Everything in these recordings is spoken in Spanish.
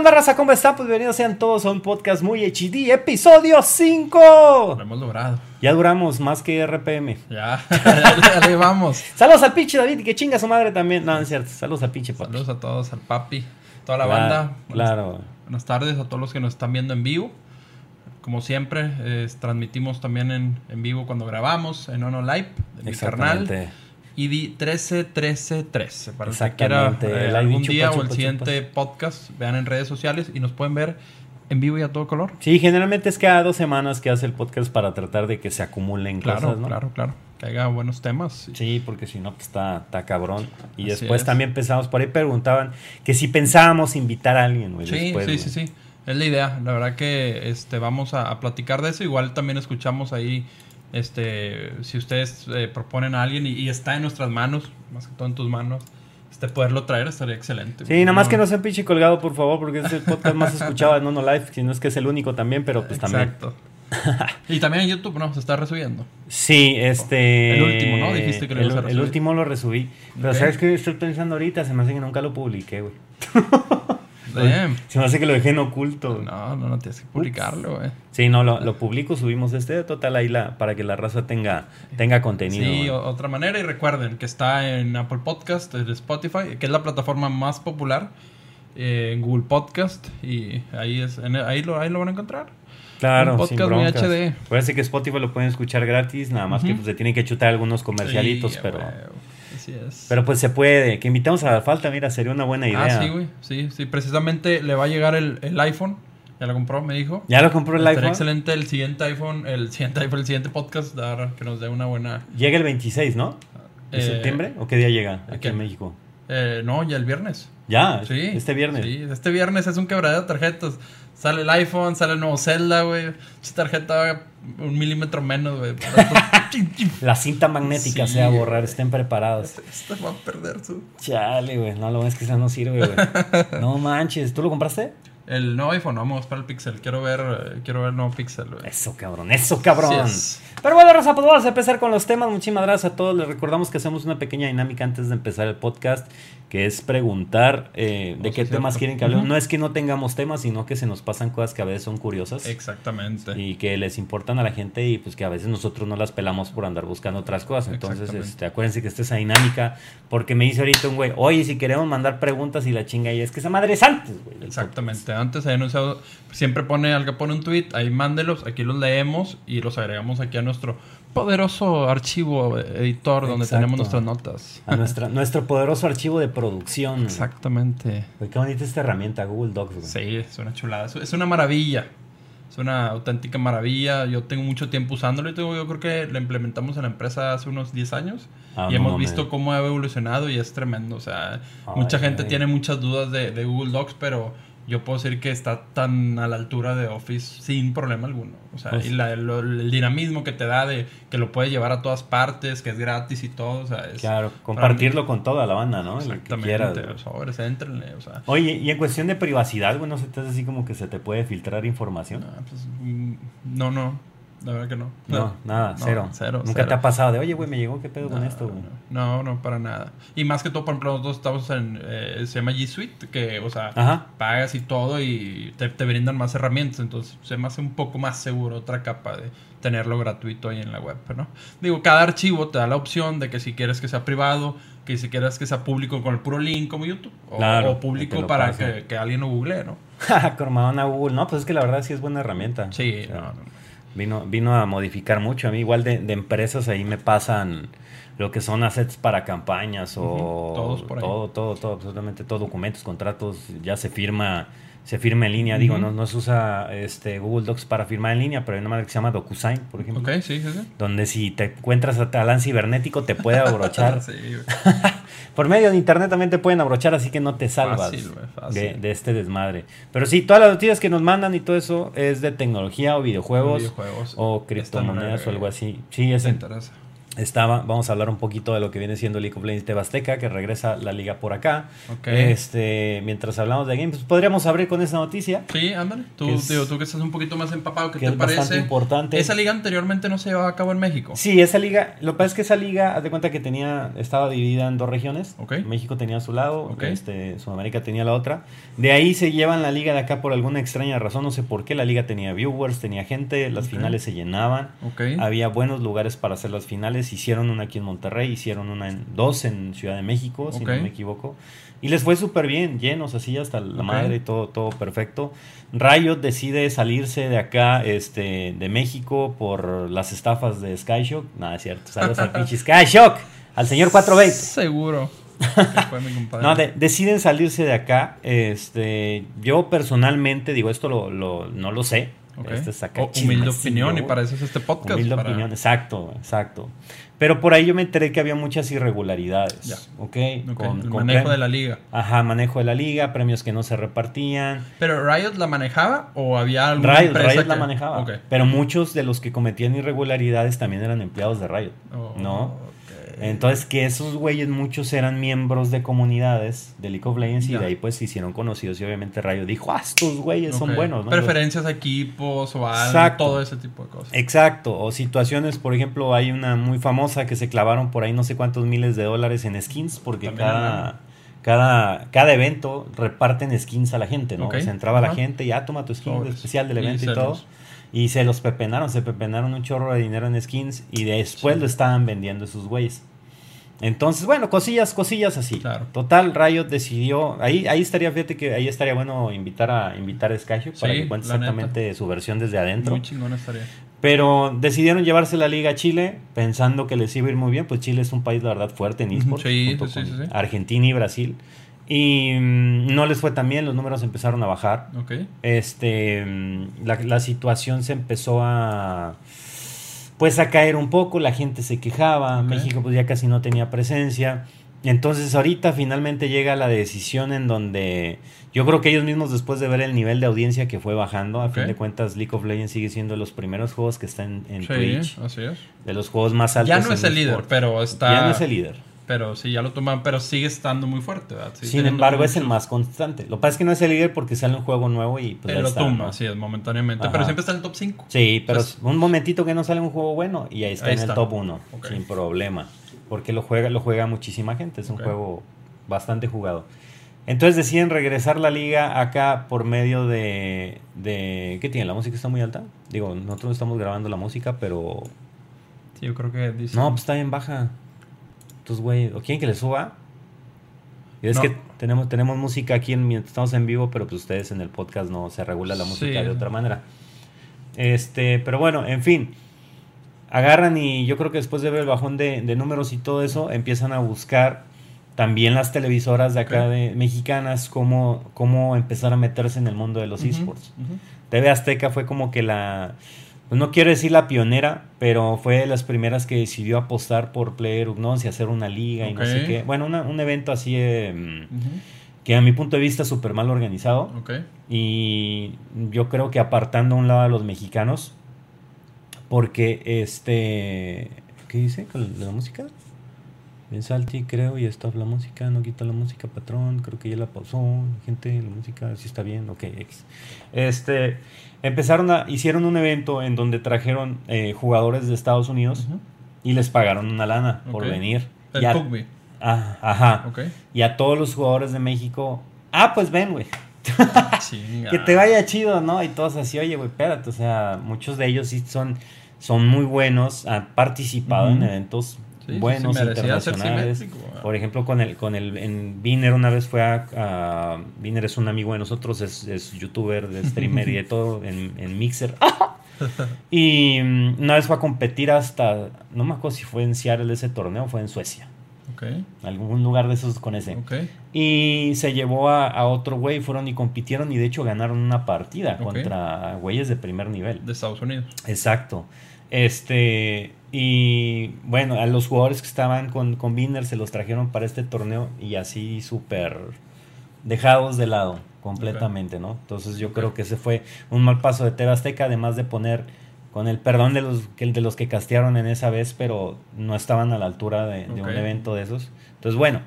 onda, raza? ¿Cómo están? Pues bienvenidos sean todos a un podcast muy HD, episodio 5. Lo hemos logrado. Ya duramos más que RPM. Ya, ya vamos. Saludos al pinche David que chinga su madre también. No, no es cierto. Saludos al pinche papi. Saludos a todos, al papi, toda la Claro, banda. Claro. Buenas, buenas tardes a todos los que nos están viendo en vivo. Como siempre, eh, transmitimos también en, en vivo cuando grabamos en Ono Live, de mi carnal. Exactamente. ID 13133. Para el que quiera eh, algún chupa, día o chupa, el chupa. siguiente podcast, vean en redes sociales y nos pueden ver en vivo y a todo color. Sí, generalmente es cada dos semanas que hace el podcast para tratar de que se acumulen Claro, cosas, ¿no? claro, claro. Que haya buenos temas. Sí, porque si no, pues está, está cabrón. Y Así después es. también pensamos, por ahí preguntaban que si pensábamos invitar a alguien, güey. Sí, después, sí, sí, sí. Es la idea. La verdad que este vamos a, a platicar de eso. Igual también escuchamos ahí, este, si ustedes eh, proponen a alguien y, y está en nuestras manos, más que todo en tus manos, este poderlo traer estaría excelente. Sí, nada más que no sea pinche colgado, por favor, porque es el podcast más escuchado en Nono Life, si no es que es el único también, pero pues también. Exacto. y también en YouTube, ¿no? Se está resubiendo. Sí, este... El último, ¿no? Dijiste que lo el, el último lo resubí. Pero Ok. ¿sabes qué estoy pensando ahorita? Se me hace que nunca lo publiqué, güey. Damn. Se me hace que lo dejé en oculto. No, no, no tienes que publicarlo, güey. Sí, no, lo, lo publico, subimos este total ahí la, para que la raza tenga, tenga contenido. Sí, otra manera. Y recuerden que está en Apple Podcast, en Spotify, que es la plataforma más popular. eh, en Google Podcast. Y ahí, es, en- ahí, lo, ahí lo van a encontrar. Claro, Un sin podcast muy broncas. HD. Parece que Spotify lo pueden escuchar gratis, nada más que pues, se tienen que chutar algunos comercialitos, Sí, pero... Así es. Pero pues se puede. Que invitamos a la falta, mira, sería una buena idea. Ah, sí, güey. Sí, sí. Precisamente le va a llegar el, el iPhone. Ya lo compró, me dijo. ¿Ya lo compró el Estaría iPhone? excelente el siguiente iPhone, el siguiente iPhone, el siguiente podcast, dar, que nos dé una buena... Llega el 26, ¿no? ¿De Eh, septiembre? ¿O qué día llega aquí en México? Eh, no, ya el viernes. Ya, Sí. este viernes. Sí, este viernes es un quebradero de tarjetas. Sale el iPhone, sale el nuevo Zelda, güey. Esa tarjeta un milímetro menos, güey. La cinta magnética Sí, se va a borrar, estén preparados. Esta va a perder su... Chale, güey. No, lo bueno es que esa no sirve, güey. No manches. ¿Tú lo compraste? El nuevo iPhone, vamos para el Pixel. Quiero ver, eh, quiero ver el nuevo Pixel, güey. Eso, cabrón. Eso, cabrón. Es. Pero bueno, Raza, pues vamos a empezar con los temas. Muchísimas gracias a todos. Les recordamos que hacemos una pequeña dinámica antes de empezar el podcast, que es preguntar eh, de qué temas quieren que hablemos. No es que no tengamos temas, sino que se nos pasan cosas que a veces son curiosas. Exactamente. y que les importan a la gente y pues que a veces nosotros no las pelamos por andar buscando otras cosas. Entonces, este, acuérdense que esta esa dinámica, porque me dice ahorita un güey, oye, si queremos mandar preguntas y la chinga y es que esa madre es antes, güey. Exactamente. Antes había anunciado, siempre pone, al que pone un tweet, ahí mándelos, aquí los leemos y los agregamos aquí a nuestro poderoso archivo eh, editor donde Exacto. tenemos nuestras notas. A nuestra, nuestro poderoso archivo de producción. Exactamente. Qué bonita esta herramienta, Google Docs, güey. Sí, es una chulada. Es- una maravilla. Es una auténtica maravilla. Yo tengo mucho tiempo usándolo y tengo, yo creo que la implementamos en la empresa hace unos 10 años. Ah, y no hemos visto cómo ha evolucionado y es tremendo. O sea, Ay, mucha gente ay. tiene muchas dudas de, de Google Docs, pero yo puedo decir que está tan a la altura de Office sin problema alguno. O sea, Pues- y la- el dinamismo que te da de que lo puedes llevar a todas partes, que es gratis y todo. O sea, es, Claro, compartirlo con toda la banda, ¿no? Que Exactamente. güey. Los sobres, éntrenle. O sea, Oye, y en cuestión de privacidad, güey, no se te hace así como que se te puede filtrar información. Ah, pues, mm, no, no. La verdad que no. No, nada, No, cero. cero, Nunca cero. te ha pasado de, oye, güey, me llegó, ¿qué pedo con esto, güey? No, no, para nada. Y más que todo, por ejemplo, nosotros estamos en. eh, se llama G Suite, que, o sea, Ajá. pagas y todo y te, te brindan más herramientas. Entonces, se me hace un poco más seguro otra capa de tenerlo gratuito ahí en la web, ¿no? Digo, cada archivo te da la opción de que si quieres que sea privado, que si quieres que sea público con el puro link como YouTube, o, Claro, o que público para que, que alguien lo google, ¿no? Cormadona Google. No, pues es que la verdad sí es buena herramienta. Sí, O sea, no. Vino, vino a modificar mucho. A mí igual de, de empresas ahí me pasan lo que son assets para campañas o todos por ahí. todo, todo, todo, absolutamente todo, documentos, contratos, ya se firma, se firma en línea. Digo, no, no se usa este Google Docs para firmar en línea, pero hay una madre que se llama DocuSign, por ejemplo. Ok, sí, sí, sí. Donde si te encuentras a talán cibernético te puede abrochar. Por medio de internet también te pueden abrochar, así que no te salvas Fácil, fácil. de, de este desmadre. Pero sí, todas las noticias que nos mandan y todo eso es de tecnología o videojuegos, Videojuegos. o criptomonedas o algo así. Sí, es te interesa. Estaba, vamos a hablar un poquito de lo que viene siendo League of Legends Tebasteca, que regresa la liga por acá. Este, mientras hablamos de Game, pues podríamos abrir con esa noticia. Sí, ándale. Tú, Que es- tú que estás un poquito más empapado, ¿qué que te es bastante parece? importante. Esa liga anteriormente no se llevaba a cabo en México. Sí, esa liga, lo que pasa es que esa liga, haz de cuenta que tenía, estaba dividida en dos regiones. México tenía su lado, este, Sudamérica tenía la otra. De ahí se llevan la liga de acá por alguna extraña razón, no sé por qué. La liga tenía viewers, tenía gente, las finales se llenaban. Había buenos lugares para hacer las finales. Hicieron una aquí en Monterrey, hicieron una en dos en Ciudad de México, si no me equivoco. Y les fue súper bien, llenos así hasta la madre y todo, todo perfecto. Riot decide salirse de acá, este, de México por las estafas de Skyshock. Nada, es cierto. Saludos al pinche Skyshock, al señor 420. Seguro. fue mi compadre. No, de- deciden salirse de acá. Este, yo personalmente digo esto lo, lo- no lo sé. Ok. Este es acá O- humilde opinión y para eso es este podcast. Humilde para- opinión, exacto, exacto. Pero por ahí yo me enteré que había muchas irregularidades. Con- el con manejo de la liga. Ajá, manejo de la liga, premios que no se repartían. ¿Pero Riot la manejaba o había alguna Riot, empresa Riot la que- manejaba. Ok. Pero muchos de los que cometían irregularidades también eran empleados de Riot. Oh, ¿No? Entonces, que esos güeyes, muchos eran miembros de comunidades de League of Legends y de ahí pues se hicieron conocidos y obviamente Riot dijo, ah, estos güeyes son buenos. ¿no? Preferencias a equipos o algo, Exacto. todo ese tipo de cosas. Exacto, o situaciones, por ejemplo, hay una muy famosa que se clavaron por ahí no sé cuántos miles de dólares en skins, porque También cada, cada, cada evento reparten skins a la gente, ¿no? Ok, O sea, entraba la gente, ya toma tu skin Sobres. especial del Y evento y, se todo. Y se los pepenaron, se pepenaron un chorro de dinero en skins y después Sí. lo estaban vendiendo esos güeyes. Entonces, bueno, cosillas, cosillas así. Claro. Total, Riot decidió, ahí, ahí estaría, fíjate que ahí estaría bueno invitar a invitar a Skyshop para que cuente neta. exactamente su versión desde adentro. Muy chingón estaría. Pero decidieron llevarse la liga a Chile pensando que les iba a ir muy bien, pues Chile es un país, la verdad, fuerte en esports, sí, sí. Argentina y Brasil. Y mm, no les fue tan bien, los números empezaron a bajar. Ok. Este, mm, la, la situación se empezó a, pues a caer un poco, la gente se quejaba. México pues ya casi no tenía presencia. Entonces ahorita finalmente llega la decisión en donde yo creo que ellos mismos después de ver el nivel de audiencia que fue bajando, a fin de cuentas League of Legends sigue siendo de los primeros juegos que están en sí, Twitch, así es. de los juegos más altos. Ya no en es el líder, pero está. Ya no es el líder. Pero sí, ya lo toman, pero sigue estando muy fuerte, ¿verdad? Sigue Sin embargo, es el más constante. Lo que pasa es que no es el líder porque sale un juego nuevo y pues Pero lo está, tumba, ¿no? es, momentáneamente. Ajá. Pero siempre está en el top 5. Sí, pero un momentito que no sale un juego bueno y ahí está Ahí en está. el top 1, Ok. sin problema. Porque lo juega, lo juega muchísima gente, es un juego bastante jugado. Entonces deciden regresar la liga acá por medio de, de... ¿Qué tiene? ¿La música está muy alta? Digo, nosotros estamos grabando la música, pero... Sí, yo creo que dice. No, pues está bien baja. Güey, ¿o quieren que le suba? Y es No. que tenemos, tenemos música aquí en, mientras estamos en vivo, pero pues ustedes en el podcast no se regula la música Sí. de otra manera. Este, pero bueno, en fin. Agarran y yo creo que después de ver el bajón de, de números y todo eso, empiezan a buscar también las televisoras de acá de mexicanas cómo, cómo empezar a meterse en el mundo de los esports. TV Azteca fue como que la, no quiero decir la pionera, pero fue de las primeras que decidió apostar por Player Unknowns y hacer una liga y no sé qué. Bueno, una- un evento así eh, que a mi punto de vista súper mal organizado. Ok. Y yo creo que apartando a un lado a los mexicanos, porque este, ¿qué dice con la música? Bien salty, creo, y stop la música, no quita la música, patrón, creo que ya la pausó, gente, la música, sí está bien, ok, X. Este, empezaron a, hicieron un evento en donde trajeron eh, jugadores de Estados Unidos y les pagaron una lana por venir. El Y a- ah, ajá. Y a todos los jugadores de México, ah, pues ven, güey. Que te vaya chido, ¿no? Y todos así, oye, güey, espérate, o sea, muchos de ellos sí son, son muy buenos, han participado Ujú. en eventos Sí, buenos, sí, internacionales. Por ejemplo, con el, con el, en Viner una vez fue a, a- Viner es un amigo de nosotros, es, es youtuber, de streamer y de todo, en, en Mixer. y mm, una vez fue a competir hasta, no me acuerdo si fue en Seattle ese torneo, fue en Suecia. Ok. Algún lugar de esos con ese. Ok. Y se llevó a, a otro güey, fueron y compitieron y de hecho ganaron una partida contra güeyes de primer nivel. De Estados Unidos. Exacto. Este, y bueno, a los jugadores que estaban con, con Binner se los trajeron para este torneo y así súper dejados de lado completamente, ¿no? Entonces yo creo que ese fue un mal paso de TV Azteca, además de poner con el perdón de los, que- de los que castearon en esa vez, pero no estaban a la altura de, de un evento de esos. Entonces, bueno,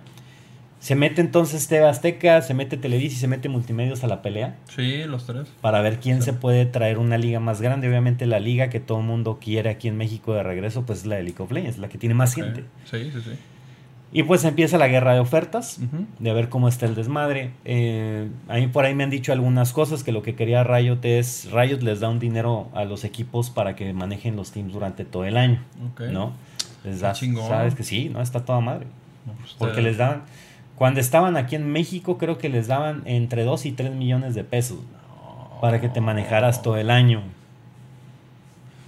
se mete entonces TV Azteca, se mete Televisa y se mete Multimedios a la pelea Sí, los tres. para ver quién se puede traer una liga más grande. Obviamente la liga que todo el mundo quiere aquí en México de regreso, pues es la de League of Legends, la que tiene más gente. Sí, sí, sí. Y pues empieza la guerra de ofertas, de ver cómo está el desmadre. Eh, a mí por ahí me han dicho algunas cosas, que lo que quería Riot es, Riot les da un dinero a los equipos para que manejen los teams durante todo el año, Ok. ¿no? Les da, sabes que sí, ¿no? Está toda madre. No, pues, Porque les daban, cuando estaban aquí en México, creo que les daban entre 2 y 3 millones de pesos para que te manejaras todo el año.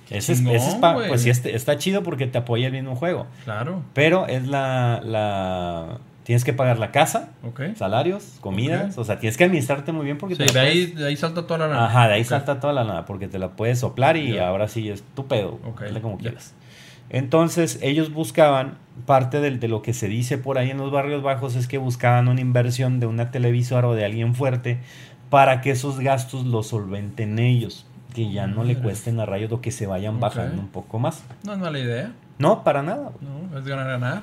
Ese es, ese es pa- pues sí, este- está chido porque te apoya el mismo juego. Claro. Pero es la, la... Tienes que pagar la casa, salarios, comidas. O sea, tienes que administrarte muy bien porque Sí, te de ahí, de ahí salta toda la lana. Ajá, de ahí salta toda la nada porque te la puedes soplar y ahora sí es tu pedo. Hazle como quieras. Entonces, ellos buscaban, parte del- de, lo que se dice por ahí en los barrios bajos es que buscaban una inversión de una televisora o de alguien fuerte para que esos gastos los solventen ellos, que ya no le Madre. cuesten a rayos o que se vayan bajando un poco más. No es mala idea. No, para nada. No, es ganar, ganar.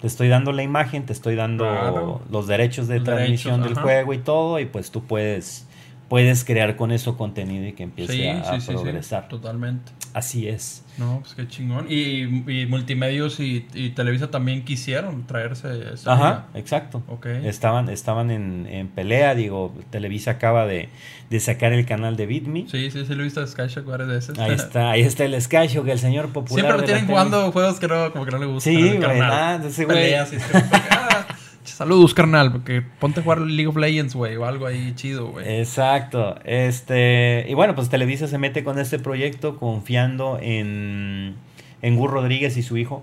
Te estoy dando la imagen, te estoy dando Claro. los derechos de Los transmisión derechos, del ajá. juego y todo, y pues tú puedes, puedes crear con eso contenido y que empiece Sí, a, sí, progresar. Totalmente. Así es. No, pues qué chingón. Y, y Multimedios y, y Televisa también quisieron traerse esa Ajá, exacto. Ok. Estaban, estaban en, en pelea, digo, Televisa acaba de, de sacar el canal de BitMe. Sí, sí, sí, lo he visto varias veces. Ahí está, ahí está el Skyshock, el señor popular. Siempre lo tienen jugando juegos que no, como que no le gustan. Sí, al güey, carnal. nada, ese güey- Saludos, carnal, porque ponte a jugar League of Legends, güey, o algo ahí chido, güey. Exacto. Este, y bueno, pues Televisa se mete con este proyecto confiando en, en Gus Rodríguez y su hijo,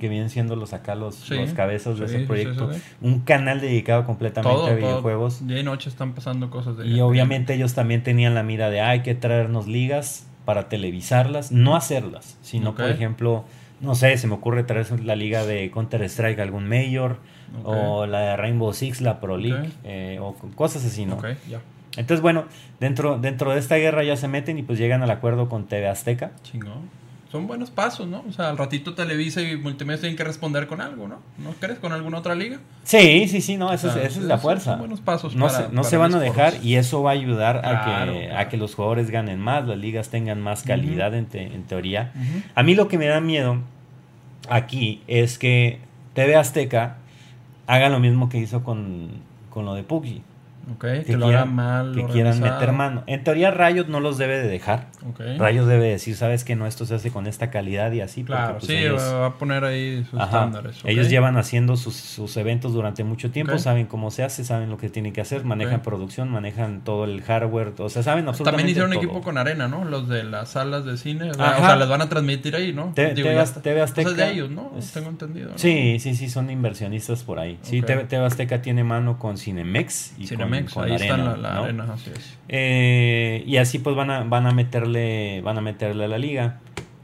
que vienen siendo los acá los, Sí, los cabezas de sí, ese proyecto. sí. Un canal dedicado completamente todo, a todo. videojuegos. Día y noche están pasando cosas de Y obviamente ellos también tenían la mira de "Ah, hay que traernos ligas para televisarlas, no hacerlas, sino por ejemplo, no sé, se me ocurre traer la liga de Counter Strike algún mayor Ok. o la de Rainbow Six, la Pro League eh, o co- cosas así, ¿no? Ok, ya. Entonces, bueno, dentro, dentro de esta guerra ya se meten y pues llegan al acuerdo con TV Azteca. Chingón. Son buenos pasos, ¿no? O sea, al ratito Televisa y Multimedia tienen que responder con algo, ¿no? ¿No crees? ¿Con alguna otra liga? Sí, sí, sí, no, esa, O sea, es, esa es son- la son fuerza. buenos pasos no para- se, no para se van a dejar foros. y eso va a ayudar a, que, claro. a que los jugadores ganen más, las ligas tengan más calidad en, te- en teoría. A mí lo que me da miedo aquí es que TV Azteca haga lo mismo que hizo con, con lo de PUBG. Ok, que, Que, lo quieran, mal. que quieran meter mano. En teoría Riot no los debe de dejar. Ok. Riot debe decir, sabes que no, esto se hace con esta calidad y así. porque, Claro, pues, sí, ellos- va a poner ahí sus Ajá. estándares. Ellos llevan haciendo sus, sus eventos durante mucho tiempo, saben cómo se hace, saben lo que tienen que hacer, manejan producción, manejan todo el hardware, o sea, saben absolutamente También hicieron todo. equipo con Arena, ¿no? Los de las salas de cine. O sea, les van a transmitir ahí, ¿no? Te- Digo, TV ya. TV Azteca Pues es de ellos, ¿no? es- Tengo entendido. ¿no? Sí, sí, sí, son inversionistas por ahí. Sí. TV, TV Azteca tiene mano con Cinemex y Cinemex, con, ahí Arena, está la, la ¿no? arena, así es. Eh, y así pues van a, van a meterle, van a meterle a la liga.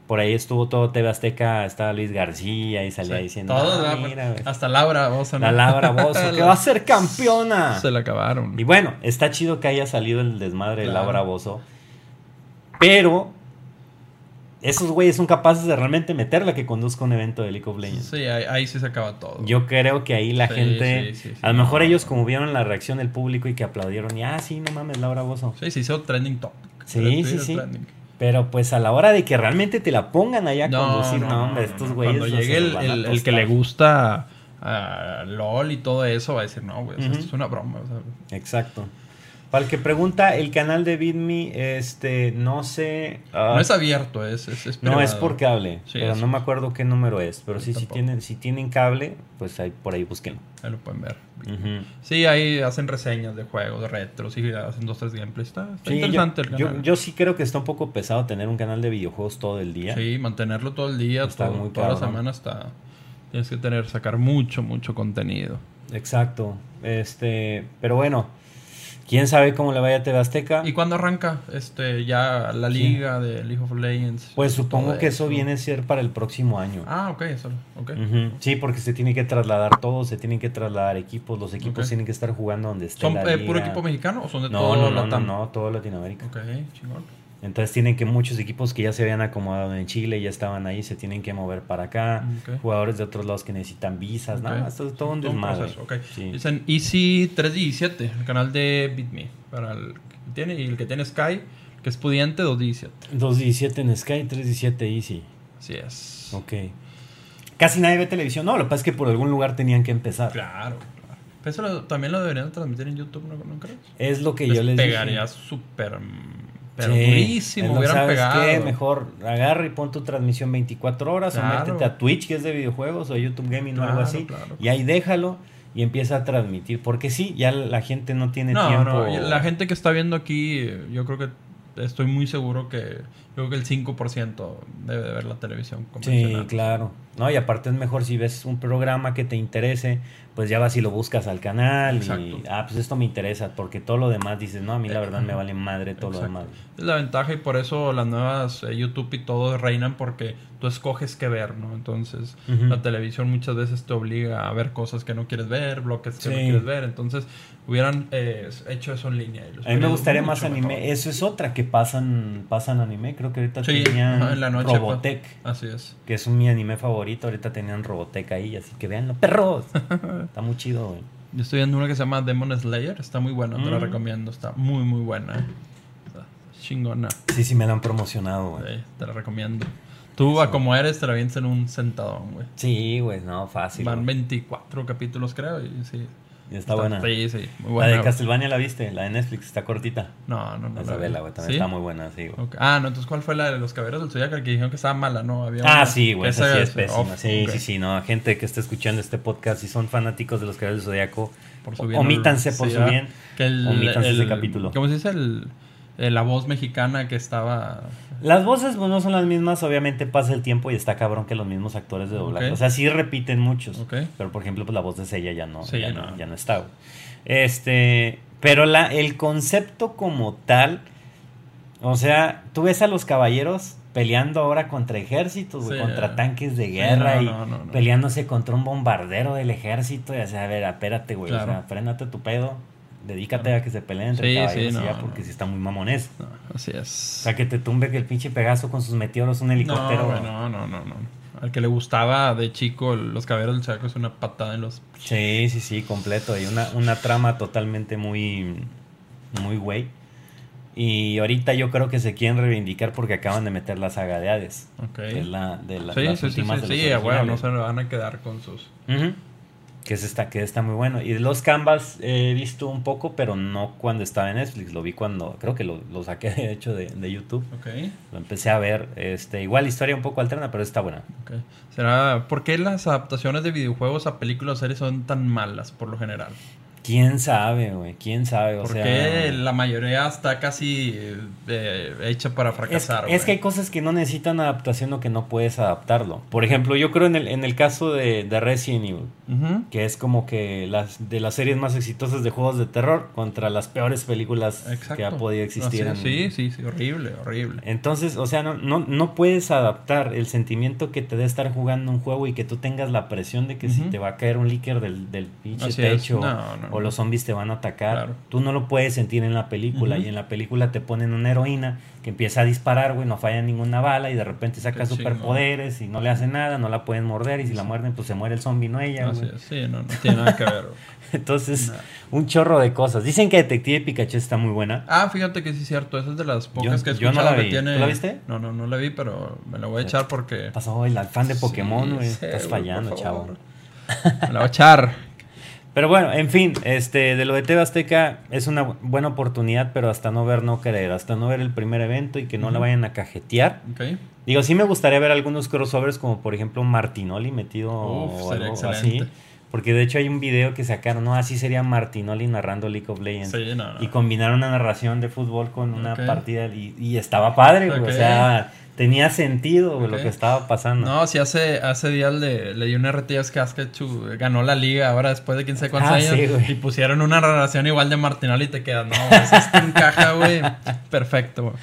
Por ahí estuvo todo TV Azteca, estaba Luis García y salía Sí, diciendo, todos, "Ah, mira, hasta Laura Bozo, ¿no? la Laura Bozo, que va a ser campeona. Se la acabaron. Y bueno, está chido que haya salido el desmadre de. Laura Bozo. Pero esos güeyes son capaces de realmente meterla que conduzca un evento de League of Legends. Sí, ahí, ahí sí se acaba todo. Yo creo que ahí la Sí, gente, sí, a lo mejor No, ellos no. como vieron la reacción del público y que aplaudieron y ah, sí, no mames, Laura Bozo. Sí, se hizo trending topic. Sí, sí, sí. trending. Pero pues a la hora de que realmente te la pongan allá a No, conducir, no, hombre, estos güeyes. Cuando llegue el, el- el que le gusta a LOL y todo eso, va a decir, no, güey, o sea, Ujú. esto es una broma. o sea, Exacto. Para el que pregunta, el canal de BitMe, este, no sé. ah, no es abierto, es, es, es No, es por cable, Sí, pero no me acuerdo qué número es. Pero Yo sí, si tienen, si tienen cable, pues ahí, por ahí búsquenlo. Ahí lo pueden ver. Sí, ahí hacen reseñas de juegos, de retros, y hacen dos, tres gameplays. Está, está Sí, yo, interesante el yo, canal. yo sí creo que está un poco pesado tener un canal de videojuegos todo el día. Sí, mantenerlo todo el día, Está todo- muy toda la semana está... Tienes que tener, sacar mucho, mucho contenido. Exacto. Este, pero bueno, quién sabe cómo le vaya a TV Azteca. ¿Y cuándo arranca este ya la liga de League of Legends? Pues supongo que eso viene a ser para el próximo año. Ah, ok, eso. ok. Ujú. Sí, porque se tiene que trasladar todo, se tienen que trasladar equipos, los equipos tienen que estar jugando donde esté ¿Son la eh, puro liga. equipo mexicano o son de No, todo no, no, no, no, todo Latinoamérica. Ok, chingón. Entonces tienen que muchos equipos que ya se habían acomodado en Chile, ya estaban ahí, se tienen que mover para acá. Jugadores de otros lados que necesitan visas, nada, es todo un Todo un desmadre. proceso, ok. Sí. Es en Easy 317, el canal de BitMe. Para el que tiene, y el que tiene Sky, que es pudiente, 217. 2.17 en Sky, 3.17 Easy. Así es. Ok. Casi nadie ve televisión. No, lo que pasa es que por algún lugar tenían que empezar. Claro, eso lo- también lo deberían transmitir en YouTube, ¿no, ¿no crees? Es lo que Les yo les pegaría dije. súper. Pero Sí, durísimo, hubieran ¿sabes pegado. qué? Mejor agarra y pon tu transmisión 24 horas o métete a Twitch, que es de videojuegos, o YouTube Gaming o algo así. claro. Y ahí déjalo y empieza a transmitir. Porque sí, ya la gente no tiene No, tiempo. no, la gente que está viendo aquí, yo creo que estoy muy seguro que yo creo que el 5% debe de ver la televisión Sí, convencional. claro. No, y aparte es mejor si ves un programa que te interese, pues ya vas y lo buscas al canal Exacto. y ah, pues esto me interesa, porque todo lo demás dices, no, a mí la verdad me vale madre todo Exacto. lo demás. Es la ventaja y por eso las nuevas eh, YouTube y todo reinan porque tú escoges qué ver, ¿no? Entonces, la televisión muchas veces te obliga a ver cosas que no quieres ver, bloques que no quieres ver. Entonces, hubieran eh, hecho eso en línea. y los A mí me gustaría más anime. mejor. Eso es otra que pasan pasan anime. Creo que ahorita Sí, tenían ajá, en la noche. pues. Robotech, Así es. que es un mi anime favorito. Ahorita tenían Robotech ahí, así que véanlo. ¡Perros! Está muy chido, güey. Yo estoy viendo una que se llama Demon Slayer. Está muy buena, te la Mm. recomiendo. Está muy, muy buena. Está chingona. Sí, sí, me lo han promocionado, güey. Sí, te la recomiendo. Tú, a como eres, te la vienes en un sentadón, güey. Sí, güey, no, fácil. Van güey. 24 capítulos, creo, y sí. Y está buena. Sí, sí, muy La buena. de Castlevania la viste, la de Netflix, está cortita. No, no, no. Esa la vela, güey, también ¿Sí? está muy buena, sí, güey. Ah, no, entonces, ¿cuál fue la de los caballeros del Zodiaco? Que dijeron que estaba mala, ¿no? Había Ah, una- sí, güey, esa sí es pésima. off, sí, sí, sí, no. Gente que está escuchando este podcast y son fanáticos de los Caballeros del Zodiaco, Por su bien, omítanse por su bien. Que el, omítanse el- ese capítulo. ¿Cómo se dice? El, eh, la voz mexicana que estaba... Las voces pues, no son las mismas, obviamente pasa el tiempo y está cabrón que los mismos actores de doblaje. O sea, sí repiten muchos. Pero por ejemplo, pues la voz de Sella ya no, Sí, ya, no. no. ya no está. Este, pero la, el concepto como tal, o sea, tú ves a los caballeros peleando ahora contra ejércitos, güey, Sí, contra tanques de Sí, guerra no, y no, no, no. peleándose contra un bombardero del ejército. Y o sea, a ver, espérate, güey, Claro. o sea, frénate tu pedo, dedícate a que se peleen entre Sí, caballeros sí, y ya, no, porque no. si está muy mamones. No, así O es. sea, que te tumbe que el pinche Pegaso con sus meteoros, un helicóptero. No, no, no, no, no. Al que le gustaba de chico los caballeros del Zodiaco es una patada en los... Sí, sí, sí, completo. Y una, una trama totalmente muy, muy güey. Y ahorita yo creo que se quieren reivindicar porque acaban de meter la saga de Hades. Ok. Que es la de la- Sí, las sí, sí, sí, últimas los sí, a huevo, no se van a quedar con sus... Ujú. Que es esta, que está muy bueno. Y de los Canvas he visto un poco, pero no cuando estaba en Netflix. Lo vi cuando, creo que lo, lo saqué de hecho de, de YouTube. Ok, Lo empecé a ver. Este, igual historia un poco alterna, pero está buena. ¿Será... ¿Por qué las adaptaciones de videojuegos a películas o series son tan malas por lo general? ¿Quién sabe, güey? ¿Quién sabe? O Porque sea... la mayoría está casi eh, hecha para fracasar. es que hay cosas que no necesitan adaptación o que no puedes adaptarlo. Por ejemplo, yo creo en el, en el caso de, de Resident Evil, que es como que las de las series más exitosas de juegos de terror contra las peores películas Exacto. que ha podido existir. Así en- Sí, sí, sí, horrible, horrible. Entonces, o sea, no, no, no puedes adaptar el sentimiento que te dé estar jugando un juego y que tú tengas la presión de que si te va a caer un líquier del, del pinche Así techo No, no, o los zombies te van a atacar. Claro. Tú no lo puedes sentir en la película y en la película te ponen una heroína que empieza a disparar, güey, no falla ninguna bala y de repente saca Qué superpoderes y no le hace nada, no la pueden morder y si la muerden pues se muere el zombie, no ella. Güey. es, sí, no, no tiene nada que ver. güey. Entonces, un chorro de cosas. Dicen que Detective Pikachu está muy buena. Ah, fíjate que sí es cierto, esa es de las pocas Yo- que he yo no escuchado la vi. tiene... ¿Tú la viste? No, no, no la vi, pero me la voy a echar porque... Pasó el fan de Pokémon, Sí, güey. sí, Estás güey, fallando, chavo. Me la voy a echar. Pero bueno, en fin, este, de lo de TV Azteca es una bu- buena oportunidad, pero hasta no ver, no querer, hasta no ver el primer evento y que no la Ujú. vayan a cajetear. Ok. Digo, sí me gustaría ver algunos crossovers, como por ejemplo Martinoli metido Uf, o algo así. Porque de hecho hay un video que sacaron, no, así sería Martinoli narrando League of Legends. Sí, no, no. Y combinaron una narración de fútbol con una partida y, y estaba padre, güey. Ok. O sea, tenía sentido lo que estaba pasando. No, sí, hace, hace días le, le di una RTS que Askechu ganó la liga ahora después de quién sabe cuántos Ah, años. sí, y pusieron una relación igual de Martinoli y te quedas, no, pues esto encaja, güey. Perfecto, güey.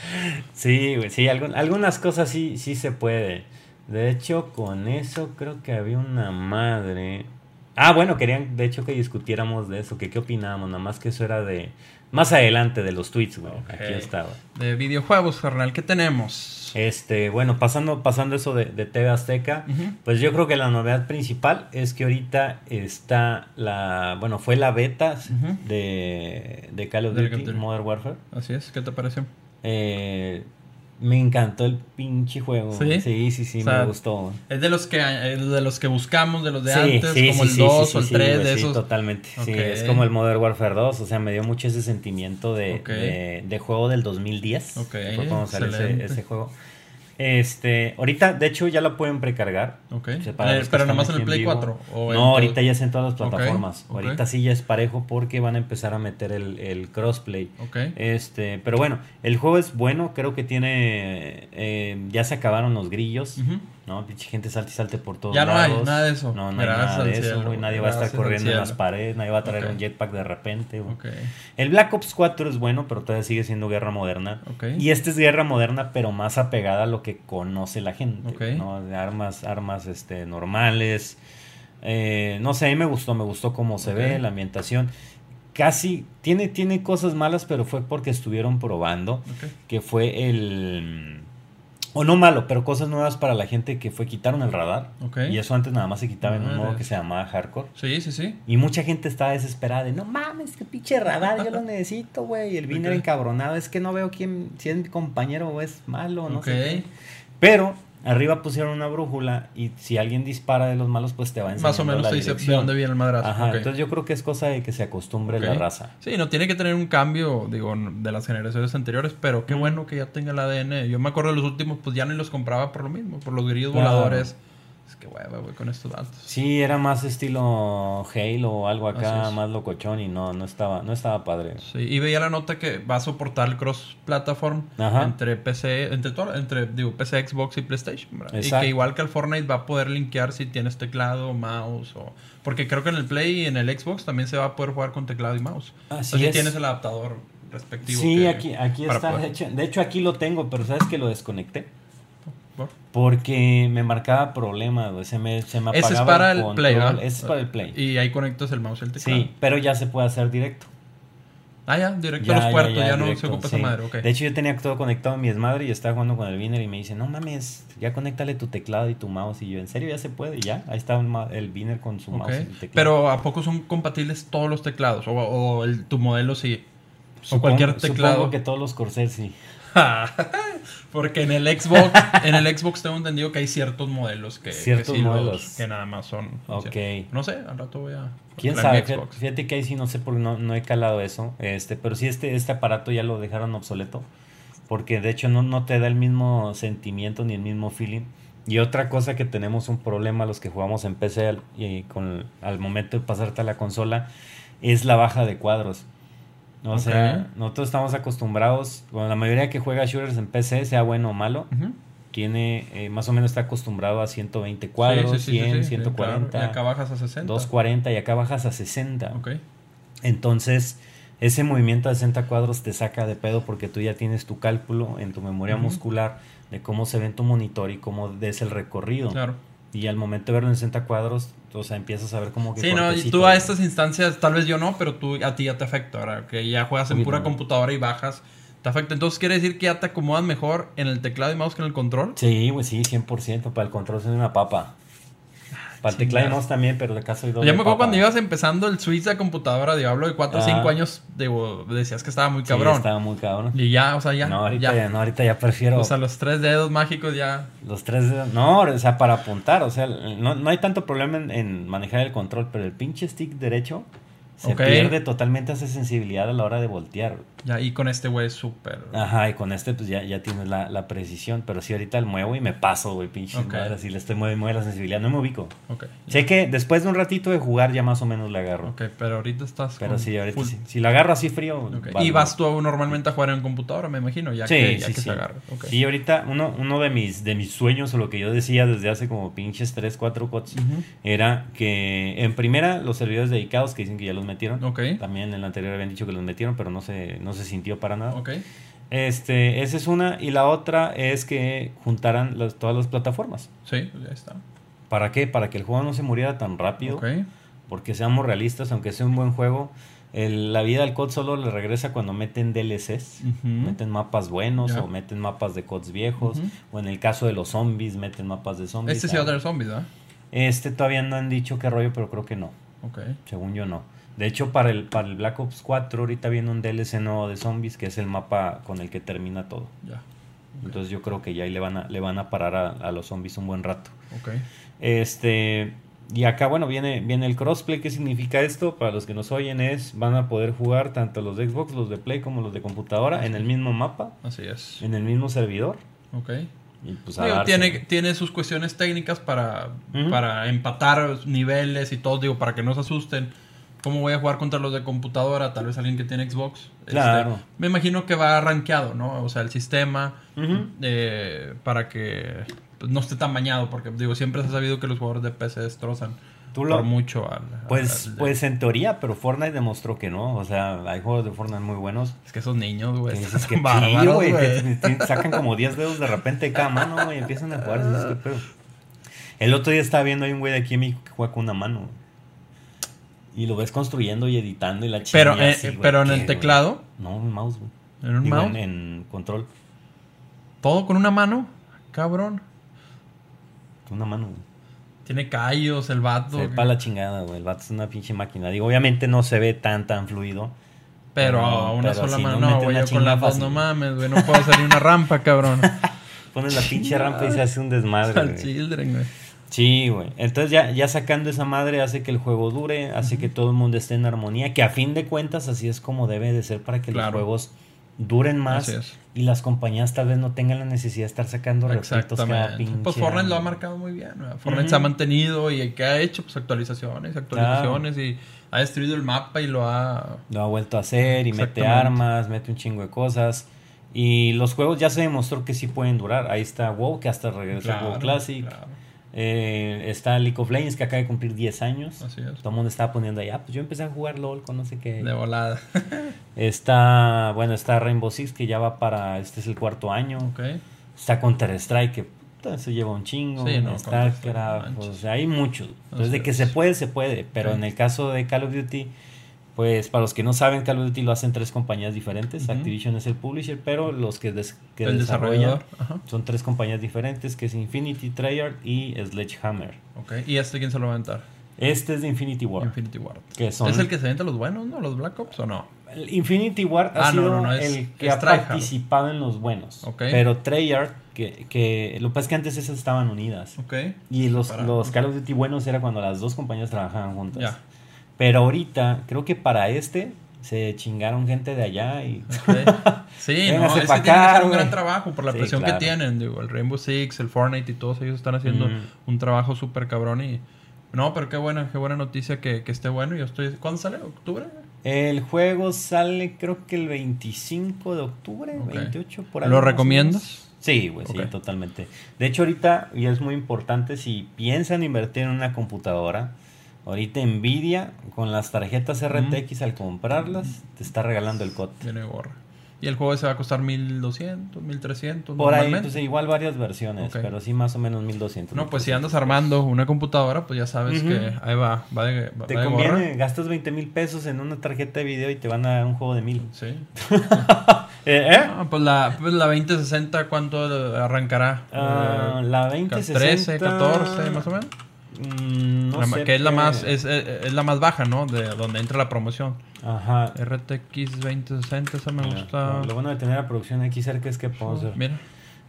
Sí, güey, sí, algun- algunas cosas sí, sí se puede. De hecho, con eso creo que había una madre. Ah, bueno, querían de hecho que discutiéramos de eso, que qué opinábamos, nada más que eso era de, Más adelante de los tweets, güey. Ok. Aquí está, güey. De videojuegos, carnal, ¿qué tenemos? Este, bueno, pasando, pasando eso de, de TV Azteca, pues yo creo que la novedad principal es que ahorita está la, bueno, fue la beta de, de Call of Del Duty, Call of Duty. Modern Warfare. Así es, ¿qué te pareció? Eh, me encantó el pinche juego. ¿Sí? Sí, sí, sí, O sea, me gustó. Es de los que es de los que buscamos, de los de Sí, antes, sí, como sí, el sí, 2 sí, o el sí, 3 güey, de sí, esos. totalmente. Sí, Ok. es como el Modern Warfare 2, o sea, me dio mucho ese sentimiento de, Ok. de, de juego del 2010. Ok, Fue cuando salió ese, ese juego. Este, ahorita, de hecho, ya la pueden precargar. Ok. O sea, Eh, pero nomás en el Play vivo. 4. O en No, ahorita ya es en todas las plataformas. Ahorita sí ya es parejo porque van a empezar a meter el, el crossplay. Ok. Este, pero bueno, el juego es bueno, creo que tiene, eh, ya se acabaron los grillos, Ujú. ¿No? Pinche gente salte y salte por todos Ya no hay lados. nada de eso. No, no hay nada de eso, cielo, güey. Nadie va a estar corriendo en las paredes, nadie va a traer un jetpack de repente, güey. El Black Ops 4 es bueno, pero todavía sigue siendo guerra moderna. Y este es guerra moderna, pero más apegada a lo que conoce la gente. ¿no? De armas, armas este, normales. Eh, no sé, a mí me gustó, me gustó cómo se ve, la ambientación. Casi, tiene, tiene cosas malas, pero fue porque estuvieron probando, que fue el... O no malo, pero cosas nuevas para la gente que fue quitaron el radar. Ok. Y eso antes nada más se quitaba en un modo que se llamaba hardcore. Sí, sí, sí. Y mucha gente estaba desesperada de, no mames, que pinche radar, yo lo necesito, güey. Y el Viner Ok. encabronado, es que no veo quién, si es mi compañero o es malo, no sé qué. Pero arriba pusieron una brújula y si alguien dispara de los malos, pues te va enseñando Más o menos la te dice de dónde viene el madrazo. Ajá, entonces yo creo que es cosa de que se acostumbre la raza. Sí, no tiene que tener un cambio, digo, de las generaciones anteriores, pero qué Mm. bueno que ya tenga el ADN. Yo me acuerdo de los últimos, pues ya ni los compraba por lo mismo, por los grillos Claro. voladores. Que hueva, güey, con estos datos. Sí, era más estilo Halo o algo acá, más locochón y no, no estaba, no estaba padre. Sí, y veía la nota que va a soportar el cross platform Ajá. entre PC, entre todo, entre digo, PC, Xbox y PlayStation, ¿verdad? Y que igual que el Fortnite va a poder linkear si tienes teclado, mouse o porque creo que en el Play y en el Xbox también se va a poder jugar con teclado y mouse. Así si es. tienes el adaptador respectivo. Sí, que- aquí, aquí está. poder- De hecho, de hecho, aquí lo tengo, pero ¿sabes que lo desconecté? ¿Por? Porque me marcaba problemas, güey. Se me, se me apagaba Ese es para el. Play, ¿verdad? Ese es para el Play. Y ahí conectas el mouse y el teclado. Sí, pero ya se puede hacer directo. Ah, ya, directo a los puertos, ya, no directo, se ocupa sí. esa madre, ok. De hecho, yo tenía todo conectado a mi desmadre y estaba jugando con el Viner y me dice, no mames, ya conéctale tu teclado y tu mouse. Y yo, ¿en serio ya se puede? Y ya, ahí está el, el Viner con su mouse y teclado. Pero ¿a poco son compatibles todos los teclados? O, o el- tu modelo sí. Supongo- o cualquier teclado. Supongo que todos los Corsair sí. Porque en el Xbox, en el Xbox tengo entendido que hay ciertos modelos que, Ciertos que sí los- modelos. que nada más son. Ok. No sé, al rato voy a. ¿Quién sabe? Fíjate, Xbox. fíjate que ahí sí no sé porque no, no he calado eso. Este, pero sí este, este aparato ya lo dejaron obsoleto. Porque de hecho no, no te da el mismo sentimiento ni el mismo feeling. Y otra cosa que tenemos un problema los que jugamos en PC al, y con, al momento de pasarte a la consola es la baja de cuadros. O Ok. sea, nosotros estamos acostumbrados, bueno, la mayoría que juega shooters en PC, sea bueno o malo, tiene eh, más o menos está acostumbrado a 120 cuadros, Sí, sí, sí, sí, 100, sí, sí, 140. claro. Y acá bajas a 60. 240 y acá bajas a 60. Ok. Entonces, ese movimiento a 60 cuadros te saca de pedo porque tú ya tienes tu cálculo en tu memoria muscular de cómo se ve en tu monitor y cómo es el recorrido. Claro. Y al momento de verlo en 60 cuadros, o sea, empiezas a ver como que Sí, no, y tú a estas instancias, tal vez yo no, pero tú a ti ya te afecta, ahora que ya juegas en pura computadora y bajas, te afecta. Entonces quiere decir que ya te acomodas mejor en el teclado y mouse que en el control. Sí, pues sí, 100%. Para el control soy una papa. Para el teclado y Chingada. mouse también, pero de caso doble me acuerdo papa. cuando ibas empezando el Switch de computadora, Diablo, de 4 o 5 Ah. años, digo, decías que estaba muy Sí, cabrón. estaba muy cabrón. Y ya, o sea, ya. no, ahorita ya. ya. no, ahorita ya prefiero O sea, los tres dedos mágicos ya. los tres dedos. No, o sea, para apuntar, o sea, no, no hay tanto problema en, en manejar el control, pero el pinche stick derecho se pierde totalmente esa sensibilidad a la hora de voltear. Ya, y con este güey súper. Ajá, y con este pues ya, ya tienes la, la precisión, pero sí ahorita el muevo y me paso, güey, pinche Ok. madre, así le estoy moviendo mueve la sensibilidad, no me ubico. Ok. Sé que después de un ratito de jugar ya más o menos la agarro. Ok, pero ahorita estás. Pero con sí, ahorita sí. Si la agarro así frío. Vale. Y vas tú normalmente a jugar en computadora, me imagino, ya Sí, que, ya sí, que sí. se agarra. Sí, ahorita uno, uno de mis de mis sueños o lo que yo decía desde hace como pinches 3, 4 cots era que en primera los servidores dedicados que dicen que ya los metieron. También en la anterior habían dicho que los metieron, pero no se, no se sintió para nada. Este, esa es una. Y la otra es que juntaran las- todas las plataformas. Sí, pues ya está. ¿Para qué? Para que el juego no se muriera tan rápido. Porque seamos realistas, aunque sea un buen juego, el- la vida del COD solo le regresa cuando meten DLCs, meten mapas buenos o meten mapas de CODs viejos, o en el caso de los zombies, meten mapas de zombies. Este sí va a Ah, tener zombies, ¿verdad? Este todavía no han dicho qué rollo, pero creo que no. Según yo no. De hecho, para el, para el Black Ops 4 ahorita viene un DLC nuevo de zombies, que es el mapa con el que termina todo. Ya. Entonces yo creo que ya ahí le van a, le van a parar a, a los zombies un buen rato. Ok. Este, y acá, bueno, viene, viene el crossplay. ¿Qué significa esto? Para los que nos oyen es, van a poder jugar tanto los de Xbox, los de Play como los de computadora en el mismo mapa, Así es. en el mismo servidor. Ok. Y pues a Digo, darse. tiene, tiene sus cuestiones técnicas para, para empatar niveles y todo, digo, para que no se asusten. ¿Cómo voy a jugar contra los de computadora? Tal vez alguien que tiene Xbox. Este, Claro. me imagino que va rankeado, ¿no? O sea, el sistema eh, para que pues, no esté tan bañado, porque digo, siempre se ha sabido que los jugadores de PC destrozan Tú lo- por mucho al... Pues, al- pues en teoría, pero Fortnite demostró que no. O sea, hay juegos de Fortnite muy buenos. Es que esos niños, güey, están que bárbaros, güey, sacan como 10 dedos de repente de cada mano, güey, y empiezan a jugar. El otro día estaba viendo hay un güey de aquí en México que juega con una mano. güey. Y lo ves construyendo y editando y la Pero, chingada eh, pero en ¿qué, el teclado, No, en mouse, güey. en un Digo, mouse, En, en control. todo con una mano, cabrón. Con una mano, güey. Tiene callos el vato. Se la chingada, güey. El vato es una pinche máquina. Digo, obviamente no se ve tan, tan fluido. Pero No, una pero sola mano, no güey, con chinga dos no mames, güey, no puedo ni una rampa, cabrón. Pones la pinche rampa y se hace un desmadre, Al. Children, güey. Sí, güey. Entonces ya, ya sacando esa madre hace que el juego dure, hace que todo el mundo esté en armonía, que a fin de cuentas así es como debe de ser para que los juegos duren más y las compañías tal vez no tengan la necesidad de estar sacando refritos cada Exactamente. pinche Pues Fortnite lo ha marcado muy bien. güey. Fortnite se ha mantenido y que ha hecho pues actualizaciones, actualizaciones y ha destruido el mapa y lo ha... Lo ha vuelto a hacer y mete armas, mete un chingo de cosas. Y los juegos ya se demostró que sí pueden durar. Ahí está WoW, que hasta regresó Claro, WoW Classic. claro. Eh, está League of Legends, que acaba de cumplir 10 años. Así es. Todo el mundo estaba poniendo ahí, ah, pues yo empecé a jugar LOL con no sé qué. De volada. Está, bueno, está Rainbow Six, que ya va para, este es el cuarto año. Está Counter Strike, que puta, se lleva un chingo. Sí, no, está, Counter-Strike, Craft, no manches. o sea, hay muchos. Entonces, de que es. se puede, se puede. Pero en el caso de Call of Duty, pues para los que no saben, Call of Duty lo hacen tres compañías diferentes. Activision es el publisher, pero los que, des- que El desarrollan son tres compañías diferentes, que es Infinity, Treyarch y Sledgehammer. ¿Y este quién se lo va a aventar? Este es de Infinity War. Infinity. Que son- ¿Es el que se avienta los buenos, no? ¿Los Black Ops o no? Infinity War ha Ah, sido no, no, es- el que ha participado en los buenos. Ok. Pero Treyarch, que, que lo que pasa es que antes esas estaban unidas. Ok. Y los, Para- los Call of Duty buenos era cuando las dos compañías trabajaban juntas. Ya. Pero ahorita, creo que para este se chingaron gente de allá y... Sí, no, es que tienen que hacer un gran trabajo por la Sí, presión claro. que tienen. Digo, el Rainbow Six, el Fortnite y todos ellos están haciendo Ujú. un trabajo súper cabrón y... No, pero qué buena, qué buena noticia que, que esté bueno. Yo estoy... ¿Cuándo sale? ¿Octubre? El juego sale creo que el 25 de octubre, Ok. 28 por ahí. ¿Lo recomiendas? Sí, güey, sí, totalmente. De hecho, ahorita, y es muy importante, si piensan invertir en una computadora, ahorita Nvidia, con las tarjetas RTX al comprarlas, te está regalando el COD. Viene gorra. Y el juego se va a costar 1200, 1300 Por ahí, pues igual varias versiones, pero sí más o menos 1200. No, pues si andas armando una computadora, pues ya sabes que ahí va, va de, va Te de conviene, gorra. gastas 20 mil pesos en una tarjeta de video y te van a dar un juego de mil. Sí. ¿Eh? ¿eh? Ah, pues, la, pues la 2060, ¿cuánto arrancará? Ah, Eh, la 2060. 13, 14, más o menos. Mm, no La- sé que es la más es, es- es la más baja, ¿no? De donde entra la promoción. Ajá. RTX 2060, esa me Mira, gusta. Lo, lo bueno de tener la producción aquí cerca es que podemos hacer Mira,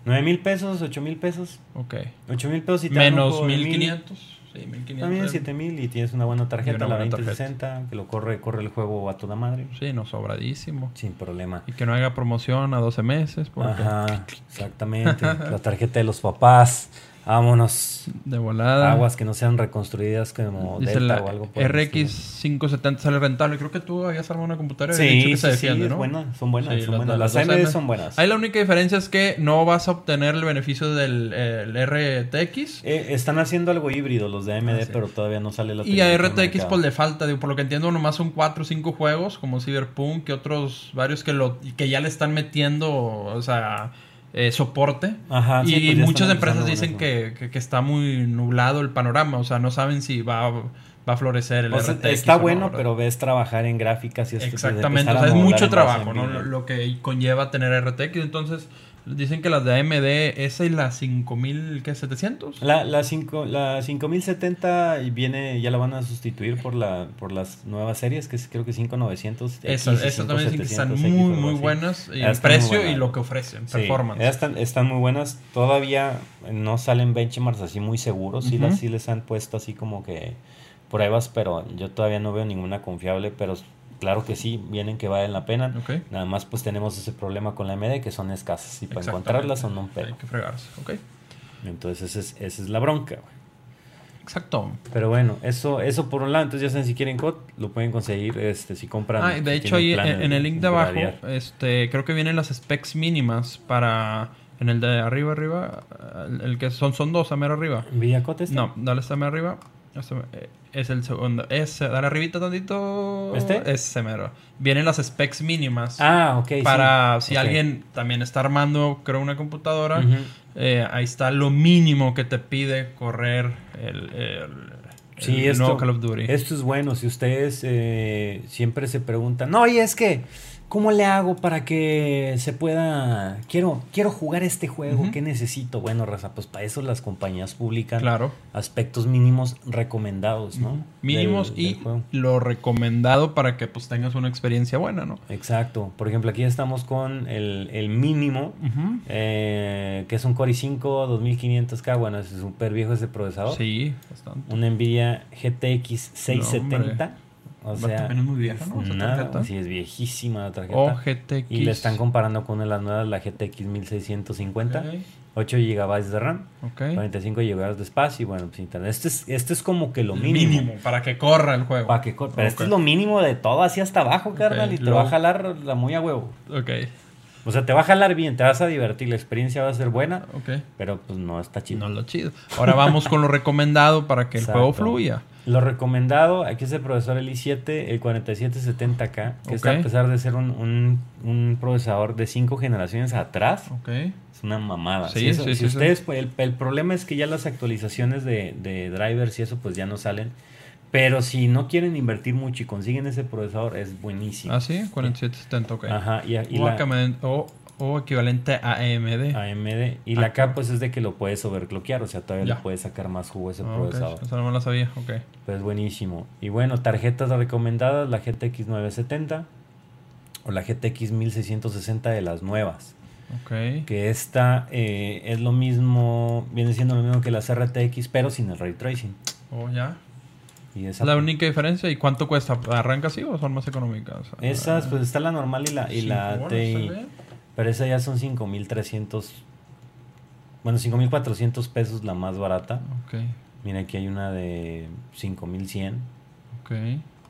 9 mil pesos, 8 mil pesos. ok. 8 mil pesos y te Menos juego de mil. 1500. Sí, 1500. También 7 mil y tienes una buena tarjeta, una la buena 2060, que lo corre, corre el juego a toda madre. Sí, no, sobradísimo. Sin problema. Y que no haga promoción a 12 meses, porque Ajá, exactamente. la tarjeta de los papás. Vámonos. de volada. Aguas que no sean reconstruidas como Dice Delta la o algo por RX estilo. 570 sale rentable. Creo que tú habías armado una computadora y habías dicho Sí, que sí, se sí, defiende, ¿no? buena, son buenas, Sí, son las- buenas. las AMD son buenas. Ahí la única diferencia es que no vas a obtener el beneficio del el RTX. Eh, están haciendo algo híbrido los de AMD, Ah, sí. pero todavía no sale la Y a RTX pues le falta, digo, por lo que entiendo nomás son 4 o 5 juegos como Cyberpunk y otros varios que lo que ya le están metiendo, o sea, eh, soporte. Ajá, sí, y pues muchas empresas dicen que, que- que está muy nublado el panorama, o sea, no saben si va, va va a florecer el O sea, RTX. está o bueno, pero ves trabajar en gráficas y esto, pues, Exactamente, o a sea, es mucho trabajo, a ¿no? Lo que conlleva tener RTX. Entonces, dicen que las de AMD, esa y la 5000, ¿qué? ¿700? La, la, cinco, la 5070 viene, ya la van a sustituir por la por las nuevas series, que es creo que 5900. Esas, esas también dicen que están 5700X, muy, muy buenas. Y el precio y lo que ofrecen, Sí, performance. están, están muy buenas. Todavía no salen benchmarks así muy seguros. Sí, las, sí les han puesto así como que pruebas, pero yo todavía no veo ninguna confiable. Pero claro que sí, vienen que valen la pena. Nada más pues tenemos ese problema con la AMD que son escasas. Y para encontrarlas son un Hay pedo. que fregarse, ok. Entonces esa es, esa es la bronca. güey. Exacto. Pero bueno, eso eso por un lado. Entonces ya saben, si quieren COD, lo pueden conseguir este, si compran. Ah, de hecho ahí en, el link de abajo, este, creo que vienen las specs mínimas para... En el de arriba, arriba, el, el que son, son dos, a mero arriba. ¿Nvidia COD este? No, dale esta mero arriba. Eh, es el segundo. Ese, dale arribita tantito. ¿Este? Ese mero. Vienen las specs mínimas. Ah, ok. sí. para si alguien también está armando, creo, una computadora. Eh, ahí está lo mínimo que te pide correr el, el, Sí, esto, nuevo Call of Duty. esto es bueno. Si ustedes eh, siempre se preguntan, no, y es que, ¿cómo le hago para que se pueda... Quiero, quiero jugar este juego. ¿qué necesito? Bueno, Raza, pues para eso las compañías publican Claro. aspectos mínimos recomendados, ¿no? Mínimos Del- y del juego. lo recomendado para que pues tengas una experiencia buena, ¿no? Exacto. Por ejemplo, aquí estamos con el, el mínimo, eh, que es un Core i5 2500K. Bueno, es súper viejo ese procesador. Sí, bastante. Un Nvidia GTX 670. O sea, también es muy vieja, ¿no? Nada, sí, es viejísima la tarjeta. O GTX. Y le están comparando con una de las nuevas, la GTX 1650. Ok, 8 GB de RAM, ok. 45 GB de espacio y bueno, pues internet. Este es, este es como que lo El mínimo. para que corra el juego. Pa' que cor- pero este Ok. es lo mínimo de todo, así hasta abajo, carnal, y te luego- va a jalar la muy a huevo. Ok, O sea, te va a jalar bien, te vas a divertir, la experiencia va a ser buena, ok. pero pues no está chido. No lo chido. Ahora vamos con lo recomendado para que el Exacto. juego fluya. Lo recomendado, aquí es el procesador el i7, el 4770K, que es Ok. a pesar de ser un, un, un procesador de cinco generaciones atrás, es una mamada. Sí, Si eso- sí, si sí, ustedes, pues, el, el problema es que ya las actualizaciones de, de drivers y eso pues ya no salen. Pero si no quieren invertir mucho y consiguen ese procesador, es buenísimo. Ah, sí, 4770, ok. Ajá, y, y o, la o- o equivalente a AMD. AMD. Y Ah, la K pues es de que lo puedes overclockear, o sea, todavía Ya. le puedes sacar más jugo a ese Ah, ok, procesador. Esa no me la sabía, ok. Pero es buenísimo. Y bueno, tarjetas recomendadas, la GTX 970 o la GTX 1660 de las nuevas. Ok. Que esta eh, es lo mismo, viene siendo lo mismo que las RTX, pero sin el ray tracing. Oh, ya. Y esa, la única diferencia. ¿Y cuánto cuesta? ¿Arranca así o son más económicas? Esas, pues está la normal y la, y la TI. Pero esa ya son 5300. Bueno, 5400 pesos la más barata. Ok, Mira, aquí hay una de 5100. ok.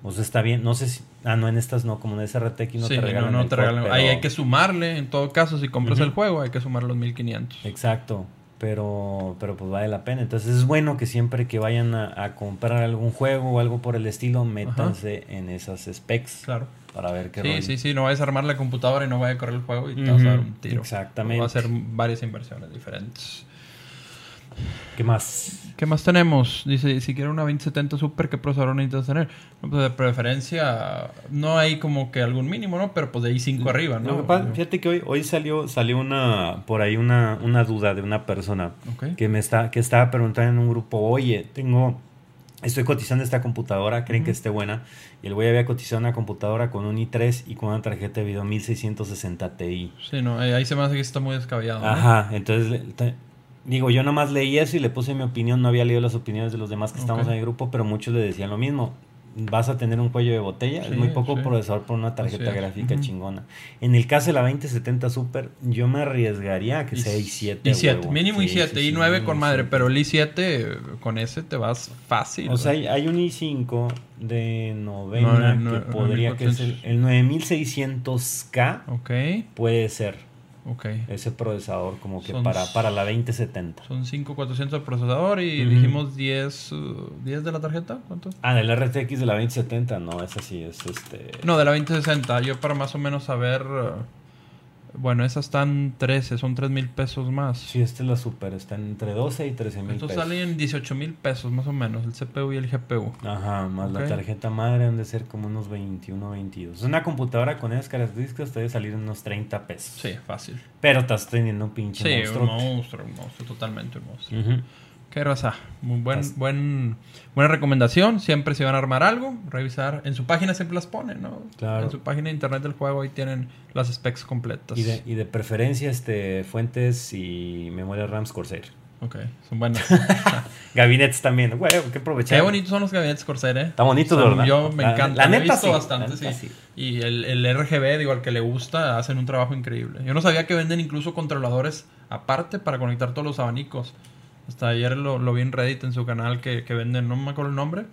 O sea, está bien. No sé si. Ah, no, en estas no. Como en ese RTX no sí, te regalan. no, no te regalan. pero- Ahí hay que sumarle, en todo caso, si compras el juego, hay que sumar los 1500. Exacto. Pero, pero pues vale la pena. Entonces es bueno que siempre que vayan a, a comprar algún juego o algo por el estilo, métanse en esas specs Claro. para ver qué Sí, rollo. sí, sí, no vayas a armar la computadora y no vaya a correr el juego y te vas a dar un tiro. exactamente. Va a ser varias inversiones diferentes. ¿Qué más? ¿Qué más tenemos? Dice, si quiero una 2070 Super, ¿qué procesador necesitas tener? No, pues de preferencia, no hay como que algún mínimo, ¿no? Pero pues de ahí 5 arriba, ¿no? Pasa- fíjate que hoy, hoy salió, salió una, por ahí una, una duda de una persona Ok. que me está, que estaba preguntando en un grupo, oye, tengo, estoy cotizando esta computadora, creen que esté buena. Y el güey había cotizado una computadora con un i3 y con una tarjeta de video 1660 Ti. Sí, no, ahí se me hace que está muy descabellado. ¿no? Ajá, entonces digo, yo nomás leí eso y le puse mi opinión, no había leído las opiniones de los demás que estamos Ok. en el grupo, pero muchos le decían lo mismo. Vas a tener un cuello de botella, Sí, es muy poco sí. procesador por una tarjeta gráfica Ujú. chingona. En el caso de la 2070 Super, yo me arriesgaría a que sea i7. i7, huevo. mínimo Sí, i7, sí, sí, i9 mínimo con madre, i7. pero el i7 con ese te vas fácil. O sea, hay, hay un i5 de novena No, no, que no, podría que es el, 9400. el 9600K Ok, puede ser ok. ese procesador como que Son para, para la 2070. Son 5400 el procesador y Ujú. dijimos 10, uh, 10 de la tarjeta, ¿cuánto? Ah, del RTX de la 2070, no, esa sí es este. No, de la 2060. Yo para más o menos saber uh, Bueno, esas están 13, son 3 mil pesos más. Sí, esta es la super, está entre 12 y 13 mil Estos pesos. salen 18 mil pesos más o menos, el CPU y el GPU. Ajá, más la tarjeta madre han de ser como unos 21, 22. Una computadora con esas características te debe salir unos 30 pesos. Sí, fácil. Pero estás teniendo un pinche Sí, monstruo. un monstruo, un monstruo, totalmente un monstruo. Qué raza. Muy buen, buen, buena recomendación. Siempre si van a armar algo, revisar. En su página siempre las ponen, ¿no? Claro. En su página de internet del juego ahí tienen las specs completas. Y de, y de preferencia, este, fuentes y memoria RAMs Corsair. Ok, son buenas. Gabinetes también, güey, qué aprovechar. Qué bonitos son los gabinetes Corsair, ¿eh? Está bonito, Son- ¿verdad? Yo me La- encanta. la lo he neta visto sí, bastante, la neta sí. sí. Y el, el RGB, digo, al que le gusta, hacen un trabajo increíble. Yo no sabía que venden incluso controladores aparte para conectar todos los abanicos. Hasta ayer lo, lo vi en Reddit en su canal que, que venden, no me acuerdo el nombre,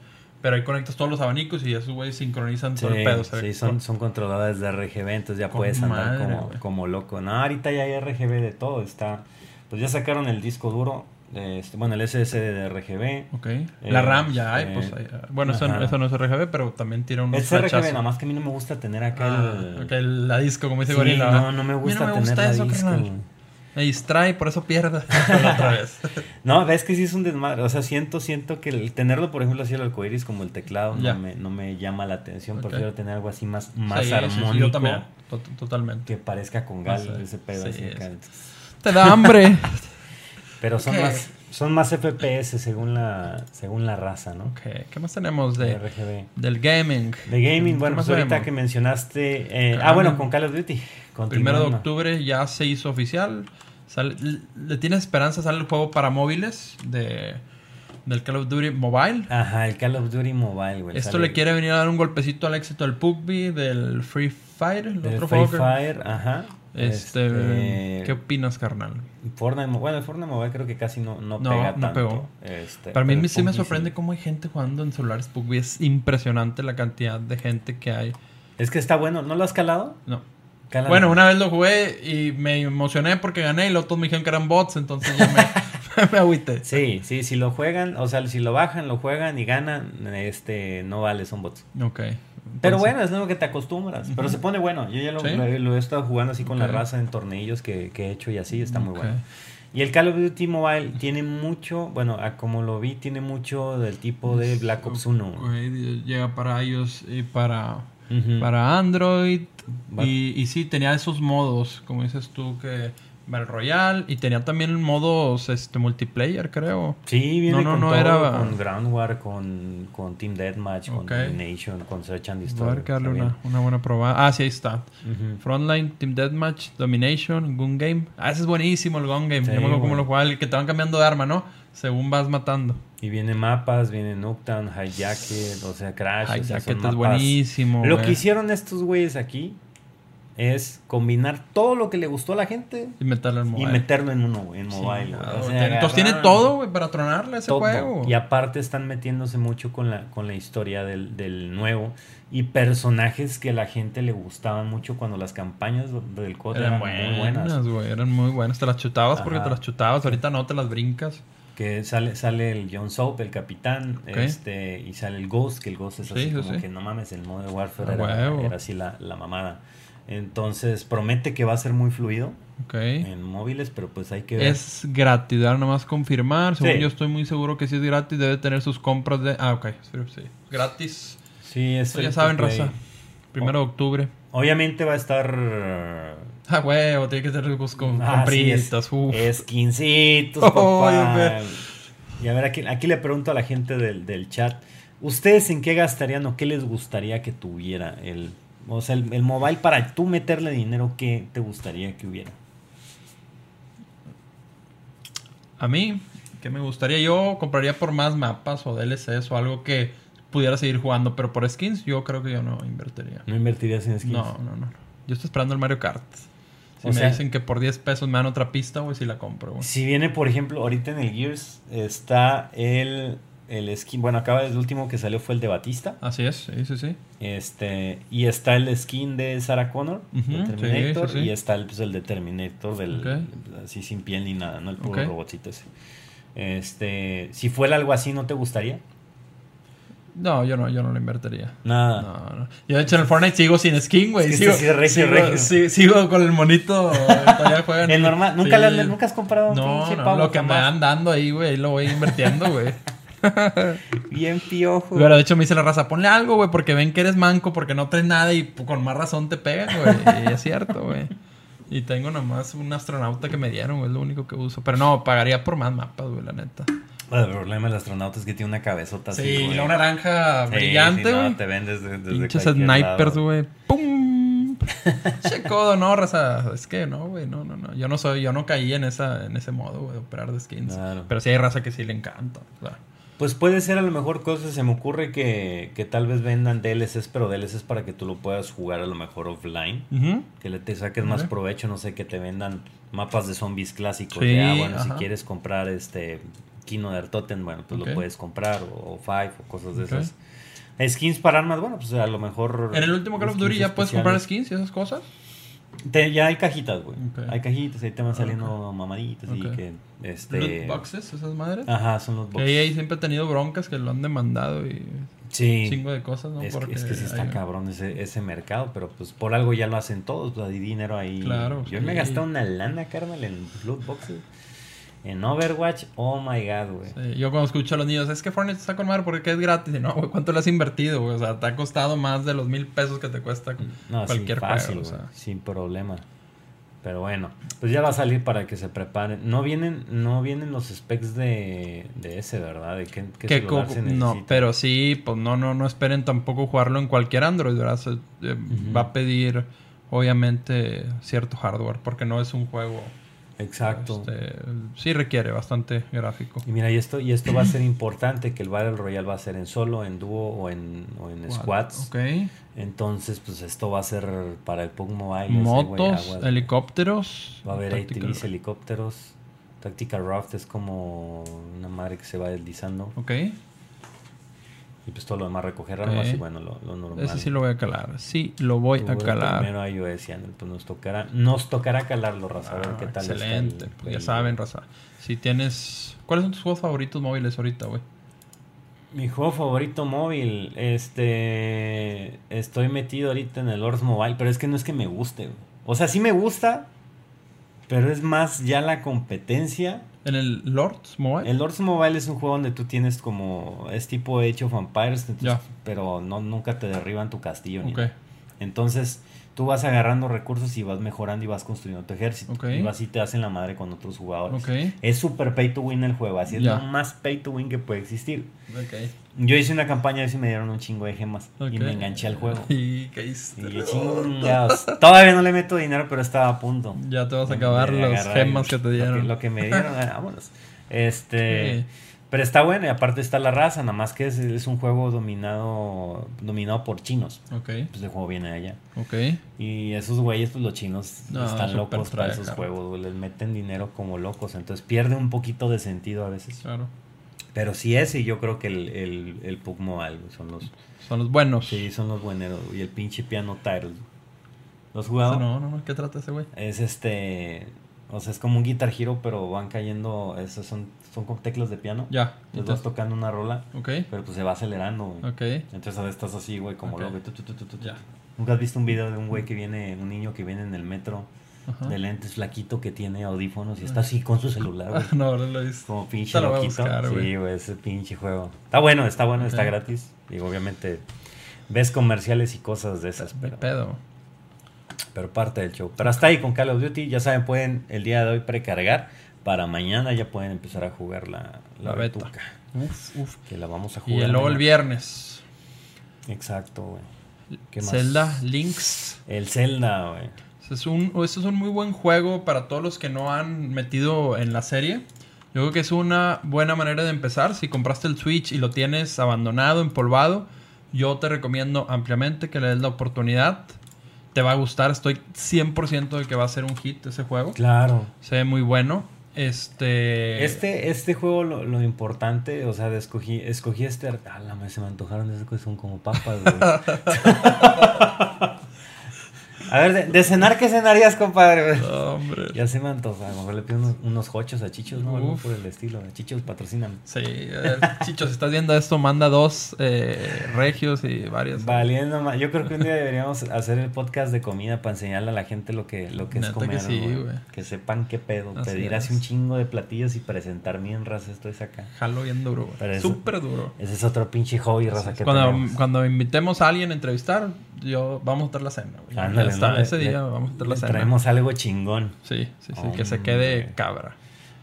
pero ahí conectas todos los abanicos y esos güeyes sincronizan Sí, todo el pedo. sí, son, son controladores de RGB, entonces ya Con puedes andar madre, como, loco. No, ahorita ya hay RGB de todo, está... Pues ya sacaron el disco duro, este, bueno, el SSD de RGB. Ok. La RAM ya hay, Eh, pues bueno, eso, no es RGB, pero también tiene unos Es RGB, nada más que a mí no me gusta tener acá Ah, el... ok, la disco, como dice Sí, Gorila. no, no me gusta no me tener gusta la eso, disco. carnal. Me distrae, por eso pierdo. otra vez. No, ves que sí es un desmadre. O sea, siento, siento que el tenerlo, por ejemplo, así el arcoiris como el teclado no me, no me llama la atención. Ok. Prefiero tener algo así más, más Sí, sí, sí, armónico. yo también. To- Totalmente. Que parezca con gal ese pedo sí, así. Te da hambre. Pero son más, son más FPS según la, según la raza, ¿no? Ok, ¿Qué más tenemos De RGB. del gaming? De gaming, ¿Qué bueno, pues ahorita que mencionaste. eh, ah, bueno, con Call of Duty. Primero de octubre ya se hizo oficial. Sale- ¿Le tienes esperanza? Sale el juego para móviles de, del Call of Duty Mobile. Ajá, el Call of Duty Mobile, güey. Esto sale le quiere venir a dar un golpecito al éxito del PUBG, del Free Fire, el del otro Free juego que- Fire, ajá. Este, Este, ¿Qué opinas, carnal? Fortnite, bueno, el Fortnite Mobile creo que casi no, no, No, pega no tanto. pegó. Este, Para mí sí me sorprende cómo hay gente jugando en celulares PUBG. Es impresionante la cantidad de gente que hay. Es que está bueno. ¿No lo has calado? No. Bueno, una vez lo jugué y me emocioné porque gané y luego todos me dijeron que eran bots, entonces yo me, me agüité. Sí, sí, si lo juegan, o sea, si lo bajan, lo juegan y ganan, este, no vale, son bots. Ok. Pero bueno, es lo que te acostumbras. Pero se pone bueno. Yo ya lo, Sí. lo he- lo he estado jugando así con la raza en torneillos que, que he hecho y así, está muy bueno. Y el Call of Duty Mobile tiene mucho, bueno, a como lo vi, tiene mucho del tipo de Black Ops 1. Ok, Llega para iOS y para, Ujú. para Android. Y, y sí, tenía esos modos, como dices tú, que Battle Royale. Y tenía también modos este, multiplayer, creo. Sí, viene No, no, con no, todo, era- con Ground War, con, con Team Deathmatch, Ok. con Nation, con Search and Voy a Destroy. ver que darle una, una buena probada. Ah, sí, ahí está. bien. Ujú. Frontline, Team Deathmatch, Domination, Gun Game. Ah, ese es buenísimo el Gun Game. Sí, Yo me acuerdo cómo lo jugaba, el que te van cambiando de arma, ¿no? Según vas matando. Y viene mapas, viene Nuketown, Hijacket, o sea, Crash. o sea, Hijacket es buenísimo. Lo güey. que hicieron estos güeyes aquí es combinar todo lo que le gustó a la gente Y meterlo en y mobile. meterlo en uno, güey, en mobile. O sea, Entonces tiene todo, güey, para tronarle ese todo. juego. Y aparte están metiéndose mucho con la, con la historia del, del nuevo y personajes que a la gente le gustaban mucho cuando las campañas del COD eran eran, muy buenas, buenas. güey. Eran muy buenas. Te las chutabas porque te las chutabas. Ahorita no te las brincas. Que sale, sale el John Soap, el capitán, este, y sale el Ghost, que el Ghost es Sí, así sí, como sí. que no mames, el modo de Warfare era, así la, la mamada. Entonces promete que va a ser muy fluido en móviles, pero pues hay que ver. Es gratis, ahora nomás confirmar. Según Sí. yo estoy muy seguro que si es gratis, debe tener sus compras de. Ah, ok. Sí. Gratis. Sí, es Pues ya saben, raza. Primero de octubre. Obviamente va a estar Ah, huevo, tiene que tener sus con, Ah, sí, es- compritas. esquincitos, papá. Y a ver, aquí, aquí le pregunto a la gente del, del chat. ¿Ustedes en qué gastarían o qué les gustaría que tuviera el... O sea, el, el mobile para tú meterle dinero, ¿qué te gustaría que hubiera? A mí, que me gustaría, yo compraría por más mapas o DLCs o algo que pudiera seguir jugando, pero por skins yo creo que yo no invertiría. ¿No invertirías en skins? No, no, no. Yo estoy esperando el Mario Kart. Si O me sea- dicen que por 10 pesos me dan otra pista, güey, si la compro, güey. Si viene, por ejemplo, ahorita en el Gears está el, el skin... Bueno, acaba el último que salió fue el de Batista. Así es, sí, sí, sí. Este, y está el skin de Sarah Connor, Ujú, de Terminator, sí, sí, sí. y está el, pues, el de Terminator, del, así sin piel ni nada, ¿no? El puro Ok. robotcito ese. Este, si fuera algo así, ¿no te gustaría? No, yo no, yo no lo invertiría. Nada. No, no. Yo de hecho en el Fortnite sigo sin skin, güey. Es que sigo, sí regio, sigo, regio. sigo con el monito. todavía juegan. El normal, Sí. ¿nunca, le- nunca has comprado un No, pinche no, pavo lo que me van dando ahí, güey, lo voy invirtiendo, güey. Bien piojo. Pero de hecho me dice la raza, ponle algo, güey, porque ven que eres manco, porque no traes nada y con más razón te pegan, güey. Y es cierto, güey. Y tengo nomás un astronauta que me dieron, güey, es lo único que uso. Pero no, pagaría por más mapas, güey, la neta. El problema del astronauta es que tiene una cabezota así. Sí, la naranja Sí, brillante, sí, no, güey. te vendes desde, desde Pinches snipers, güey. ¡Pum! che codo, no, raza. Es que no, güey, no, no, no. Yo no soy, yo no caí en esa, en ese modo, güey, de operar de skins. Claro. Pero sí hay raza que sí le encanta. o sea. Pues puede ser a lo mejor cosas, se me ocurre que, que tal vez vendan DLCs, pero DLCs para que tú lo puedas jugar a lo mejor offline. Que le te saques más provecho, no sé, que te vendan mapas de zombies clásicos. Sí, de, ah, bueno, si quieres comprar este Kino de Totem, bueno, pues lo puedes comprar, o, o Five, o cosas de esas. Skins para armas, bueno, pues a lo mejor... En el último Call of Duty ya puedes comprar skins y esas cosas. Te- ya hay cajitas, güey. Hay cajitas, ahí te van saliendo mamaditas y Ok. que... Este... Loot boxes, esas madres. Ajá, son los Que boxes. EA siempre ha tenido broncas que lo han demandado y Sí. un chingo de cosas, ¿no? Es, que- Porque es que sí está hay- cabrón ese, ese mercado, pero pues por algo ya lo hacen todos, pues hay dinero ahí. Claro, Yo me gasté una lana, carnal, en loot boxes. En Overwatch, oh my god, güey. Sí, yo cuando escucho a los niños, es que Fortnite está con madre porque es gratis. Y no, güey, ¿cuánto le has invertido, güey? O sea, te ha costado más de los mil pesos que te cuesta No, cualquier sin fácil, juego. O güey, sea. sin problema. Pero bueno, pues ya va a salir para que se preparen. No vienen, no vienen los specs de, de ese, ¿verdad? De qué, qué celular no, pero sí, pues no, no, no esperen tampoco jugarlo en cualquier Android, ¿verdad? Se- eh. Va a pedir, obviamente, cierto hardware, porque no es un juego. Exacto. este, sí requiere bastante gráfico. Y mira, y esto, y esto va a ser importante, que el Battle Royale va a ser en solo, en dúo o en, o en squads. Ok. Entonces, pues esto va a ser para el Pug Mobile. ese, Motos, helicópteros. Va a haber ATVs, helicópteros. Tactical Raft es como una madre que se va deslizando. Ok. Y pues todo lo demás recoger armas y bueno, lo, lo normal. Ese sí lo voy a calar. Sí, lo voy a calar. Primero iOS y Android, pues nos tocará, nos tocará calarlo, raza, a ver Ah, qué tal está el- excelente. Pues ya saben, raza. Si tienes... ¿Cuáles son tus juegos favoritos móviles ahorita, güey? Mi juego favorito móvil, este, estoy metido ahorita en el Lords Mobile, pero es que no es que me guste, güey. O sea, sí me gusta, pero es más ya la competencia. ¿En el Lords Mobile? El Lords Mobile es un juego donde tú tienes como, es tipo Age of entonces- Ya. pero no, nunca te derriban tu castillo. ni. Entonces, tú vas agarrando recursos y vas mejorando y vas construyendo tu ejército. Y vas y te hacen la madre con otros jugadores. Es super pay to win el juego, así es lo más pay to win que puede existir. Yo hice una campaña y me dieron un chingo de gemas y me enganché al juego. ¿Y hiciste? Y chingados. Todavía no le meto dinero, pero estaba a punto. Ya te vas a acabar las gemas que te lo dieron. Lo que, me dieron, vámonos. Este, Sí. pero está bueno y aparte está la raza, nada más que es, es un juego dominado dominado por chinos. Ok. Pues el juego viene de allá. Ok. Y esos güeyes, pues los chinos No, están locos para esos juegos, güey, les meten dinero como locos, entonces pierde un poquito de sentido a veces. Claro. Pero sí ese y yo creo que el, el, el Pug Mobile güey, son los, Son los buenos. sí, son los bueneros, y el pinche piano Tyrell. ¿Lo has jugado? No, no, no. ¿Qué trata ese güey? Es este, o sea, es como un Guitar Hero, pero van cayendo, esos son, son como teclas de piano. Ya. Entonces vas Entonces, tocando una rola, ok. pero pues se va acelerando, güey. Ok. Entonces a veces estás así, güey, como Ok. loco. tu, tu. Ya. ¿Nunca has visto un video de un güey que viene, un niño que viene en el metro Ajá. de lentes flaquito que tiene audífonos y está así con su celular, güey? no, no lo visto. Como pinche lo loquito. buscar, güey. sí, güey, ese pinche juego. Está bueno, está bueno, está gratis. Digo, obviamente ves comerciales y cosas de esas, pero, pedo. pero parte del show. Pero hasta ahí con Call of Duty, ya saben, pueden el día de hoy precargar. Para mañana ya pueden empezar a jugar la, la, La beta. betuca, Uf, uf. Que la vamos a jugar. Y luego el viernes. Exacto, güey. ¿Qué más? Zelda Links. El Zelda, güey. Es, un, ese es un muy buen juego para todos los que no han metido en la serie. Yo creo que es una buena manera de empezar. Si compraste el Switch y lo tienes abandonado, empolvado, yo te recomiendo ampliamente que le des la oportunidad. Te va a gustar, estoy 100% de que va a ser un hit ese juego. Claro. Se ve muy bueno. Este. Este, este juego, lo, lo importante, o sea, de escogí, escogí este. Ah, la se me antojaron esas cosas, son como papas, güey. A ver, de, de cenar, ¿qué cenarías, compadre? Hombre. Ya se me antoja. A lo mejor le pido unos, unos hochos a Chichos, ¿no? Algo por el estilo. Chichos patrocinan. Sí, eh, Chicho, si estás viendo esto, manda dos eh, regios y varias. Valiendo más. Yo creo que un día deberíamos hacer el podcast de comida para enseñarle a la gente lo que, lo que es comer. que sí, güey. güey. Que sepan qué pedo. Así Pedir así es. un chingo de platillos y presentar bien raza. Esto es acá. Jalo bien duro, güey. Súper duro. Ese es otro pinche hobby, raza, que Cuando, tenemos. cuando invitemos a alguien a entrevistar, yo vamos a estar la cena. güey. Ese Le- día vamos a estar la cena. Traemos algo chingón. Sí, sí, sí, que se quede cabra.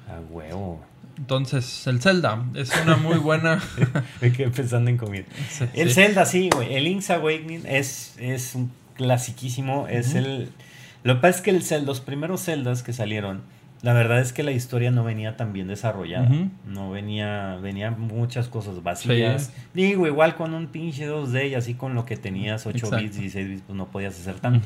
A huevo. Entonces, el Zelda es una muy buena. Me quedé pensando en comida. Sí, El sí. Zelda, sí, güey. El Link's Awakening es, es un clasiquísimo. Es el. Lo que pasa es que el Zelda, los primeros Zeldas que salieron, la verdad es que la historia no venía tan bien desarrollada. No venía. Venían muchas cosas vacías. Sí. Digo, igual con un pinche 2D y así con lo que tenías 8 Exacto. bits, 16 bits, pues no podías hacer tanto.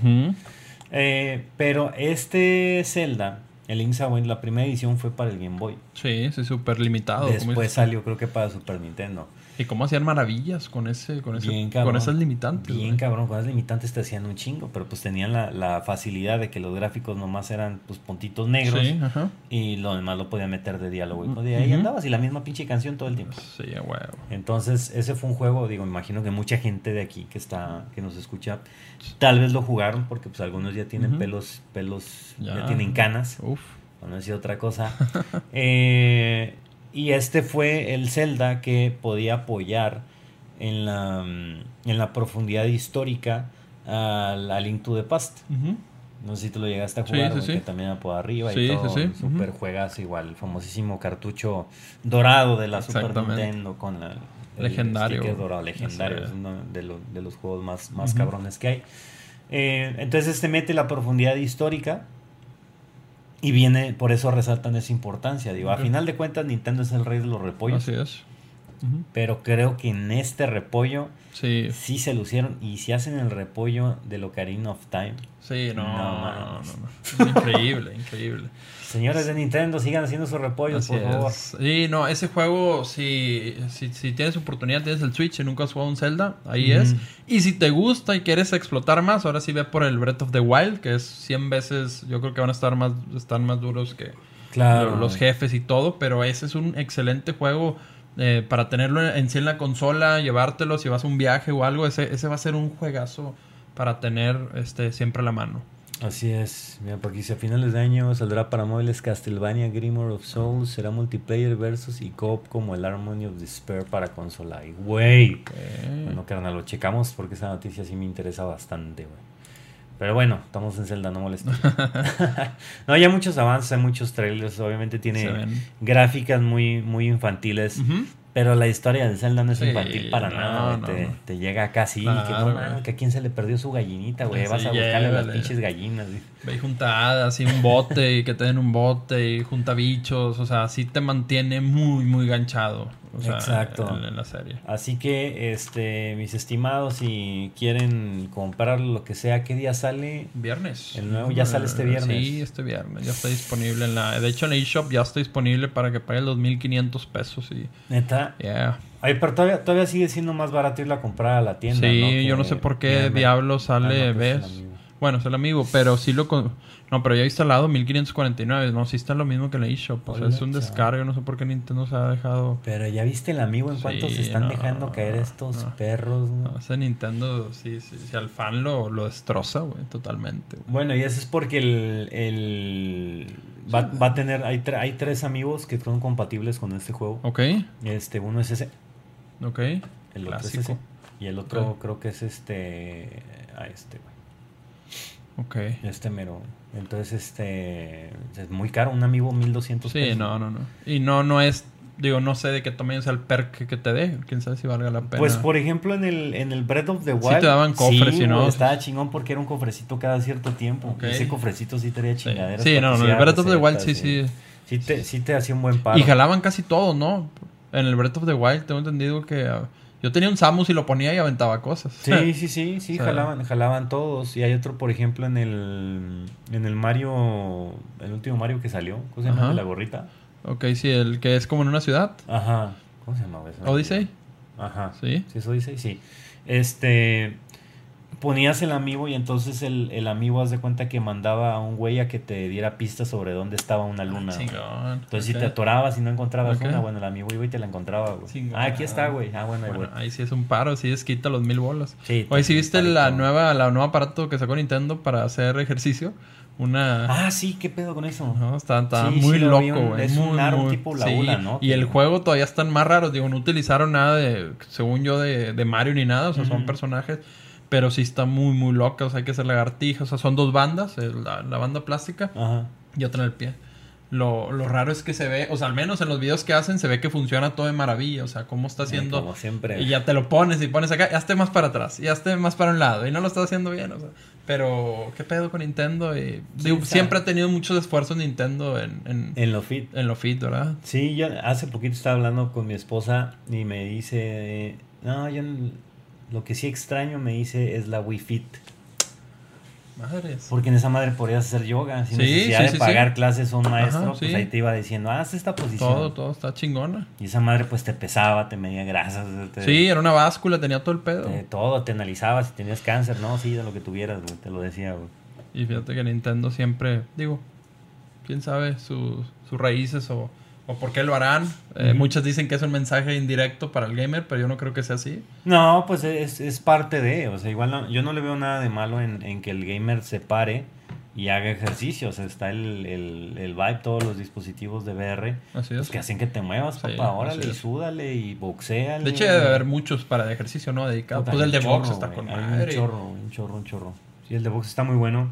Eh, pero este Zelda, el Link's Awakening, la primera edición fue para el Game Boy. Sí, sí, súper limitado. Después salió, creo que para Super Nintendo. Y cómo hacían maravillas con ese, con ese, Bien cabrón. con esas limitantes. Bien güey. cabrón, con las limitantes te hacían un chingo, pero pues tenían la, la facilidad de que los gráficos nomás eran pues puntitos negros Sí, ajá. y lo demás lo podían meter de diálogo. Y pues, de ahí andabas y la misma pinche canción todo el tiempo. Sí, huevo. Entonces, ese fue un juego, digo, imagino que mucha gente de aquí que está, que nos escucha, tal vez lo jugaron porque pues algunos ya tienen pelos, pelos, ya. Ya. tienen canas, Uf. no decir otra cosa. Eh, y este fue el Zelda que podía apoyar en la, mm, en la profundidad histórica al a Link to the Past. No sé si tú lo llegaste a Sí, jugar, sí, sí. que también por arriba Sí, y sí, todo. sí. Super Ujú. juegas igual, el famosísimo cartucho dorado de la Super. Nintendo con la, el Legendario. sticker dorado, legendario. Es es. uno de, lo- de los juegos más, más cabrones que hay. Eh, entonces este mete la profundidad histórica y viene, por eso resaltan esa importancia. Digo, a final de cuentas Nintendo es el rey de los repollos. Así es. Pero creo que en este repollo Sí, sí se lucieron. Y si hacen el repollo de Ocarina of Time. sí, no, No no, no, mames. no. Es increíble, increíble. Señores de Nintendo, sigan haciendo sus repollos, Así por favor. es. Sí, no, ese juego, si, si, si tienes oportunidad, tienes el Switch y nunca has jugado un Zelda, ahí es. Y si te gusta y quieres explotar más, ahora sí ve por el Breath of the Wild, que es 100 veces, yo creo que van a estar más, están más duros que Claro. lo- los jefes y todo, pero ese es un excelente juego eh, para tenerlo en sí en la consola, llevártelo si vas a un viaje o algo, ese, ese va a ser un juegazo para tener este siempre a la mano. Así es. Mira, porque dice a finales de año saldrá para móviles Castlevania Grimoire of Souls. Será multiplayer versus y co-op como el Harmony of Despair para consola. Y güey. Eh, Bueno, carnal, lo checamos porque esa noticia sí me interesa bastante, güey. Pero bueno, estamos en Zelda, no molesto. no, hay muchos avances, hay muchos trailers. Obviamente tiene gráficas muy, muy infantiles. Pero la historia de Zelda no es Sí, infantil para no, nada, güey. no, te, no. te llega casi que Claro, no güey. mames, que a quién se le perdió su gallinita, güey. Vas a buscarle las pinches gallinas, güey. Ve y junta hadas y un bote y que te den un bote y junta bichos. O sea, sí te mantiene muy, muy ganchado. O sea, Exacto. En, en la serie. Así que, este, mis estimados, si quieren comprar lo que sea, ¿qué día sale? Viernes. El nuevo ya sale este viernes. Sí, este viernes. Ya está disponible en la. De hecho, en eShop ya está disponible para que paguen los 1500 pesos. Y. Neta. Yeah. Ay, pero todavía, todavía sigue siendo más barato irla a comprar a la tienda. Sí, ¿no? Yo no sé por qué diablo Ah, sale, no, pues, ¿ves? Bueno, es el amigo, pero sí lo. con- No, pero ya instalado 1549. No, sí está lo mismo que la eShop. O sea, Hola, es un chao. descargo. No sé por qué Nintendo se ha dejado. Pero ya viste el amigo en cuánto Sí, se están no, dejando caer estos no. perros, ¿no? No, ese Nintendo, sí, sí, sí, al fan lo, lo destroza, güey, totalmente. Bueno, y eso es porque el, el va, va a tener, hay, tre- hay tres amigos que son compatibles con este juego. Ok, Este, uno es ese, ok. el otro es ese, y el otro creo que es este, a este, güey. Ok. Este mero. Entonces, este, es muy caro, un amigo 1200 Sí, pesos. no, no, no. Y no, no es, digo, no sé de qué tamaño sea el perk que te dé. Quién sabe si valga la pena. Pues por ejemplo en el, en el Breath of the Sí Wild. te daban cofres, sí, ¿y no? Estaba chingón porque era un cofrecito cada cierto tiempo. Ok. Ese cofrecito sí traía Sí, chingaderas. sí para no, no, el Breath of the Wild sí, sí. Sí te, sí te hacía un buen paro. Y jalaban casi todo, ¿no? En el Breath of the Wild tengo entendido que... ah, yo tenía un Samus y lo ponía y aventaba cosas. Sí, sí, sí, sí, O sea, jalaban, jalaban todos. Y hay otro, por ejemplo, en el en el Mario, el último Mario que salió, ¿cómo se llama? La gorrita. ok, sí, el que es como en una ciudad. Ajá. ¿Cómo se llama eso? Odyssey. Ajá. Sí. Sí, es Odyssey, sí. Este ponías el amiibo y entonces el, el amiibo haz de cuenta que mandaba a un güey a que te diera pistas sobre dónde estaba una luna. güey. Chingón. Entonces si te atorabas y no encontrabas Ok. una, bueno, el amiibo iba y te la encontraba, güey. Chingón. Ah, aquí está, güey. Ah, bueno, Bueno, ahí sí es un paro, sí es quita los mil bolas. Sí, Oye, ¿sí te- viste parito. la nueva, la nueva aparato que sacó Nintendo para hacer ejercicio? Una... Ah, sí, ¿qué pedo con eso? No, está, está Sí, muy sí lo vi, loco, güey. es un aro muy- tipo la sí, ULA, ¿no? Y el juego todavía están más raros. Digo, no utilizaron nada de, según yo, de, de Mario ni nada. O sea, son personajes. Pero sí está muy, muy loca. O sea, hay que hacer lagartijas. O sea, son dos bandas. La, la banda plástica Ajá. y otra en el pie. Lo, lo raro es que se ve, o sea, al menos en los videos que hacen, se ve que funciona todo de maravilla. O sea, cómo está haciendo. Como siempre. Y ya te lo pones y pones acá, ya esté más para atrás, ya esté más para un lado, y no lo estás haciendo bien, o sea. Pero, ¿qué pedo con Nintendo? Y, digo, siempre ha tenido muchos esfuerzos Nintendo en, en, En lo fit. en lo fit, ¿verdad? Sí, yo hace poquito estaba hablando con mi esposa y me dice, no, yo lo que sí extraño me dice es la Wii Fit. Madres. Porque en esa madre podrías hacer yoga sin Sí, necesidad sí, de sí, pagar clases a un maestro. Ajá, pues ahí te iba diciendo, haz esta posición. Todo, todo está chingona. Y esa madre pues te pesaba, te medía grasas. Te, Sí, era una báscula, tenía todo el pedo. te- todo, te analizaba si tenías cáncer, no, sí, de lo que tuvieras, güey, te lo decía, güey. Y fíjate que Nintendo siempre, digo, quién sabe sus, sus raíces o, o por qué lo harán. Eh, Ujú. Muchas dicen que es un mensaje indirecto para el gamer, pero yo no creo que sea así. No, pues es, es parte de, o sea, igual no- yo no le veo nada de malo en, en que el gamer se pare y haga ejercicio, o sea, está el, el, el Vibe, todos los dispositivos de VR, Así pues es. que hacen que te muevas, Sí, papá, órale, y súdale y boxeale. De hecho, debe haber muchos para ejercicio, ¿no? Dedicados. Pues el de un box chorro, está con madre. Un chorro, un chorro, un chorro. Sí, el de box está muy bueno.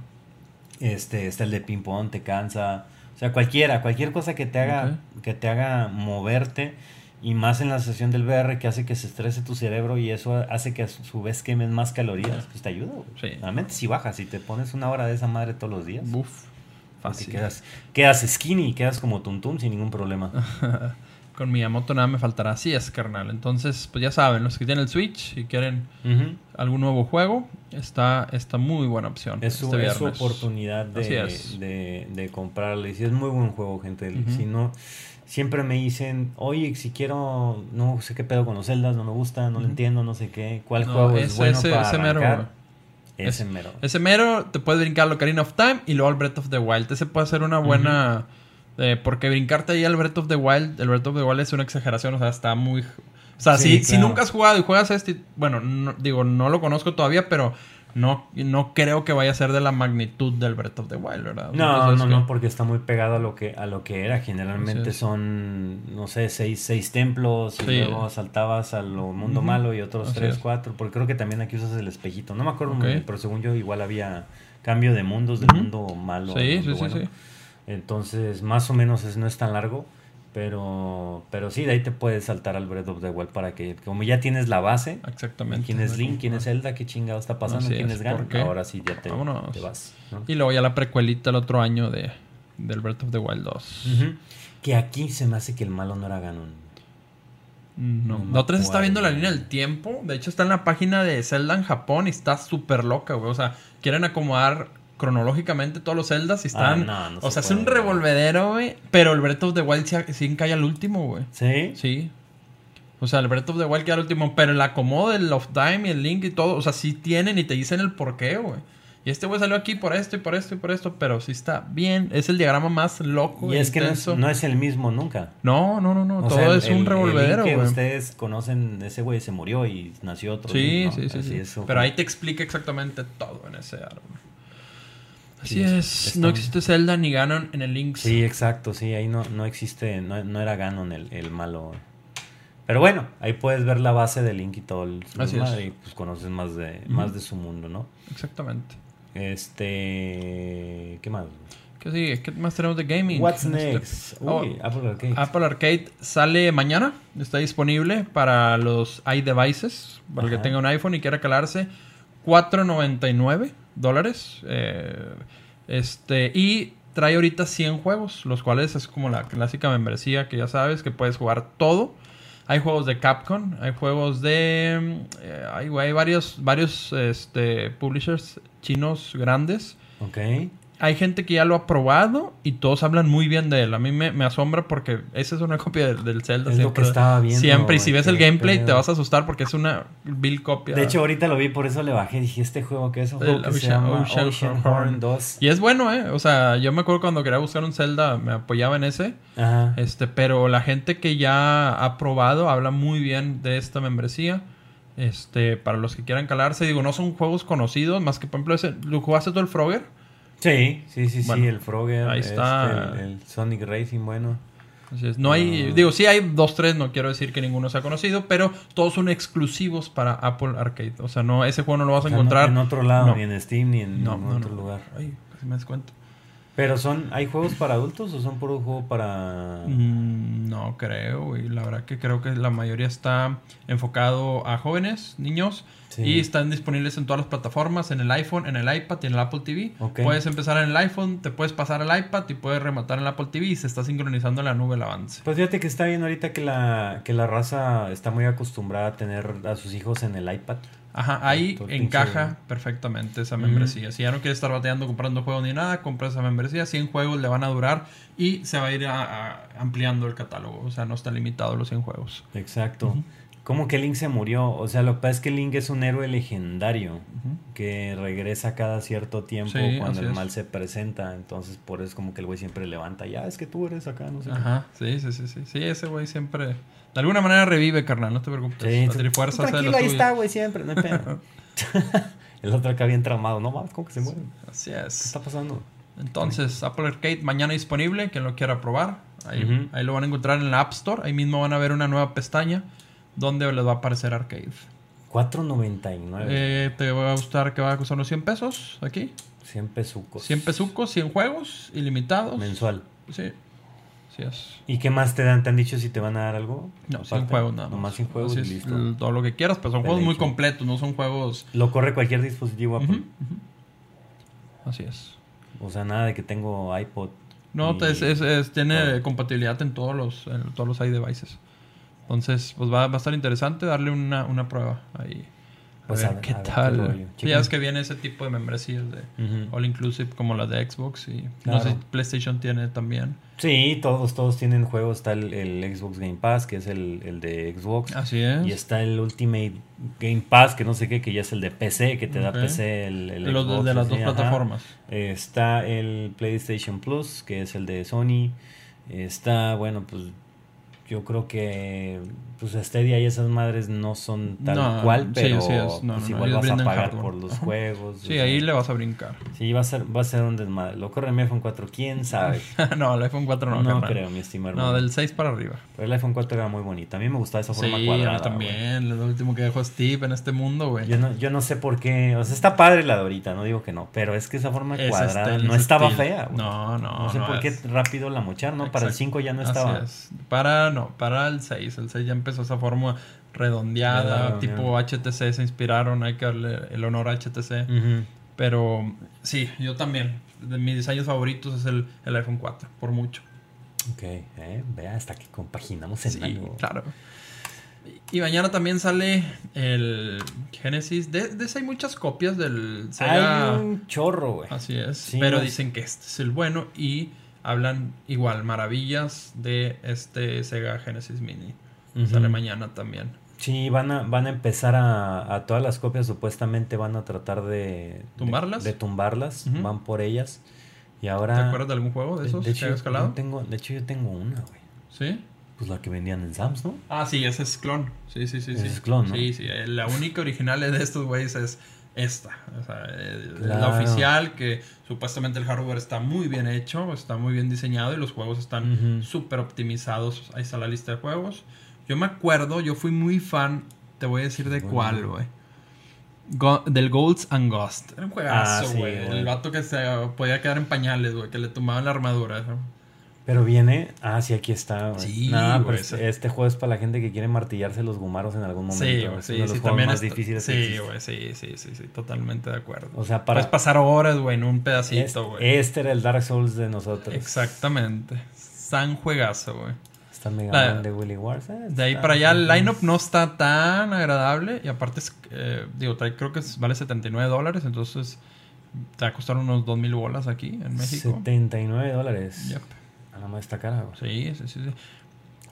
Este, está el de ping pong, te cansa. O sea, cualquiera, cualquier cosa que te haga, que te haga moverte. Y más en la sesión del VR que hace que se estrese tu cerebro y eso hace que a su vez quemes más calorías. Pues te ayuda, güey. Sí. Realmente si bajas, si te pones una hora de esa madre todos los días. Porque Fácil. Quedas, quedas skinny, quedas como tuntum sin ningún problema. Con Miyamoto nada me faltará. Así es, carnal. Entonces, pues ya saben, los que tienen el Switch y quieren algún nuevo juego, está, está muy buena opción. Es su, este es su oportunidad de, es. de, de comprarle. Y sí, es muy buen juego, gente. Si no, siempre me dicen, oye, si quiero, no sé qué pedo con los celdas, no me gusta, no lo entiendo, no sé qué. ¿Cuál No, juego es ese- bueno ese- para ese mero. Ese Es- mero. Ese mero te puedes brincar al Ocarina of Time y luego al Breath of the Wild. Ese puede ser una buena. Eh, porque brincarte ahí al Breath of the Wild, el Breath of the Wild es una exageración, o sea, está muy. O sea, Sí, si, si nunca has jugado y juegas este, bueno, no- digo, no lo conozco todavía, pero no, no creo que vaya a ser de la magnitud del Breath of the Wild, ¿verdad? No, no, que- no, porque está muy pegado a lo que a lo que era. Generalmente son, no sé, seis, seis templos y Sí. luego saltabas al mundo malo y otros Así tres, es. cuatro. Porque creo que también aquí usas el espejito. No me acuerdo muy bien, pero según yo igual había cambio de mundos del Ujú. mundo malo. al Sí, mundo sí, sí, bueno. sí. Entonces, más o menos es, no es tan largo. Pero, pero sí, de ahí te puedes saltar al Breath of the Wild para que, como ya tienes la base, Exactamente. quién es Link, quién es Zelda, qué chingado está pasando, quién es, es Ganon, ¿por qué? ahora sí ya te, vas. ¿no? Y luego ya la precuelita el otro año de, del Breath of the Wild 2. Ujú. Que aquí se me hace que el malo no era Ganon. No. No la otra está viendo la línea del tiempo. De hecho, está en la página de Zelda en Japón y está súper loca, güey. O sea, quieren acomodar cronológicamente todos los Zeldas y están. Ah, no, no o sea, se es un revolvedero, güey. Pero el Breath of the Wild sí, sí cae al último, güey. ¿Sí? Sí. O sea, el Breath of the Wild queda al último. Pero el acomodo del Of Time y el Link y todo. O sea, sí tienen y te dicen el porqué, güey. Y este güey salió aquí por esto y por esto y por esto. Pero sí está bien. Es el diagrama más loco. Y es que no es, no es el mismo nunca. No, no, no, no. O Todo sea, el- es el- un el revolvedero, güey. ustedes conocen, ese güey se murió y nació otro. Sí, sí, sí. Sí. es, Pero ahí te explica exactamente todo en ese árbol. Así Sí, es. está- No existe Zelda ni Ganon en el Link. Sí, exacto, sí, ahí no, no existe, no, no era Ganon el, el malo. Pero bueno, ahí puedes ver la base de Link y todo el Así es. y pues conoces más de, más de su mundo, ¿no? Exactamente. Este, ¿qué más? ¿Qué sigue? ¿Qué más tenemos de gaming? What's next? oh, Uy, Apple Arcade. Apple Arcade sale mañana. Está disponible para los iDevices. Para el que tenga un iPhone y quiera calarse. 4.99 dólares. Eh, este, y trae ahorita 100 juegos. Los cuales es como la clásica membresía que ya sabes que puedes jugar todo. Hay juegos de Capcom. Hay juegos de... eh, hay, hay varios, varios este, publishers chinos grandes. Ok. Hay gente que ya lo ha probado y todos hablan muy bien de él. A mí me, me asombra porque esa es una copia del, del Zelda. Es lo siempre, que estaba viendo, Siempre, y si ves el gameplay te vas a asustar porque es una vil copia. De hecho, ahorita lo vi, por eso le bajé. Dije, este juego que es un juego El que se llama Ocean Ocean, Horn. Horn 2. Y es bueno, ¿eh? O sea, yo me acuerdo cuando quería buscar un Zelda, me apoyaba en ese. Ajá. Este, pero la gente que ya ha probado habla muy bien de esta membresía. Este, para los que quieran calarse, digo, no son juegos conocidos, más que por ejemplo ese. ¿Lo jugaste tú el Frogger? Sí, sí, sí, Bueno, sí, el Frogger. ahí este, está. el, el Sonic Racing, bueno. Así es. No hay, Ah. digo, sí hay dos, tres, no quiero decir que ninguno sea conocido, pero todos son exclusivos para Apple Arcade. O sea, no, ese juego no lo vas a sea, no- encontrar. en otro lado, No. ni en Steam, ni en No, ningún otro lugar. Ay, casi me descuento. Pero son, ¿hay juegos para adultos o son puro juego para...? Mm, no creo, y la verdad que creo que la mayoría está enfocado a jóvenes, niños, Sí. y están disponibles en todas las plataformas, en el iPhone, en el iPad y en el Apple TV. Puedes empezar en el iPhone, te puedes pasar al iPad y puedes rematar en el Apple TV y se está sincronizando en la nube el avance. Pues fíjate que está bien ahorita que la, que la raza está muy acostumbrada a tener a sus hijos en el iPad. Ajá, ahí Todo pinche- encaja perfectamente esa membresía. Si ya no quieres estar bateando comprando juegos ni nada, compra esa membresía. 100 juegos le van a durar y se va a ir a- a- ampliando el catálogo. O sea, no está limitado los 100 juegos. Exacto. ¿Cómo que Link se murió? O sea, lo que pasa es que Link es un héroe legendario que regresa cada cierto tiempo Sí, cuando el es. mal se presenta. Entonces, por eso es como que el güey siempre levanta. Ya, es que tú eres acá, no sé. qué". Ajá, sí, sí, sí, sí. Sí, ese güey siempre. De alguna manera revive, carnal, no te preocupes. Sí, tú- lo tranquilo, ahí está, güey, siempre. No hay pedo. el otro acá bien traumado. No mames, ¿cómo que se muere? ¿Qué Así es. está pasando? Entonces, Apple Arcade mañana disponible, quien lo quiera probar. Ahí, ahí lo van a encontrar en la App Store. Ahí mismo van a ver una nueva pestaña donde les va a aparecer Arcade. 4.99. Eh, ¿Te va a gustar que va a costar unos 100 pesos aquí? 100 pesucos. 100 pesucos, 100 juegos ilimitados. Mensual. Sí, sí es. ¿Y qué más te dan? ¿Te han dicho si te van a dar algo? No, Aparte, 100 juegos nada más. Nomás 100 juegos Así y listo. Todo lo que quieras, pero son juegos muy completos, no son juegos... Lo corre cualquier dispositivo Apple. Así es. O sea, nada de que tengo iPod. No, y- es, es- es- tiene compatibilidad en todos los en todos los iDevices. Entonces, pues va, va a estar interesante darle una, una prueba ahí. A Pues ver a ver- qué a ver qué tal. Chequen. ya es que viene ese tipo de membresías de Ujú. All Inclusive como las de Xbox y no sé PlayStation tiene también. Sí, todos, todos tienen juegos. Está el, el Xbox Game Pass, que es el, el de Xbox. Así es. Y está el Ultimate Game Pass, que no sé qué, que ya es el de PC, que te da PC el, el Los de- Xbox, de las dos plataformas. Está el PlayStation Plus, que es el de Sony. Está, bueno, pues yo creo que pues Stadia y esas madres no son tal No, cual, sí, pero así es. No, pues no, igual vas a pagar hardware. por los Ajá. juegos. Sí, sea, ahí le vas a brincar. Sí, va a ser, va a ser un desmadre. Lo corre mi iPhone 4, quién sabe. no, el iPhone 4 no, No, creo, mi estimado. No, del 6 para arriba. Pero el iPhone 4 era muy bonito. A mí me gustaba esa forma sí, cuadrada. también. Lo último que dejó Steve en este mundo, güey. Yo no, yo no sé por qué. O sea, está padre la de ahorita, no digo que no. Pero es que esa forma cuadrada estilo, no estaba estilo. fea. güey. No, no, No sé por qué es- rápido la mocharon, ¿no? Para el Exacto. 5 ya no Así estaba. es. Para, no, para el 6. El 6 ya empezó esa forma redondeada, tipo HTC. Se inspiraron, hay que darle el honor a HTC. Pero sí, yo también. De mis diseños favoritos es el, el iPhone 4, por mucho. Ok, eh, vea, hasta que compaginamos en Sí, algo. claro. Y mañana también sale el Genesis. De, de ese hay muchas copias del Sega. Hay un chorro, güey. Así es. Sí, pero no- dicen que este es el bueno y hablan igual maravillas de este Sega Genesis Mini. Ujú. Sale mañana también. Sí, van a, van a empezar a, a todas las copias, supuestamente van a tratar de... ¿Tumbarlas? De, de tumbarlas, Ujú. van por ellas. Y ahora... ¿Te acuerdas de algún juego de de- esos de que hecho, yo tengo, de hecho, yo tengo una, güey. ¿Sí? Pues la que vendían en Sams, ¿no? Ah, sí, ese es clon. Sí, sí, sí. Ese sí. es clon, ¿no? Sí, sí. La única original de estos güeyes es esta. O sea, la oficial, que supuestamente el hardware está muy bien hecho, está muy bien diseñado y los juegos están Ujú. súper optimizados. Ahí está la lista de juegos. Yo me acuerdo, yo fui muy fan, te voy a decir de Bueno. cuál, güey. Go- del Golds and Ghost. Era un juegazo, Ah, sí, güey. el vato que se podía quedar en pañales, güey, que le tumbaban la armadura. ¿no? Pero viene... Ah, sí, aquí está, güey. Sí, Nah, güey, pero este juego es para la gente que quiere martillarse los gumaros en algún momento. Sí, es güey, sí, uno de los sí, juegos también más está- difíciles Sí, güey, sí, sí, sí, sí, totalmente de acuerdo. O sea, Puedes para... pasar horas, güey, en un Este, pedacito, güey. este era el Dark Souls de nosotros. Exactamente. San juegazo, güey. Está Mega La- Man de Willy Wars. eh, De ahí para allá el lineup no está tan agradable y aparte es, eh, digo, creo que vale 79 dólares, entonces Te va a costar unos 2 mil bolas aquí en México. 79 dólares. Yep. A la madre está cara, güey. Sí, sí, sí. sí.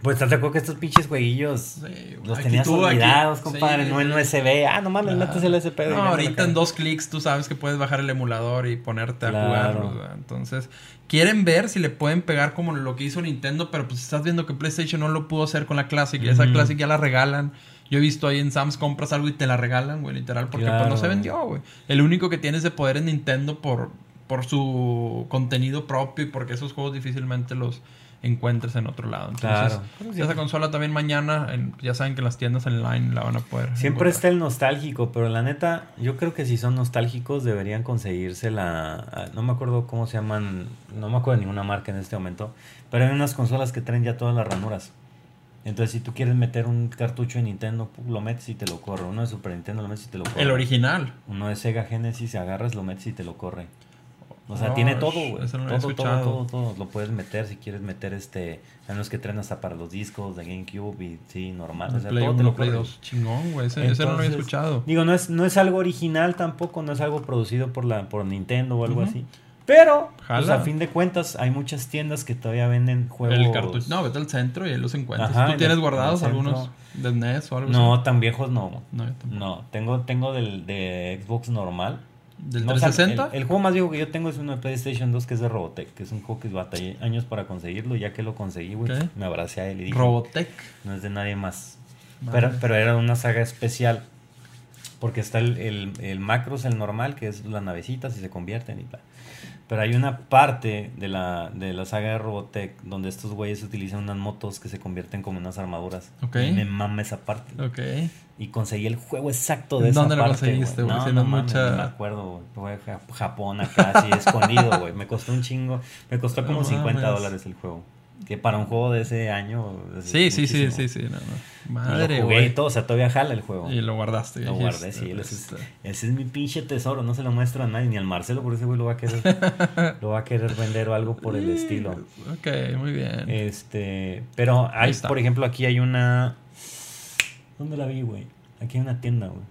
Pues te acuerdas que estos pinches jueguillos Sí, los aquí tenías tú, aquí- olvidados, sí, compadre, no en. USB. Ah, no mames, Claro. metes el SP. de No, ahorita en dos clics tú sabes que puedes bajar el emulador y ponerte a jugar. ¿verdad? Entonces, quieren ver si le pueden pegar como lo que hizo Nintendo, pero pues estás viendo que PlayStation no lo pudo hacer con la Classic. Y esa. Classic ya la regalan. Yo he visto ahí en Sam's compras algo y te la regalan, güey, literal, porque pues no se vendió, güey. El único que tienes de poder es Nintendo por, por su contenido propio y porque esos juegos difícilmente los encuentres en otro lado. Entonces, Claro. esa consola también mañana, en- ya saben que en las tiendas online la van a poder. Siempre encontrar. está el nostálgico, pero la neta, yo creo que si son nostálgicos deberían conseguirse la... No me acuerdo cómo se llaman, no me acuerdo de ninguna marca en este momento, pero hay unas consolas que traen ya todas las ranuras. Entonces, si tú quieres meter un cartucho de Nintendo, lo metes y te lo corre. Uno de Super Nintendo lo metes y te lo corre. El original. Uno de Sega Genesis, agarras, lo metes y te lo corre. O sea, Oh, tiene todo, güey. eso no lo todo, todo, todo, todo. Lo puedes meter si quieres meter este. Hay unos que traen hasta para los discos de GameCube y sí, normal. O El sea, Play todo te 1, lo Play corre. 2. Chingón, güey. Ese, ese no lo había escuchado. Digo, no es, no es algo original tampoco, no es algo producido por la por Nintendo o algo Ujú. así. Pero, pues a fin de cuentas, hay muchas tiendas que todavía venden juegos. El cartucho. No, vete al centro y ahí los encuentras. Ajá, ¿Tú en tienes el- guardados el algunos de NES o algo No, así? tan viejos no. No, yo tampoco. No, tengo, tengo del de Xbox normal. ¿Del No, o sea, 360? el, el juego más viejo que yo tengo es uno de PlayStation 2 que es de Robotech, que es un juego que batallé años para conseguirlo. Ya que lo conseguí, güey, me abracé a él y dije, Robotech. no es de nadie más. Pero, pero era una saga especial. Porque está el, el, el Macros, el normal, que es las navecitas y se convierten y bla. Pero hay una parte de la, de la saga de Robotech donde estos güeyes utilizan unas motos que se convierten como unas armaduras. Ok. Y me mama esa parte. Ok. Y conseguí el juego exacto de esa ¿Dónde lo parte, conseguiste, güey? No, no, no mames, mucha- me acuerdo, güey. Fue a Japón acá, así, escondido, güey. Me costó un chingo. Me costó como No 50 mames. dólares el juego. Que para un juego de ese año... es Sí, sí, sí, sí, sí. No, no. Y Madre, lo jugué y todo, o sea, todavía jala el juego. Y lo guardaste. Lo guardé, sí. Ese es, este. ese es mi pinche tesoro. No se lo muestro a nadie, ni al Marcelo, por ese güey lo va a querer, lo va a querer vender o algo por el estilo. Ok, muy bien. Este, pero hay, por ejemplo, aquí hay una. ¿Dónde la vi, güey? Aquí hay una tienda, güey.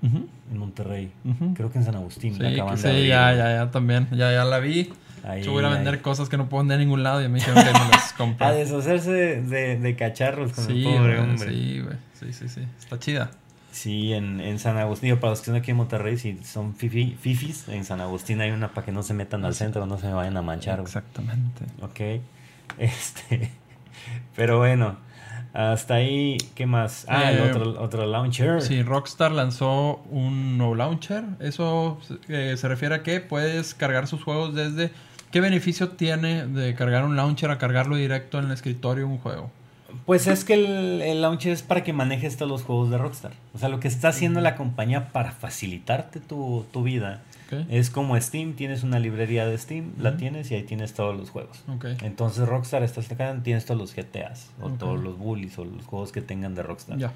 En Monterrey. Creo que en San Agustín. Sí, que sí, abrir, ya, ya, ya también. Ya, ya la vi. Ahí, Yo voy a ahí. vender cosas que no puedo vender en ningún lado y a mí que me las A compra. deshacerse de, de- de cacharros con Sí, el pobre hombre. sí, güey. Sí, sí, sí. Está chida. Sí, en, en San Agustín, para los que están aquí en Monterrey, si son fifi- fifis, en San Agustín hay una para que no se metan al centro, no se me vayan a manchar. güey. Exactamente. Ok. Este. Pero bueno. Hasta ahí, ¿qué más? Ah, el Eh, otro, otro launcher. Sí, Rockstar lanzó un nuevo launcher. Eso eh, se refiere a que puedes cargar sus juegos desde... ¿Qué beneficio tiene de cargar un launcher a cargarlo directo en el escritorio un juego? Pues es que el, el launcher es para que manejes todos los juegos de Rockstar. O sea, lo que está haciendo la compañía para facilitarte tu, tu vida Es como Steam. Tienes una librería de Steam, la tienes y ahí tienes todos los juegos. Entonces Rockstar estás acá, tienes todos los GTAs o todos los Bullies o los juegos que tengan de Rockstar.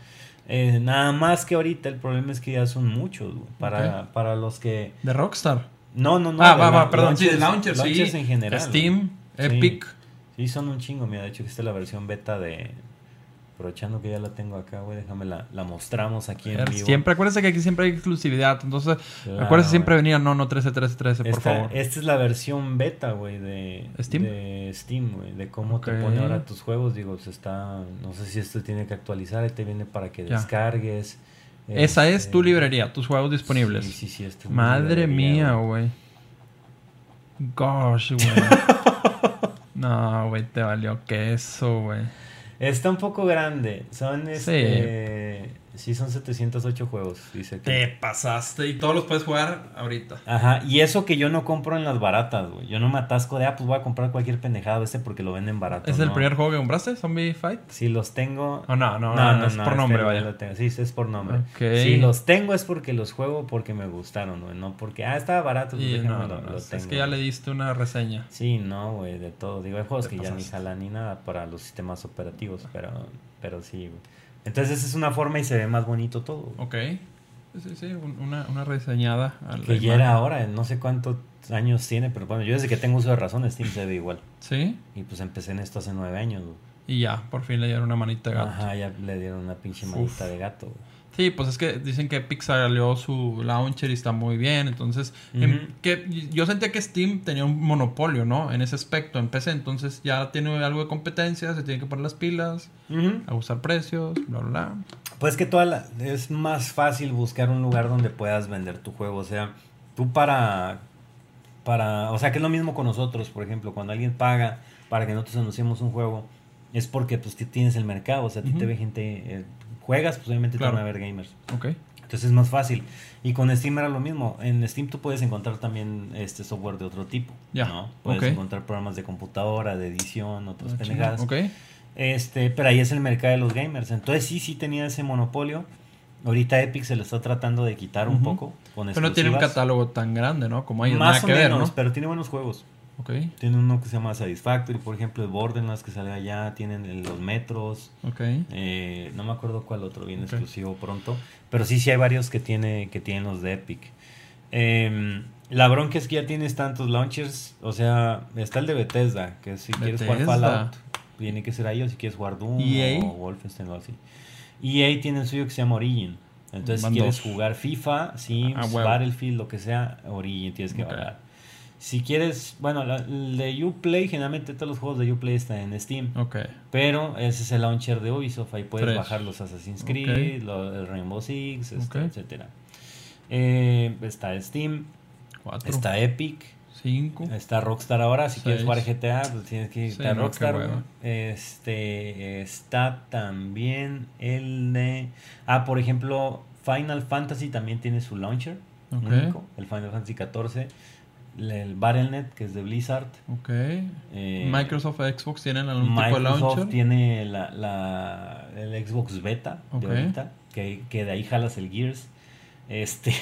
Eh, nada más que ahorita el problema es que ya son muchos, güey, Para, para los que... De Rockstar. No, no, no. ah, va, va, perdón. Sí, de launchers- sí. launchers en general. Steam, güey. Epic. Sí, sí, son un chingo. Mira, de hecho, que esta es la versión beta de... Aprovechando que ya la tengo acá, güey, déjame la, la mostramos aquí en vivo. Siempre, acuérdense que aquí siempre hay exclusividad. Entonces, Claro, acuérdense siempre venir, no, no 13, 13, 13, por Esta, favor. esta es la versión beta, güey, de ¿Steam? De Steam, güey, de cómo te pone ahora tus juegos. Digo, se está... No sé si esto tiene que actualizar, te viene para que Ya. descargues. Esa es Este, tu librería, tus juegos disponibles. Sí, sí, sí. es Madre mía, güey. Gosh, güey. no, güey, te valió queso, güey. Está un poco grande. Son este. Sí, son 708 juegos. Dice que. Te pasaste y todos los puedes jugar ahorita. Ajá, y eso que yo no compro en las baratas, güey. Yo no me atasco de, ah, pues voy a comprar cualquier pendejada de este porque lo venden barato. ¿Es el no. primer juego que compraste? ¿Zombie Fight? Si los tengo. Oh, no, no, no, es por este nombre, no vaya. lo tengo. Sí, sí, es por nombre. Ok. Si los tengo es porque los juego porque me gustaron, güey. No porque, ah, estaba barato. pues déjame no, lo- no, no, lo es tengo, que ya le diste una reseña. Sí, no, güey, de todo. Digo, hay juegos Te que ya ni jalan ni nada para los sistemas operativos, pero, pero sí, güey. Entonces es una forma y se ve más bonito todo. Ok. Sí, sí, sí, un- una, una reseñada. a la Que ya era ahora, no sé cuántos años tiene, pero bueno, yo desde que tengo uso de razón, Steam se ve igual. Sí, Y pues empecé en esto hace nueve años, güey. y ya, por fin le dieron una manita de gato. Ajá, ya le dieron una pinche Uf. manita de gato, güey. Sí, pues es que dicen que Epic salió su launcher y está muy bien. Entonces, en- Ujú. que yo sentía que Steam tenía un monopolio, ¿no? En ese aspecto, en PC. Entonces ya tiene algo de competencia, se tiene que poner las pilas, Ujú. ajustar precios, bla, bla, bla. Pues que toda la- es más fácil buscar un lugar donde puedas vender tu juego. O sea, tú para, para, o sea, que es lo mismo con nosotros, por ejemplo, cuando alguien paga para que nosotros anunciemos un juego, es porque pues tienes el mercado, o sea, a ti te ve gente, eh, juegas, pues obviamente Claro. te van a ver gamers. Ok. Entonces es más fácil. Y con Steam era lo mismo. En Steam tú puedes encontrar también este software de otro tipo. Ya, ¿no? Puedes encontrar programas de computadora, de edición, otras Ah, pendejadas. Ok. Este, pero ahí es el mercado de los gamers. Entonces sí, sí tenía ese monopolio. Ahorita Epic se lo está tratando de quitar un poco. Con Pero no tiene un catálogo tan grande, ¿no? Como hay Más nada o que ver, menos, ¿no? pero tiene buenos juegos. Ok, Tiene uno que se llama Satisfactory, por ejemplo, el Borderlands que sale allá, tienen los metros. ok. Eh, no me acuerdo cuál otro viene exclusivo pronto. Pero sí, sí hay varios que tiene que tienen los de Epic. Eh, la bronca es que ya tienes tantos launchers. O sea, está el de Bethesda, que si quieres jugar. Fallout, tiene que ser ahí. O si quieres jugar Doom EA. o Wolfenstein o así. EA tiene el suyo que se llama Origin. Entonces, si quieres jugar FIFA, Sims, Ah, huevo. Battlefield, lo que sea, Origin tienes que pagar. Si quieres, bueno, la- el de Uplay, generalmente todos los juegos de Uplay están en Steam. Ok. Pero ese es el launcher de Ubisoft. Ahí puedes bajar los Assassin's. Creed, lo- el Rainbow Six, este, etcétera. Eh, está Steam, Cuatro. está Epic, Cinco. está Rockstar ahora. Si quieres jugar GTA, pues tienes que irte a Rockstar. Este está también el de. Ah, por ejemplo, Final Fantasy también tiene su launcher. Único, el Final Fantasy XIV. El Battle.net, que es de Blizzard. Ok. eh, Microsoft Xbox tienen algún tipo de Microsoft launcher. tiene la, la- el Xbox Beta Ok. de ahorita, que, que de ahí jalas el Gears. Este,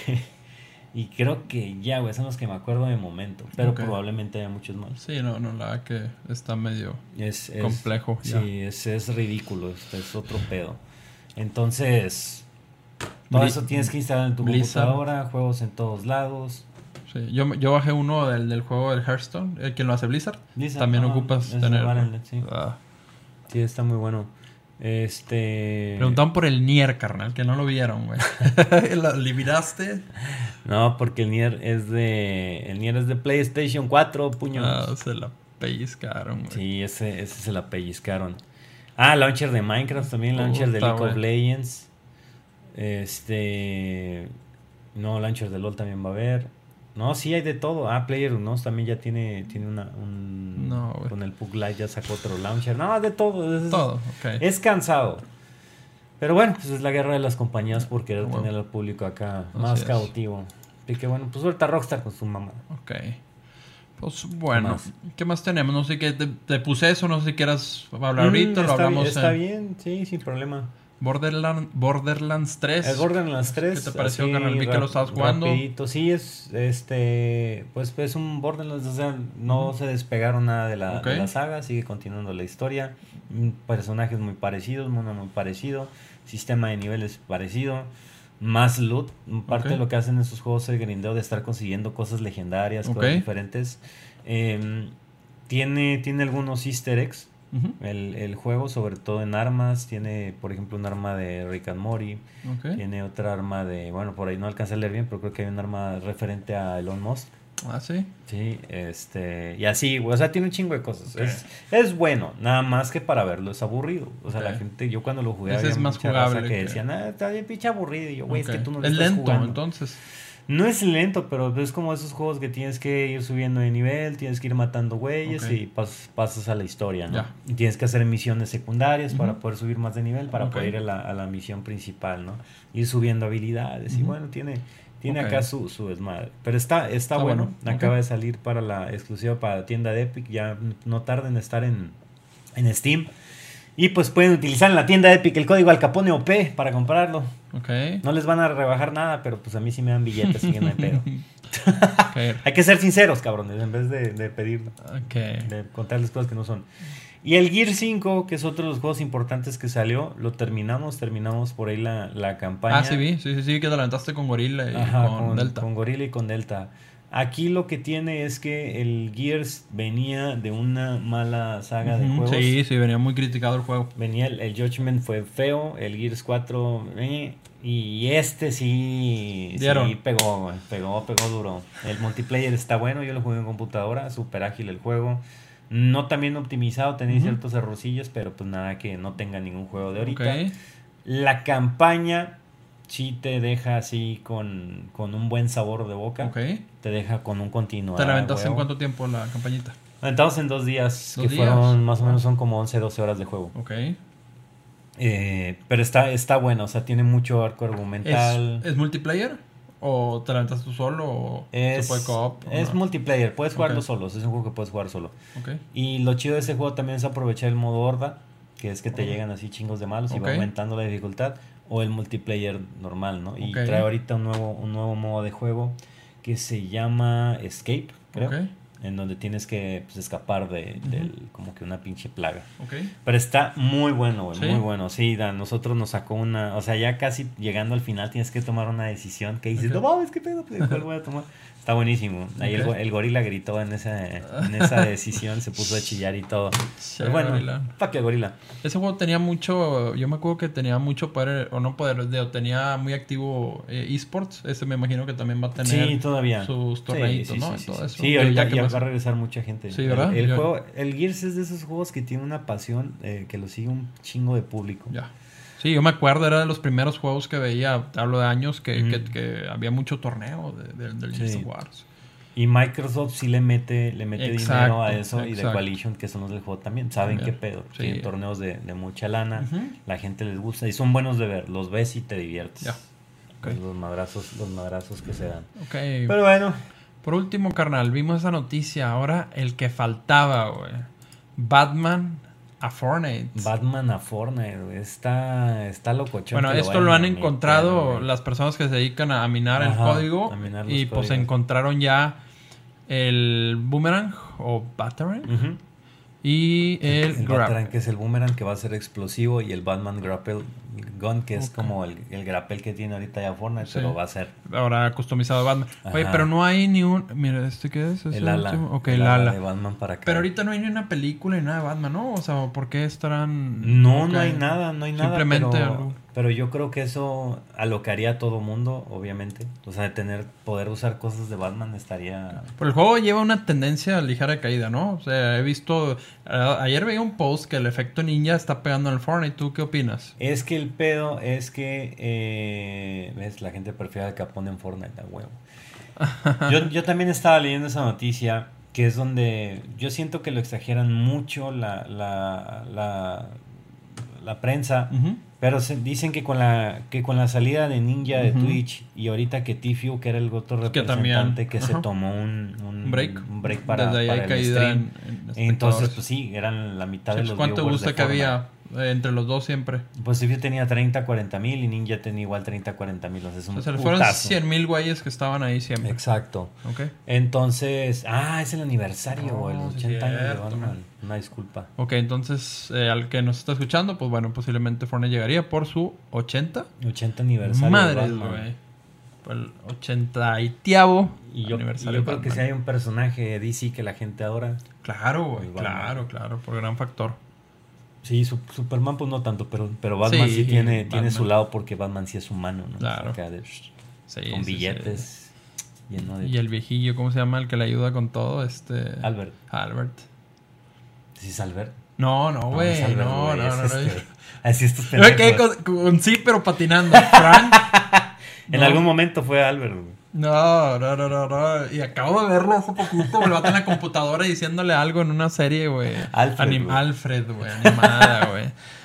y creo que ya, güey, son los que me acuerdo de momento, pero probablemente haya muchos más. Sí, no, no, la verdad que está medio Es, es- complejo. ya. Sí, es, es ridículo, es, es otro pedo. Entonces, todo Bli- eso tienes que instalar en tu Blizzard. computadora, juegos en todos lados. Sí, Yo, yo bajé uno del, del juego del Hearthstone, el que lo hace Blizzard. Blizzard, También ah, ocupas de tener. Sí. Ah. Sí, está muy bueno. Este. Preguntaban por el Nier, carnal, que no lo vieron, güey. ¿Lo eliminaste? No, porque el Nier es de. El Nier es de PlayStation 4, puño. Ah, se la pellizcaron, güey. Sí, ese, ese se la pellizcaron. Ah, launcher de Minecraft también, launcher de Puta, League of. Legends. Este. No, launcher de LOL también va a haber. No, sí hay de todo. Ah, PlayerUnknown's también ya tiene, tiene una. Un, No, güey. con el Pug Lite ya sacó otro launcher. No, de todo. Es, Todo, ok. es cansado. Pero bueno, pues es la guerra de las compañías por querer Bueno. tener al público acá Así más es. cautivo. Así que bueno, pues suelta Rockstar con su mamá. Ok. Pues bueno, más? ¿qué más tenemos? No sé qué, te, te puse eso, no sé si quieras hablar ahorita, Mm, lo está, hablamos bien, está en bien, sí, sin problema. Borderland, Borderlands 3. El Borderlands 3. ¿Qué te pareció, carnal? Vi que lo estabas jugando. rapidito. Sí, es este. Pues es un Borderlands. O sea, no se despegaron nada de la, Ok. de la saga. Sigue continuando la historia. Mm, Personajes muy parecidos, mundo muy parecido. Sistema de niveles parecido. Más loot. Parte Ok. de lo que hacen esos juegos es el grindeo de estar consiguiendo cosas legendarias, cosas diferentes. Em, tiene, tiene algunos easter eggs. El, el juego, sobre todo en armas, tiene, por ejemplo, un arma de Rick and Morty, tiene otra arma de, bueno, por ahí no alcancé a leer bien, pero creo que hay un arma referente a Elon Musk. Ah, sí. Sí, este, y así, o sea, tiene un chingo de cosas. Es, es bueno, nada más que para verlo es aburrido. O sea, la gente, yo cuando lo jugué Ese había es más jugable que que- decían, ah, está bien pinche aburrido. Y yo, güey, es que tú no lo Es estás lento, jugando. entonces. No es lento, pero es como esos juegos que tienes que ir subiendo de nivel, tienes que ir matando güeyes y pas- pasas a la historia, ¿no? Y tienes que hacer misiones secundarias para poder subir más de nivel, para poder ir a la, a la misión principal, ¿no? Ir subiendo habilidades y bueno, tiene, tiene acá su, su desmadre. Pero está, está, Está bueno, bueno, acaba de salir para la exclusiva para la tienda de Epic, ya no tarda en estar en, en Steam. Y pues pueden utilizar en la tienda Epic el código Alcapone OP para comprarlo. Ok. No les van a rebajar nada, pero pues a mí sí me dan billetes, así que no hay pedo. Hay que ser sinceros, cabrones, en vez de, de pedir, Ok. de contarles cosas que no son. Y el Gear 5, que es otro de los juegos importantes que salió, lo terminamos, terminamos por ahí la, la campaña. Ah, sí, vi. Sí, sí, sí, que te levantaste con Gorilla y Ajá, con, Delta. con Gorilla y con Delta. Aquí lo que tiene es que el Gears venía de una mala saga de juegos. Sí, sí, venía muy criticado el juego. Venía el, el Judgment fue feo, el Gears 4 eh, y este sí, Dieron. sí pegó, pegó, pegó duro. El multiplayer está bueno, yo lo jugué en computadora, súper ágil el juego. No tan bien optimizado, tenía ciertos errorcillos, pero pues nada que no tenga ningún juego de ahorita. La campaña sí te deja así con, con un buen sabor de boca. Ok. Te deja con un continuo. ¿Te la ah, aventaste en cuánto tiempo la campañita? Aventamos en dos días, ¿Dos que días? fueron más o Ah. menos son como 11, 12 horas de juego. Ok. Eh, pero está, está bueno, o sea, tiene mucho arco ¿Es, argumental. ¿Es multiplayer? ¿O te la tú solo? ¿O Es, se puede es no? multiplayer, puedes jugarlo Ok. solos, es un juego que puedes jugar solo. Ok. Y lo chido de ese juego también es aprovechar el modo horda, que es que te llegan así chingos de malos y va aumentando la dificultad, o el multiplayer normal, ¿no? Y trae ahorita un nuevo, un nuevo modo de juego que se llama Escape, creo, en donde tienes que pues, escapar de, del, como que una pinche plaga. Ok. Pero está muy bueno, güey, ¿Sí? muy bueno. Sí, a nosotros nos sacó una, o sea, ya casi llegando al final tienes que tomar una decisión que dices, no mames, qué pedo, pues, ¿cuál voy a tomar? Está buenísimo. Ahí el, el gorila gritó en esa, en esa decisión, se puso a chillar y todo. Pero bueno, pa' que gorila. Ese juego tenía mucho, yo me acuerdo que tenía mucho poder, o no poder, de- tenía muy activo eh, esports. Ese me imagino que también va a tener Sí, todavía. sus torneitos, sí, ¿no? sí, Y sí, todo sí. eso. Sí, ahorita que va a regresar mucha gente. Sí, El- ¿verdad? El, Ya- juego, el Gears es de esos juegos que tiene una pasión eh, que lo sigue un chingo de público. Ya. Sí, yo me acuerdo, era de los primeros juegos que veía, hablo de años, que, Ujú. que- que había mucho torneo de- de- del Sí. Wars. Y Microsoft sí le mete, le mete Exacto, dinero a eso y de. Coalition, que son los del juego también. Saben También. qué pedo. Sí. Tienen torneos de, de mucha lana. La gente les gusta y son buenos de ver. Los ves y te diviertes. Los madrazos, los madrazos que se dan. Pero bueno, Por último, carnal, vimos esa noticia. Ahora el que faltaba, güey. Batman a Fortnite. Batman a Fortnite, está, está locochón. Bueno, esto lo han encontrado las personas que se dedican a minar el código. minar y pues encontraron ya el Boomerang o Batarang y el, El. Batarang, que es el boomerang que va a ser explosivo, y el Batman Grapple Gun, que es como el, el grapple que tiene ahorita ya Fortnite, Sí. pero va a ser Ahora customizado de Batman. Oye, pero no hay ni un. Mira, ¿este qué es? ¿Es el ala. último? Ok, el el ala. de Batman para acá. Pero ahorita no hay ni una película ni nada de Batman, ¿no? O sea, ¿por qué estarán.? No, no hay nada, no hay nada. Simplemente pero, algo. pero yo creo que eso alocaría a todo mundo, obviamente. O sea, tener, poder usar cosas de Batman estaría. Pero el juego lleva una tendencia ligera de caída, ¿no? O sea, he visto. a- ayer veía un post que el efecto ninja está pegando en el Fortnite. ¿Tú qué opinas? Es que el pedo es que, eh, ves, la gente prefiere al Capone en Fortnite, a huevo. Yo, yo también estaba leyendo esa noticia, que es donde yo siento que lo exageran mucho la, la, la, la prensa, pero se- dicen que con la que con la salida de Ninja de. Twitch y ahorita que Tifu, que era el otro Que representante también, que se tomó un, break. un break para, Desde ahí para el caída stream. en, en Entonces, pues sí, eran la mitad de los ¿Cuánto gusta que había entre los dos siempre? Pues Tifu tenía 30, 40 mil y Ninja tenía igual 30, 40 mil. O sea, es un O sea, fueron putazo. 100 mil güeyes que estaban ahí siempre. Exacto. Ok. Entonces, ah, es el aniversario, los sí, 80 años de Batman. man. Una disculpa. Ok, entonces eh, al que nos está escuchando, pues bueno, posiblemente Fortnite llegaría por su 80. 80 aniversario. Madre, güey. El 80 y tiavo Y yo, y aniversario. yo de creo que si hay un personaje de DC que la gente adora. Claro, güey. el Batman. Claro, claro. Por gran factor. Sí, su- Superman pues no tanto, pero, pero Batman sí, Sí, tiene, Batman. tiene su lado porque Batman sí es humano, ¿no? Claro. Acá de- Sí, con billetes lleno sí. de... Y el viejillo, ¿cómo se llama? El que le ayuda con todo. Este. Albert. Albert. ¿Sí es Albert? No, no, No, güey. Albert, No, no, es no, no. este- Así estos Yo me quedé pendejos. con, con sí, pero patinando. Frank. En No. algún momento fue Albert, güey. No, no, no, no, no. Y acabo de verlo hace poquito, vato en la computadora diciéndole algo en una serie, güey. Alfred, Anim- güey. Alfred, güey, animada, güey.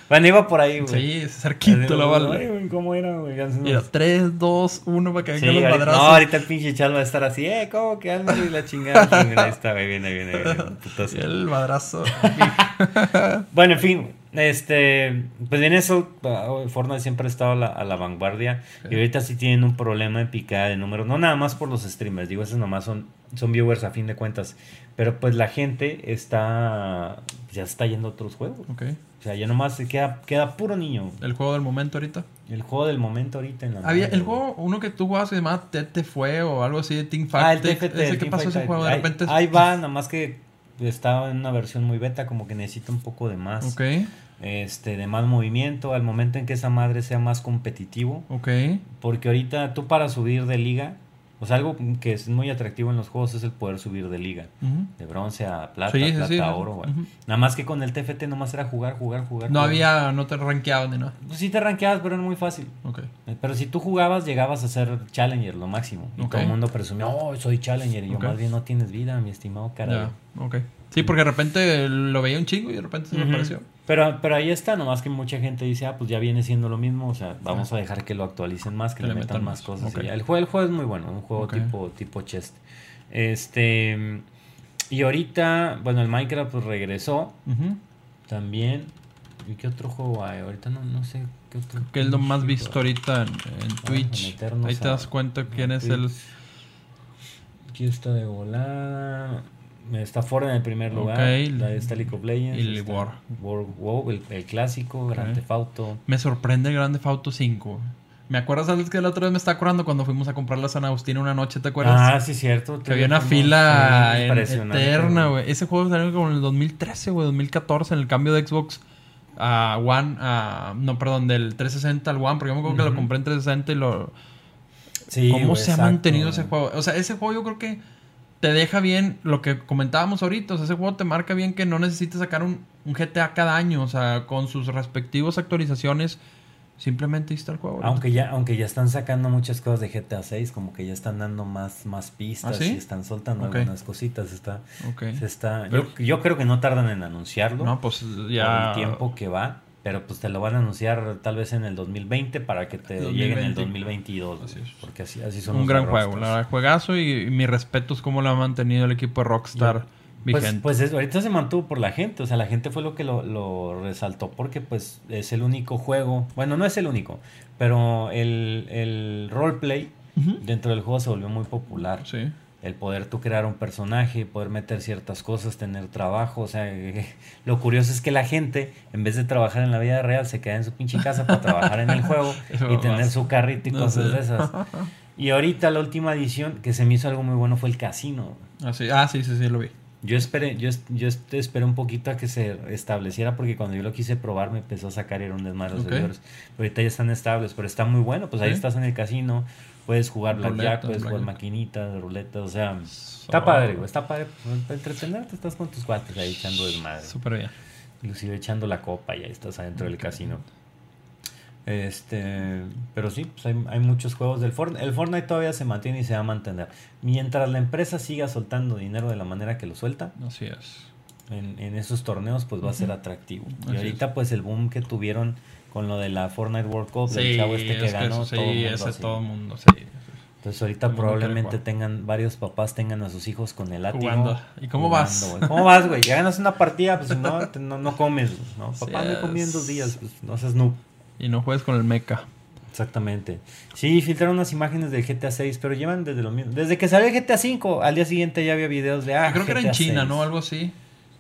Bueno, iba por ahí, güey. Sí, cerquito la bala. güey, ¿Cómo era, güey? Mira, 3, 2, 1 para que Sí, vengan los ahorita, madrazos. no, ahorita el pinche chal va a estar así, eh, ¿cómo que y la chingada? Mira, ahí está, güey, viene, viene, viene. putazo. Y el madrazo. Bueno, en fin, este, pues en eso, uh, Fortnite siempre ha estado a la, a la vanguardia y ahorita sí tienen un problema de picada de números, no nada más por los streamers, digo, esos nomás son, son viewers a fin de cuentas, pero pues la gente está ya se está yendo a otros juegos. Ok. O sea, ya nomás se queda, queda puro niño. ¿El juego del momento ahorita? El juego del momento ahorita en la Había el juego, uno que tú jugabas que se llamaba Tete Fue o algo así de Team Ah, el Fight. TFT. ¿Ese ¿Qué pasó ese Fight juego? De ahí, repente. ahí va, nada más que estaba en una versión muy beta, como que necesita un poco de más. Ok, Este, de más movimiento, al momento en que esa madre sea más competitivo. ok. Porque ahorita tú para subir de liga, o sea, algo que es muy atractivo en los juegos es el poder subir de liga. De bronce a plata, Sí, plata sí. a oro. Ujú. Nada más que con el TFT nomás era jugar, jugar, jugar. No jugar. había, no te rankeaban ni nada. Pues sí te rankeabas, pero era muy fácil. Ok. Eh, Pero si tú jugabas, llegabas a ser Challenger, lo máximo. Y Ok. todo el mundo presumía, oh, soy Challenger. Y yo, más bien, no tienes vida, mi estimado carajo. Ok. Sí, porque de repente lo veía un chingo y de repente se me Ujú. apareció. Pero, pero ahí está, nomás que mucha gente dice, ah, pues ya viene siendo lo mismo, o sea, vamos a dejar que lo actualicen más, que, le metan, más cosas. ok. y ya. El, juego, el juego es muy bueno, un juego tipo, tipo chest. Este, y ahorita, bueno, el Minecraft pues regresó también. ¿Y qué otro juego hay? Ahorita no, no sé qué otro. Que es lo más visto ahorita en, en Twitch. Ahí te a- das cuenta quién es el... Aquí está de volada. Está fuera en el primer lugar. Ok. La de está League of Legends. Y el War. War, WoW, el, el clásico, Grand Ok. Theft Auto. Me sorprende el Grande Auto 5. ¿Me acuerdas, que la otra vez me está acordando cuando fuimos a comprar la San Agustín una noche, ¿te acuerdas? Ah, sí, cierto. que había una fila en- eterna, güey. Ese juego salió como en el 2013, güey, 2014, en el cambio de Xbox a One, a, no, perdón, del 360 al One, porque yo me acuerdo que lo compré en 360 y lo... Sí, ¿Cómo se ha mantenido ese juego? O sea, ese juego yo creo que te deja bien lo que comentábamos ahorita. O sea, ese juego te marca bien que no necesitas sacar un, un GTA cada año. O sea, con sus respectivas actualizaciones, simplemente está el juego. ahorita. Aunque ya, aunque ya están sacando muchas cosas de GTA 6, como que ya están dando más, más pistas ¿Ah, sí? y están soltando algunas cositas. Está, se está, Pero- yo, yo creo que no tardan en anunciarlo No, pues por ya... el tiempo que va, pero pues te lo van a anunciar tal vez en el 2020 para que te llegue en el 2020. 2022. Así es. Porque así, así son Un los gran juego, Rockstar. la verdad, juegazo y, y mi respeto es cómo lo ha mantenido el equipo de Rockstar Pues, vigente. pues es- ahorita se mantuvo por la gente, o sea, la gente fue lo que lo, lo resaltó porque pues es el único juego, bueno, no es el único, pero el, el roleplay dentro del juego se volvió muy popular. Sí. El poder tú crear un personaje, poder meter ciertas cosas, tener trabajo, o sea, lo curioso es que la gente, en vez de trabajar en la vida real, se queda en su pinche casa para trabajar en el juego y tener su carrito y No cosas sé. de esas. Y ahorita la última edición que se me hizo algo muy bueno fue el casino. Ah, sí, ah, sí, sí, sí, lo vi. Yo esperé, yo, yo esperé un poquito a que se estableciera porque cuando yo lo quise probar me empezó a sacar y era un desmadre los Ok. servidores. Pero ahorita ya están estables, pero está muy bueno. Pues ahí Sí. estás en el casino, puedes jugar blackjack, puedes jugar maquinitas, ruletas, o sea, So- está padre, güey, está padre pues, para entretenerte, estás con tus cuates ahí echando desmadre. Súper bien. Inclusive echando la copa y ahí estás adentro del casino. Este, pero sí, pues hay, hay muchos juegos del Fortnite. El Fortnite todavía se mantiene y se va a mantener. Mientras la empresa siga soltando dinero de la manera que lo suelta, Así es. en, en esos torneos, pues va a ser atractivo. Así y ahorita, pues el boom que tuvieron con lo de la Fortnite World Cup, Sí, chavo este que es que ganó, eso, sí, todo el mundo ese así. todo el mundo, sí. Entonces ahorita el mundo probablemente tengan, varios papás tengan a sus hijos con el látigo. Jugando. ¿Y cómo vas? ¿Cómo vas, güey? Ya ganas una partida, pues si no, te- no, no comes, ¿no? Sí Papá, no comí en dos días, pues no seas noob. Y no juegues con el mecha. Exactamente. Sí, filtraron unas imágenes del GTA 6, pero llevan desde lo mismo. Desde que salió el GTA 5, al día siguiente ya había videos de ah, Creo que era en China, 6. ¿no? Algo así.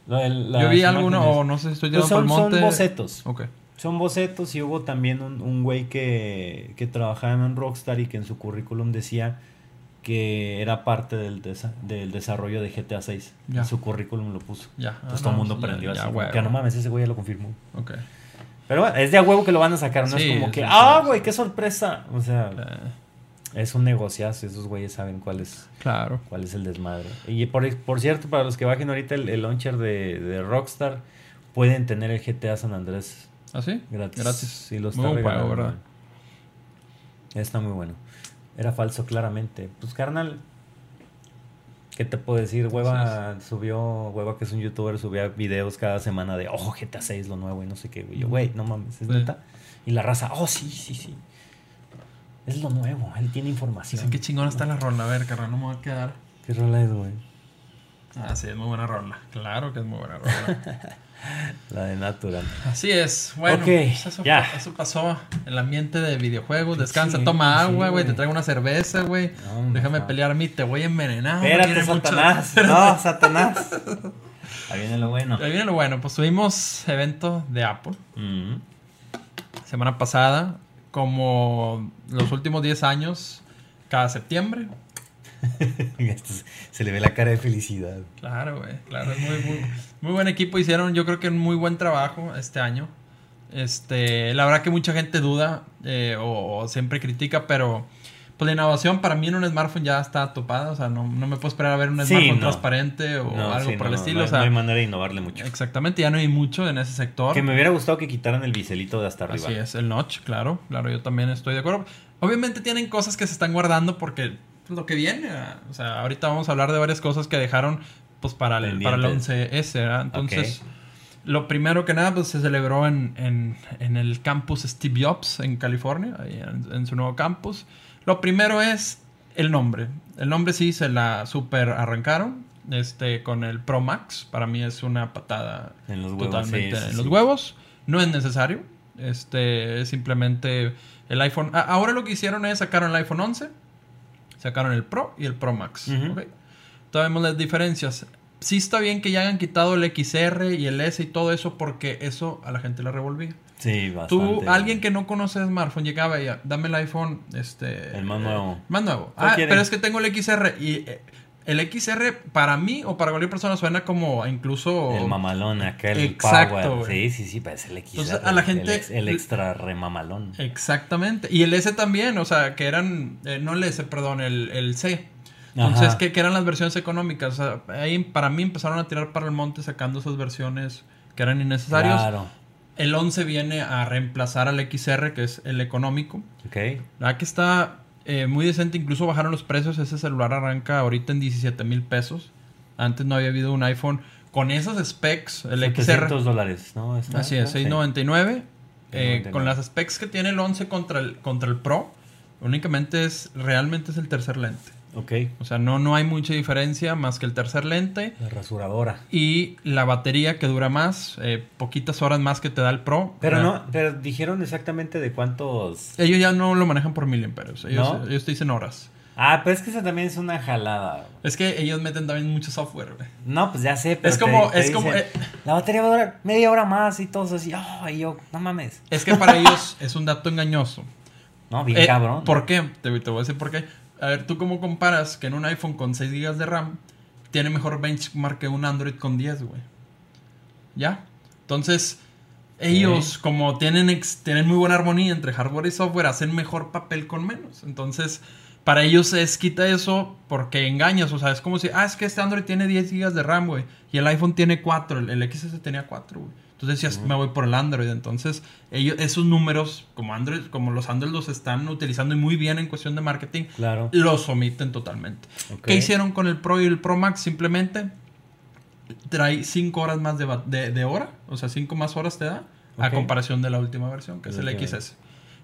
Yo vi alguno, o no sé si estoy Pues son, el monte. son bocetos. Ok. Son bocetos y hubo también un, un güey que, que trabajaba en Rockstar y que en su currículum decía que era parte del, desa- del desarrollo de GTA 6. Ya. En su currículum lo puso. Ya. Pues Ah, todo el no, mundo ya- prendió ya, así. huevo. Que no mames, ese güey ya lo confirmó. Ok. Pero bueno, es de a huevo que lo van a sacar, no Sí, es como que, ah, güey, qué sorpresa. O sea, Eh, es un negociazo, esos güeyes saben cuál es, claro. cuál es el desmadre. Y por, por cierto, para los que bajen ahorita el, el launcher de, de Rockstar, pueden tener el GTA San Andrés ¿Ah, sí? gratis. Gratis. Sí, lo Muy está regalando, ¿verdad? Está muy bueno. Era falso, claramente. Pues, carnal, ¿qué te puedo decir? Hueva subió, Hueva que es un youtuber, subía videos cada semana de, oh, GTA 6, lo nuevo y no sé qué. güey. Yo, güey, no mames, es Sí. neta. Y la raza, oh, sí, sí, sí. Es lo nuevo, él tiene información. Dicen que chingona está la rola. A ver, carnal, no me voy a quedar. ¿Qué rola es, güey? Ah, sí, es muy buena rola. Claro que es muy buena rola. La de Natural. Así es. Bueno, pues eso, ya. eso pasó. El ambiente de videojuegos. Descansa, Sí, toma agua, güey. te traigo una cerveza, güey. No, Déjame no. pelear a mí, te voy a envenenar. Espérate, mucho- Satanás. No, Satanás. Ahí viene lo bueno. Ahí viene lo bueno. Pues tuvimos evento de Apple. Mm. Semana pasada, como los últimos 10 años, cada septiembre. Esto se- se le ve la cara de felicidad. Claro, güey. Claro, es muy, muy, muy buen equipo. Hicieron, yo creo que un muy buen trabajo este año. Este, la verdad que mucha gente duda eh, o, o siempre critica, pero pues la innovación para mí en un smartphone ya está topada. O sea, no, no me puedo esperar a ver un Sí, smartphone no. transparente o No, algo sí, por el estilo. no, o sea, no hay manera de innovarle mucho. exactamente, ya no hay mucho en ese sector. Que me hubiera gustado que quitaran el biselito de hasta arriba. Así es, el notch, claro, claro, yo también estoy de acuerdo. Obviamente tienen cosas que se están guardando porque pues, lo que viene, ah, o sea, ahorita vamos a hablar de varias cosas que dejaron pues para el, para el Pendientes. 11S, ¿verdad? Entonces, lo primero que nada, pues se celebró en, en- en el campus Steve Jobs en California, ahí en, en su nuevo campus. Lo primero es el nombre. El nombre sí se la super arrancaron. Este, con el Pro Max, para mí es una patada En los huevos. totalmente sí, sí, en los sí. huevos. No es necesario. Este es simplemente el iPhone. Ahora lo que hicieron es sacaron el iPhone 11, sacaron el Pro y el Pro Max. Entonces vemos las diferencias. Sí está bien que ya hayan quitado el XR y el S y todo eso porque eso a la gente la revolvía. Sí, bastante. Tú, alguien que no conoce smartphone, llegaba y ya, dame el iPhone, este... El más nuevo. eh, más nuevo. ¿Cuál Ah, pero es que tengo el XR y eh, el XR para mí o para cualquier persona suena como incluso... El mamalón, acá el Exacto, power. Sí, sí, sí, parece el XR. Entonces, a la gente- El, el extra remamalón. Exactamente. Y el S también, o sea, que eran, eh, no el S, perdón, el, el C. Entonces, que, que eran las versiones económicas. O sea, ahí para mí empezaron a tirar para el monte sacando esas versiones que eran innecesarias. Claro. El 11 viene a reemplazar al XR, que es el económico. Ok. La que está eh, muy decente, incluso bajaron los precios. Ese celular arranca ahorita en 17 mil pesos. Antes no había habido un iPhone con esos specs, el 700 XR. dólares, ¿no? Está- Así es, sí. 699. eh, 699. con las specs que tiene el 11 contra el, contra el Pro, únicamente es, realmente es el tercer lente. Ok. O sea, no, no hay mucha diferencia más que el tercer lente. La rasuradora. Y la batería que dura más, eh, poquitas horas más que te da el Pro. Pero Eh, no, pero dijeron exactamente de cuántos. Ellos ya no lo manejan por miliamperios. Ellos, ¿No? ellos te dicen horas. Ah, pero es que esa también es una jalada. Es que ellos meten también mucho software, güey. No, pues ya sé, pero Es como- te es como, eh, La batería va a durar media hora más y todos así. Oh, y yo, no mames. Es que para ellos es un dato engañoso. No, bien Eh, cabrón. ¿Por qué? Te, te voy a decir por qué. A ver, ¿tú cómo comparas que en un iPhone con 6 GB de RAM tiene mejor benchmark que un Android con 10, güey? ¿Ya? Entonces, ellos, como tienen, tienen muy buena armonía entre hardware y software, hacen mejor papel con menos. Entonces, para ellos es quita eso porque engañas. O sea, es como si, ah, es que este Android tiene 10 GB de RAM, güey. Y el iPhone tiene 4, el, el XS tenía 4, güey. Entonces decías, me voy por el Android. Entonces, ellos, esos números, como Android, como los Android los están utilizando y muy bien en cuestión de marketing, Claro. los omiten totalmente. Ok. ¿Qué hicieron con el Pro y el Pro Max? Simplemente trae 5 horas más de, de, de hora, o sea, 5 más horas te da, a comparación de la última versión, que es el. XS.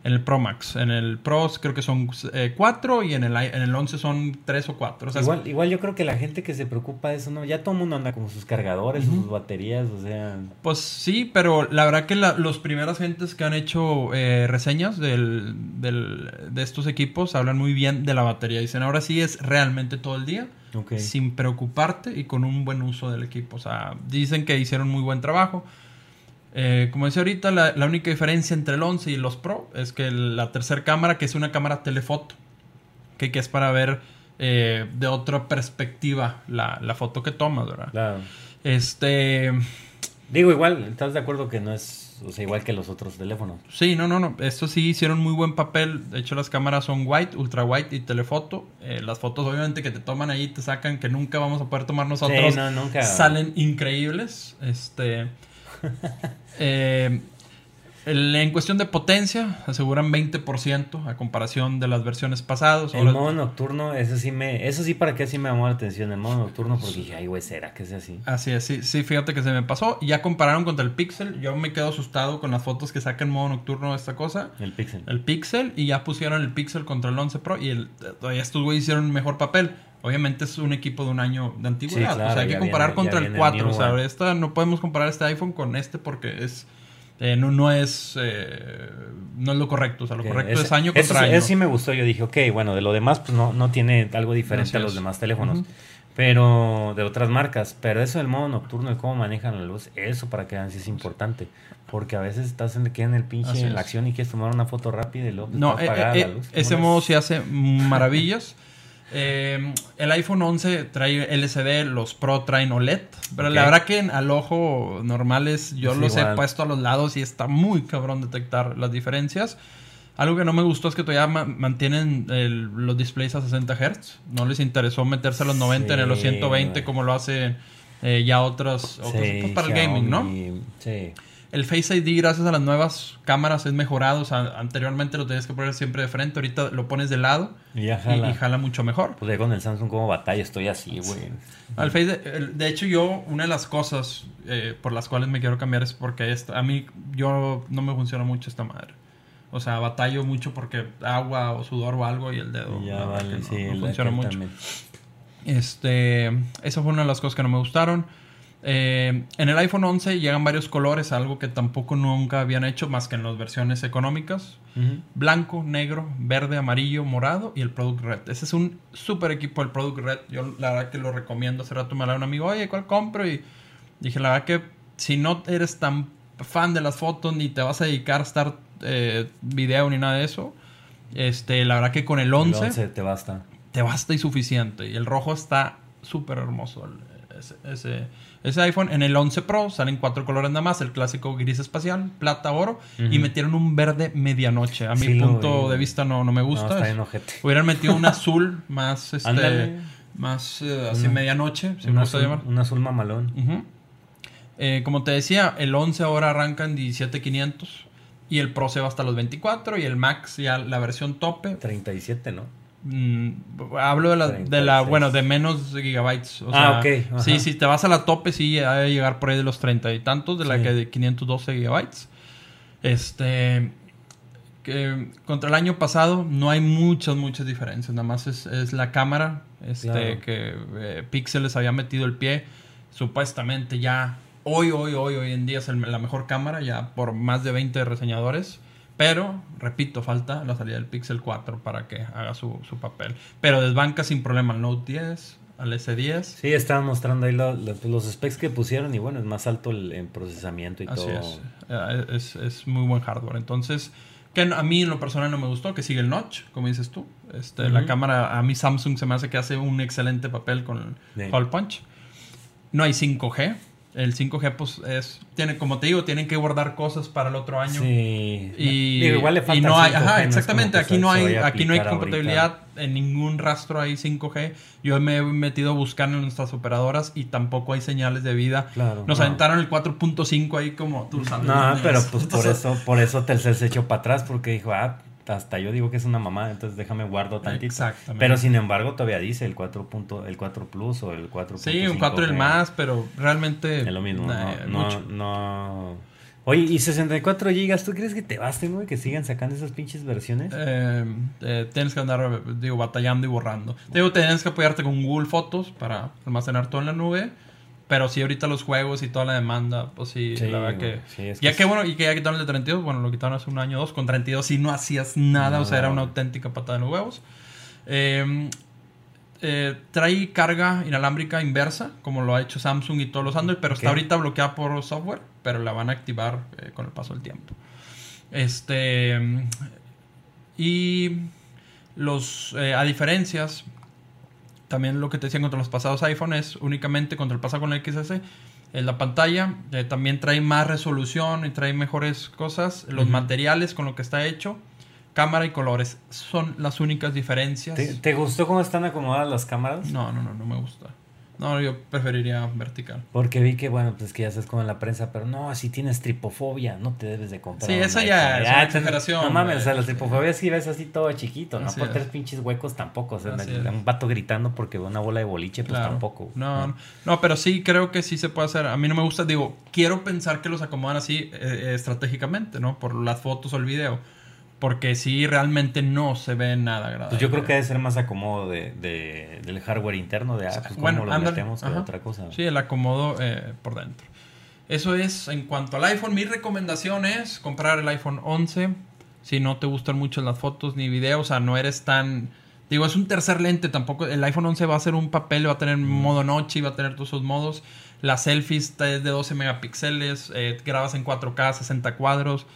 En el Pro Max. En el Pro creo que son 4 y en el, en el 11 son 3 o 4. O sea, igual, igual yo creo que la gente que se preocupa de eso, ¿no? Ya todo el mundo anda con sus cargadores, sus baterías, o sea... Pues sí, pero la verdad que la- los primeros gentes que han hecho eh, reseñas del, del- de estos equipos hablan muy bien de la batería. Dicen, ahora sí es realmente todo el día, Ok. sin preocuparte y con un buen uso del equipo. O sea, dicen que hicieron muy buen trabajo. Eh, como decía ahorita, la, la única diferencia entre el 11 y los Pro es que la tercera cámara, que es una cámara telefoto, que, que es para ver eh, de otra perspectiva la, la foto que tomas, ¿verdad? Claro. Este... Digo, igual, ¿estás de acuerdo que no es, o sea, igual que los otros teléfonos? Sí, no, no, no. Esto sí hicieron muy buen papel. De hecho, las cámaras son white, ultra white y telefoto. Eh, las fotos, obviamente, que te toman ahí, te sacan, que nunca vamos a poder tomar nosotros. Sí, no, nunca. Salen increíbles. Este. eh, en cuestión de potencia, aseguran 20% a comparación de las versiones pasadas. El modo nocturno, eso sí me, eso sí para qué sí me llamó la atención, el modo nocturno, porque dije, ay, güey, ¿será que es así? Así es, sí, sí, fíjate que se me pasó. Ya compararon contra el Pixel. Yo me quedo asustado con las fotos que saca en modo nocturno de esta cosa. El Pixel. el Pixel y ya pusieron el Pixel contra el 11 Pro y el, todavía estos güeyes hicieron mejor papel. Obviamente es un equipo de un año de antigüedad. Sí, claro, o sea, hay que comparar viene- contra el viene el 4. new o sea, esta, no podemos comparar este iPhone con este porque es eh, no, no es eh, no es lo correcto. O sea, lo Ok, correcto ese- es año contra año. eso sí me gustó, yo dije, ok, bueno, de lo demás, pues no, no tiene algo diferente Así a los es. demás teléfonos. Pero de otras marcas. Pero eso del modo nocturno y cómo manejan la luz, eso para que vean sí es importante. Porque a veces estás en, en el pinche en es. la acción y quieres tomar una foto rápida y luego No, está eh, eh, la luz. ese ¿Cómo modo es? sí hace maravillas. Eh, el iPhone 11 trae LCD, los Pro traen OLED. Pero la Ok. verdad que en- al ojo normales yo Es los igual. he puesto a los lados y está muy cabrón detectar las diferencias. Algo que no me gustó es que todavía ma- mantienen el- los displays a 60 Hz. No les interesó meterse a los 90 ni a los Sí, 120 güey. como lo hacen eh, ya otras, Sí, pues, para el gaming, ¿no? Xiaomi, Sí. El Face ID, gracias a las nuevas cámaras, es mejorado. O sea, anteriormente lo tenías que poner siempre de frente, ahorita lo pones de lado Y ya jala. y, jala mucho mejor. Pues ya con el Samsung como batalla estoy así, güey. Al Face, de, hecho, yo, una de las cosas eh, por las cuales me quiero cambiar es porque esta, a mí, yo no me funciona mucho esta madre. O sea, batallo mucho porque agua o sudor o algo y el dedo ya vale, no- sí. no funciona mucho. Este, esa fue una de las cosas que no me gustaron. Eh, en el iPhone 11 llegan varios colores, algo que tampoco nunca habían hecho más que en las versiones económicas. Blanco, negro, verde, amarillo, morado y el Product Red. Ese es un super equipo, el Product Red. Yo la verdad que lo recomiendo. Hace rato me hablaba un amigo, oye, ¿cuál compro? Y dije, la verdad que si no eres tan fan de las fotos ni te vas a dedicar a estar eh, video ni nada de eso, este, la verdad que con el 11, El 11 te basta. te basta y suficiente. Y el rojo está súper hermoso. ese, ese iPhone. En el 11 Pro salen cuatro colores nada más. El clásico gris espacial, plata, oro. Y metieron un verde medianoche. A mi Sí, punto vi. de vista no, no me No, gusta. está bien. Hubieran metido un azul más, este, Ándale. más eh, así medianoche, si me gusta azul, llamar. un azul mamalón. Eh, como te decía, el 11 ahora arranca en 17500 y el Pro se va hasta los 24 y el Max ya la versión tope. 37, ¿no? Mm, hablo de la, de la 36. bueno, de menos gigabytes. O Ah, sea, ok, ajá. Sí, si te vas a la tope, sí, ha de llegar por ahí de los 30 y tantos, de la Sí. que de 512 gigabytes. Este. Que contra el año pasado no hay muchas, muchas diferencias. Nada más es, es la cámara. Este, Claro. que eh, Pixel les había metido el pie. Supuestamente ya. Hoy, hoy, hoy, hoy en día es el- la mejor cámara, ya por más de 20 reseñadores. Pero, repito, falta la salida del Pixel 4 para que haga su, su papel. Pero desbanca sin problema al Note 10, al S10. Sí, estaban mostrando ahí lo- lo- los specs que pusieron y bueno, es más alto el, en procesamiento y Así todo. es. Eh, es. Es muy buen hardware. Entonces, que a mí en lo personal no me gustó, que sigue el notch, como dices tú. Este, La cámara, a mí Samsung se me hace que hace un excelente papel con el Sí. Punch. No hay 5G. El 5G, pues, es. Tiene, como te digo, tienen que guardar cosas para el otro año. Sí. Y, Digo, igual le falta y no hay, 5G, ajá, exactamente, aquí no hay, aquí no hay compatibilidad, en ningún rastro hay 5G. Yo me he metido a buscar en nuestras operadoras y tampoco hay señales de vida. Claro, Nos no. aventaron el 4.5 ahí como tú sabes. No, pero pues por eso, por eso Telcel se echó para atrás porque dijo, ah, hasta yo digo que es una mamá, entonces déjame guardo tantito. Exactamente. Pero sin embargo todavía dice el 4 punto, el 4 Plus o el 4 Sí, un 4 el más, pero realmente... Es lo mismo, no, no. Oye, ¿y 64 gigas? ¿Tú crees que te basten, güey? Que sigan sacando esas pinches versiones. Eh, eh, tienes que andar, digo, batallando y borrando. Te Digo, tienes que apoyarte con Google Fotos para almacenar todo en la nube. Pero sí, ahorita los juegos y toda la demanda, pues sí, Sí, la verdad que... sí, es ya que bueno, y que ya quitaron el de 32, bueno, lo quitaron hace un año o dos. Con 32 sí no hacías nada, o sea, era una auténtica patada en los huevos. Eh, eh, trae carga inalámbrica inversa, como lo ha hecho Samsung y todos los Android, pero está ahorita bloqueada por software, pero la van a activar eh, con el paso del tiempo. Este. Y los. eh, a diferencias. También lo que te decían contra los pasados iPhone es únicamente contra el pasado con el XS. En la pantalla eh, también trae más resolución y trae mejores cosas. Los materiales con lo que está hecho, cámara y colores son las únicas diferencias. ¿Te, te gustó cómo están acomodadas las cámaras? No, no, no, no me gusta. No, yo preferiría vertical. Porque vi que, bueno, pues que ya estás como en la prensa, pero no, si tienes tripofobia, no te debes de comprar. Sí, esa ya es una te- exageración, No mames, o sea, la tripofobia sí ves así todo chiquito, no por es. tres pinches huecos tampoco. O sea, un vato gritando porque ve una bola de boliche, pues tampoco. No, no, no, pero sí creo que sí se puede hacer. A mí no me gusta, digo, quiero pensar que los acomodan así eh, eh, estratégicamente, ¿no? Por las fotos o el video. Porque sí, realmente no se ve nada agradable. Pues yo creo que debe ser más acomodo de, de- del hardware interno, de, ah, pues Bueno, cómo lo ándale, metemos que otra cosa. Sí, el acomodo eh, por dentro. Eso es en cuanto al iPhone. Mi recomendación es comprar el iPhone 11. Si no te gustan mucho las fotos ni videos, o sea, no eres tan Digo, es un tercer lente, tampoco el iPhone 11 va a ser un papel, va a tener modo noche y va a tener todos esos modos. La selfies es de 12 megapíxeles, eh, grabas en 4K, 60 cuadros.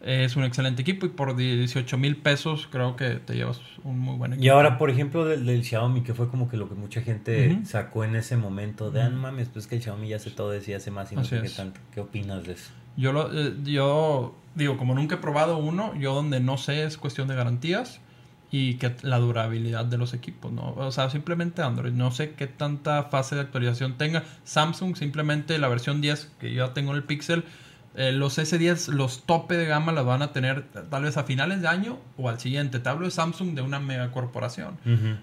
Es un excelente equipo y por 18 mil pesos creo que te llevas un muy buen equipo. Y ahora, por ejemplo, del, del Xiaomi, que fue como que lo que mucha gente sacó en ese momento de, ah, mames, pues que el Xiaomi ya hace todo eso y hace más y no Así sé qué tanto. ¿Qué opinas de eso? Yo, lo, eh, yo digo, como nunca he probado uno, yo donde no sé es cuestión de garantías y que la durabilidad de los equipos, ¿no? O sea, simplemente Android, no sé qué tanta fase de actualización tenga. Samsung, simplemente la versión 10 que yo ya tengo en el Pixel, eh, los S10, los tope de gama las van a tener tal vez a finales de año o al siguiente. Te hablo de Samsung de una megacorporación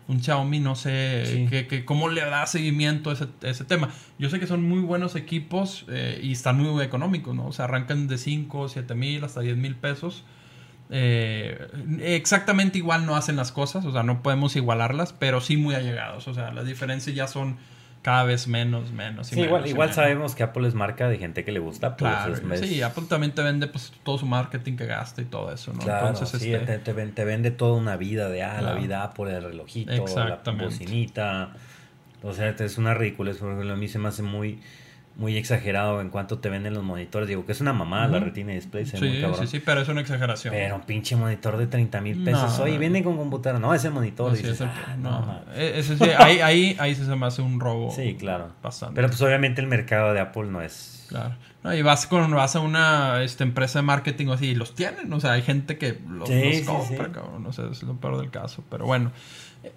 un Xiaomi, no sé Sí. que, que- cómo le da seguimiento a ese, a ese tema. Yo sé que son muy buenos equipos eh, y están muy económicos, ¿no? O sea, arrancan de 5, 7 mil hasta 10 mil pesos. Eh, exactamente igual no hacen las cosas, o sea, no podemos igualarlas, pero sí muy allegados. O sea, las diferencias ya son cada vez menos, menos. y Sí, menos igual, y igual menos. sabemos que Apple es marca de gente que le gusta. Pues, Claro, es- es- sí, Apple también te vende pues todo su marketing que gasta y todo eso, ¿no? Claro, Entonces, sí, este, te, te ven- te vende toda una vida de, ah, la vida Apple, el relojito, la bocinita. O sea, es una ridícula. Por ejemplo, a mí se me hace muy, muy exagerado en cuanto te venden los monitores. Digo que es una mamada la Ujú. retina display, se ve muy sí, sí, sí, pero es una exageración. Pero un pinche monitor de 30 mil pesos. No. Oye, viene con computadora. No, ese monitor. Dices, es el- "Ah, no, no, mames". ese sí, ahí, ahí, ahí se me hace un robo. Sí, claro. Bastante. Pero pues obviamente el mercado de Apple no es... Claro. No, y vas con vas a una este, empresa de marketing o así y los tienen. O sea, hay gente que los, Sí, los sí, compra, sí. cabrón. No sé, es lo peor del caso. Pero bueno.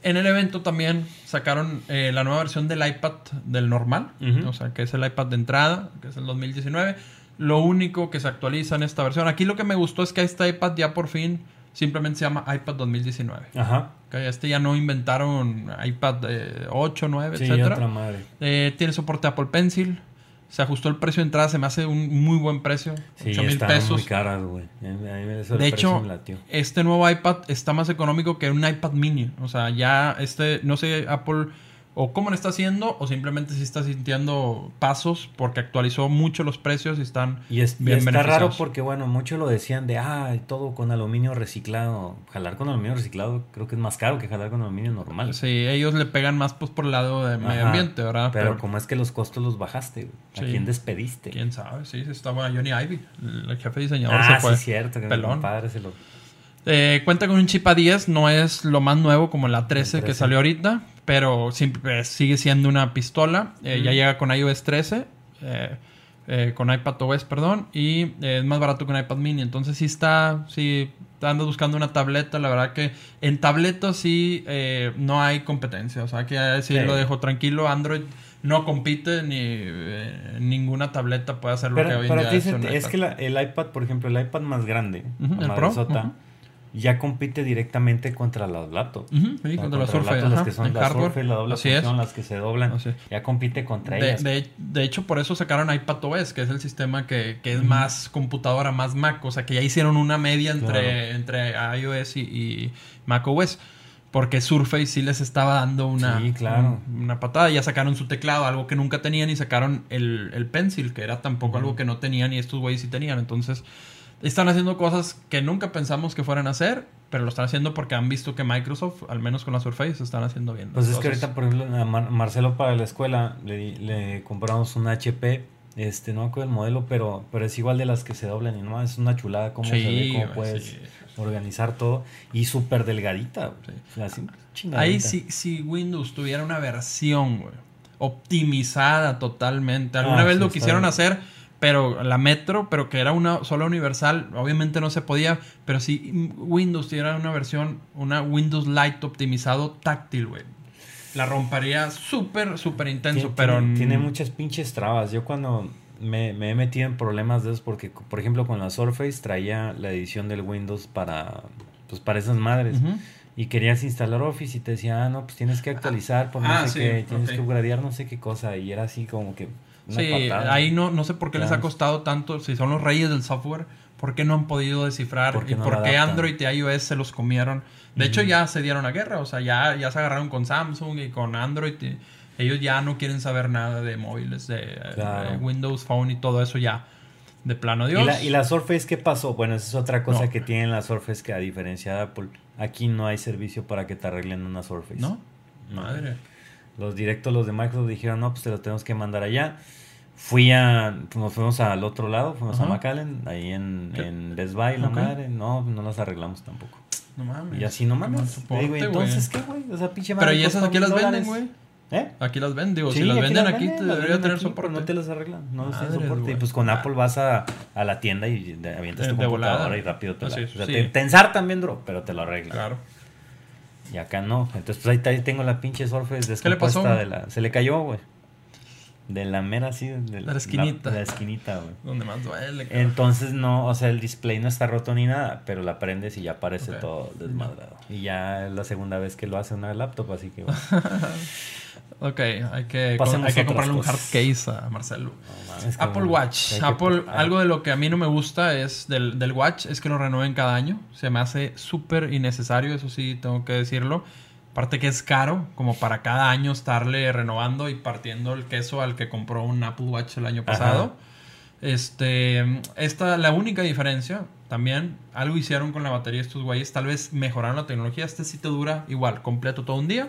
En el evento también sacaron eh, la nueva versión del iPad del normal. O sea, que es el iPad de entrada, que es el 2019. Lo único que se actualiza en esta versión. Aquí lo que me gustó es que este iPad ya por fin simplemente se llama iPad 2019. Ajá. Este ya no inventaron iPad eh, 8, 9, Sí, etcétera. otra madre. Eh, tiene soporte Apple Pencil. Se ajustó el precio de entrada, se me hace un muy buen precio. Sí, 8 mil pesos. muy caras, güey. De hecho, este nuevo iPad está más económico que un iPad mini. O sea, ya este, no sé, Apple o cómo lo está haciendo o simplemente si está sintiendo pasos porque actualizó mucho los precios y están Y, es, y está raro porque, bueno, muchos lo decían de, ah, todo con aluminio reciclado. Jalar con aluminio reciclado creo que es más caro que jalar con aluminio normal. Sí, ellos le pegan más pues por el lado de medio ambiente, ¿verdad? Pero, como es que los costos los bajaste? ¿a Sí. quién despediste? quién sabe, sí, bueno. Johnny Ivy, el jefe diseñador Ah, se fue. sí, cierto, que mi pelón. compadre se lo... Eh, cuenta con un chip A10, no es lo más nuevo como la 13, El que 13. salió ahorita, pero eh, sigue siendo una pistola. Eh, Ya Ujú. llega con iOS 13, eh, eh, con iPad OS, perdón, y eh, es más barato que un iPad mini. Entonces sí está, sí andas buscando una tableta, la verdad que en tabletas sí eh, no hay competencia, o sea que sí, Sí. lo dejo tranquilo, Android no compite ni eh, ninguna tableta puede hacer lo que Pero, hoy en día dicen, es que la- el iPad, por ejemplo, el iPad más grande, Ujú, la el Pro, madresota, ujú. Ya compite directamente contra las laptops. Sí, contra la las Surface, laptops, las que son en la doble función, las que se doblan, ya compite contra De, ellas. de- de hecho, por eso sacaron iPadOS, que es el sistema que, que es más computadora, más Mac. O sea, que ya hicieron una media entre, Claro. entre iOS y, y macOS. Porque Surface sí les estaba dando una, Sí, claro. un- una patada. Ya sacaron su teclado, algo que nunca tenían, y sacaron el, el Pencil, que era tampoco algo que no tenían y estos güeyes sí tenían. Entonces, están haciendo cosas que nunca pensamos que fueran a hacer, pero lo están haciendo porque han visto que Microsoft, al menos con la Surface, están haciendo bien. Pues es que ahorita, por ejemplo, a Mar- Marcelo para la escuela le, compramos un HP, este, no me acuerdo el modelo, pero, pero es igual de las que se doblan y no, es una chulada cómo se ve, cómo puedes sí. organizar todo y súper delgadita, güey. Sí. Así. Ahí si, si Windows tuviera una versión, güey, optimizada totalmente. Alguna Ah, vez lo quisieron bien. hacer, pero la Metro, pero que era una sola universal, obviamente no se podía. Pero si Windows tuviera una versión, una Windows Lite optimizado táctil, güey. La rompería súper, súper intenso, Tiene, pero... tiene, tiene muchas pinches trabas. Yo cuando me, me he metido en problemas de esos, porque, por ejemplo, con la Surface traía la edición del Windows para, pues, para esas madres. Y querías instalar Office y te decía, ah, no, pues tienes que actualizar por no Ah, sé sí, qué, tienes que upgradear no sé qué cosa. Y era así como que una Sí, patada. ahí no, no sé por qué les ha costado tanto, si son los reyes del software, ¿por qué no han podido descifrar? ¿Por qué ¿Y por qué? Android y iOS se los comieron? De hecho, ya se dieron a guerra, o sea, ya, ya se agarraron con Samsung y con Android. y ellos ya no quieren saber nada de móviles, de. Windows Phone y todo eso ya. de plano Dios. ¿Y la, ¿Y la Surface qué pasó? Bueno, esa es otra cosa No. que tienen las Surface que a diferencia de Apple, aquí no hay servicio para que te arreglen una Surface. ¿No? No. Madre. Los directos, los de Microsoft dijeron, no, pues te lo tenemos que mandar allá. Fui a, nos fuimos al otro lado, fuimos Ajá. a McAllen, ahí en, en Best Buy, la madre. No, no las arreglamos tampoco. No mames. Y así no mames. soporte, Digo, güey. entonces, ¿qué, güey? O sea, pinche Pero madre ¿y esas aquí las venden, güey? ¿Eh? Aquí las venden, digo, Sí, si las aquí venden las aquí, venden, te debería venden tener aquí, pero soporte. No te las arreglan, no les tienen soporte. Y pues con Ah. Apple vas a, a la tienda y avientas De- tu computadora volada. y rápido te la... Así o es, sea, sí. te, te ensartan bien duro, pero te lo arreglan. Claro. Y acá no. Entonces, pues ahí, tengo la pinche Surface ¿Qué le pasó, descompuesta de la... Se le cayó, güey. De la mera así. De la esquinita. La, la esquinita, güey. Donde más duele, cabrón. Entonces no, o sea, el display no está roto ni nada, pero la prendes y ya aparece todo desmadrado. Y ya es la segunda vez que lo hace una laptop, así que bueno, Ok, hay que, Pasemos hay que comprarle un hard case a Marcelo. no que Apple Watch. que- Apple, ah, algo de lo que a mí no me gusta es del, del Watch es que lo renueven cada año. Se me hace súper innecesario, eso sí tengo que decirlo. Aparte que es caro, como para cada año estarle renovando y partiendo el queso al que compró un Apple Watch el año Ajá. pasado. Este, esta, la única diferencia, también, algo hicieron con la batería estos güeyes, tal vez mejoraron la tecnología. Este sí te dura igual, completo todo un día.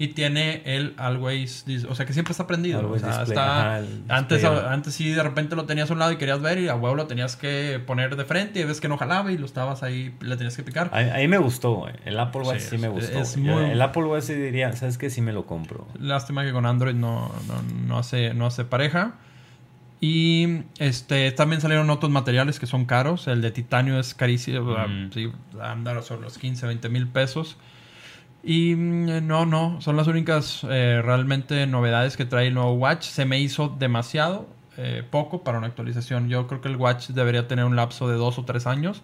Y tiene el Always, o sea que siempre está prendido. Always o sea, display, está, ajá, antes, antes sí de repente lo tenías a un lado y querías ver y a huevo lo tenías que poner de frente y ves que no jalaba y lo estabas ahí, le tenías que picar. A, a mí me gustó. El Apple Watch Sí, sí, me gustó. es muy- El Apple Watch sí diría, ¿sabes qué? Sí me lo compro. Lástima que con Android no, no, no hace, no hace pareja. Y este también salieron otros materiales que son caros. El de titanio es carísimo. Mm. Sí, andar sobre los 15, 20 mil pesos. Y mm, no, no, son las únicas eh, realmente novedades que trae el nuevo Watch. Se me hizo demasiado eh, poco para una actualización. Yo creo que el Watch debería tener un lapso de dos o tres años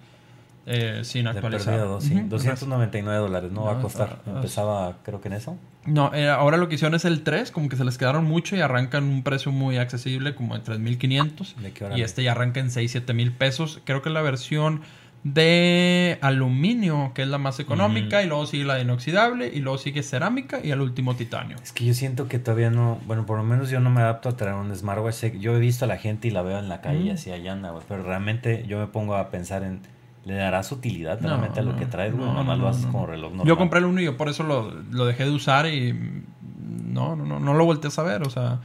eh, sin actualizar. perdido, sí. Ujú. 299 dólares, ¿no? va a costar. está- Empezaba, creo que en eso. No, eh, ahora lo que hicieron es el 3, como que se les quedaron mucho y arrancan un precio muy accesible, como en 3.500. ¿De qué hora? Y este ya arranca en 6, 7 mil pesos. Creo que la versión de aluminio, que es la más económica, y luego sigue la de inoxidable, y luego sigue cerámica y al último titanio. Es que yo siento que todavía no, bueno, por lo menos yo no me adapto a traer un smartwatch. Yo he visto a la gente y la veo en la calle y así allá anda, güey. Pero realmente yo me pongo a pensar en, ¿le darás utilidad No, realmente a lo no, que traes, güey? no, Nomás no, lo haces no, como reloj normal. Yo compré el uno y yo por eso lo, lo dejé de usar y mm, no, no, no, no lo volteé a saber, o sea,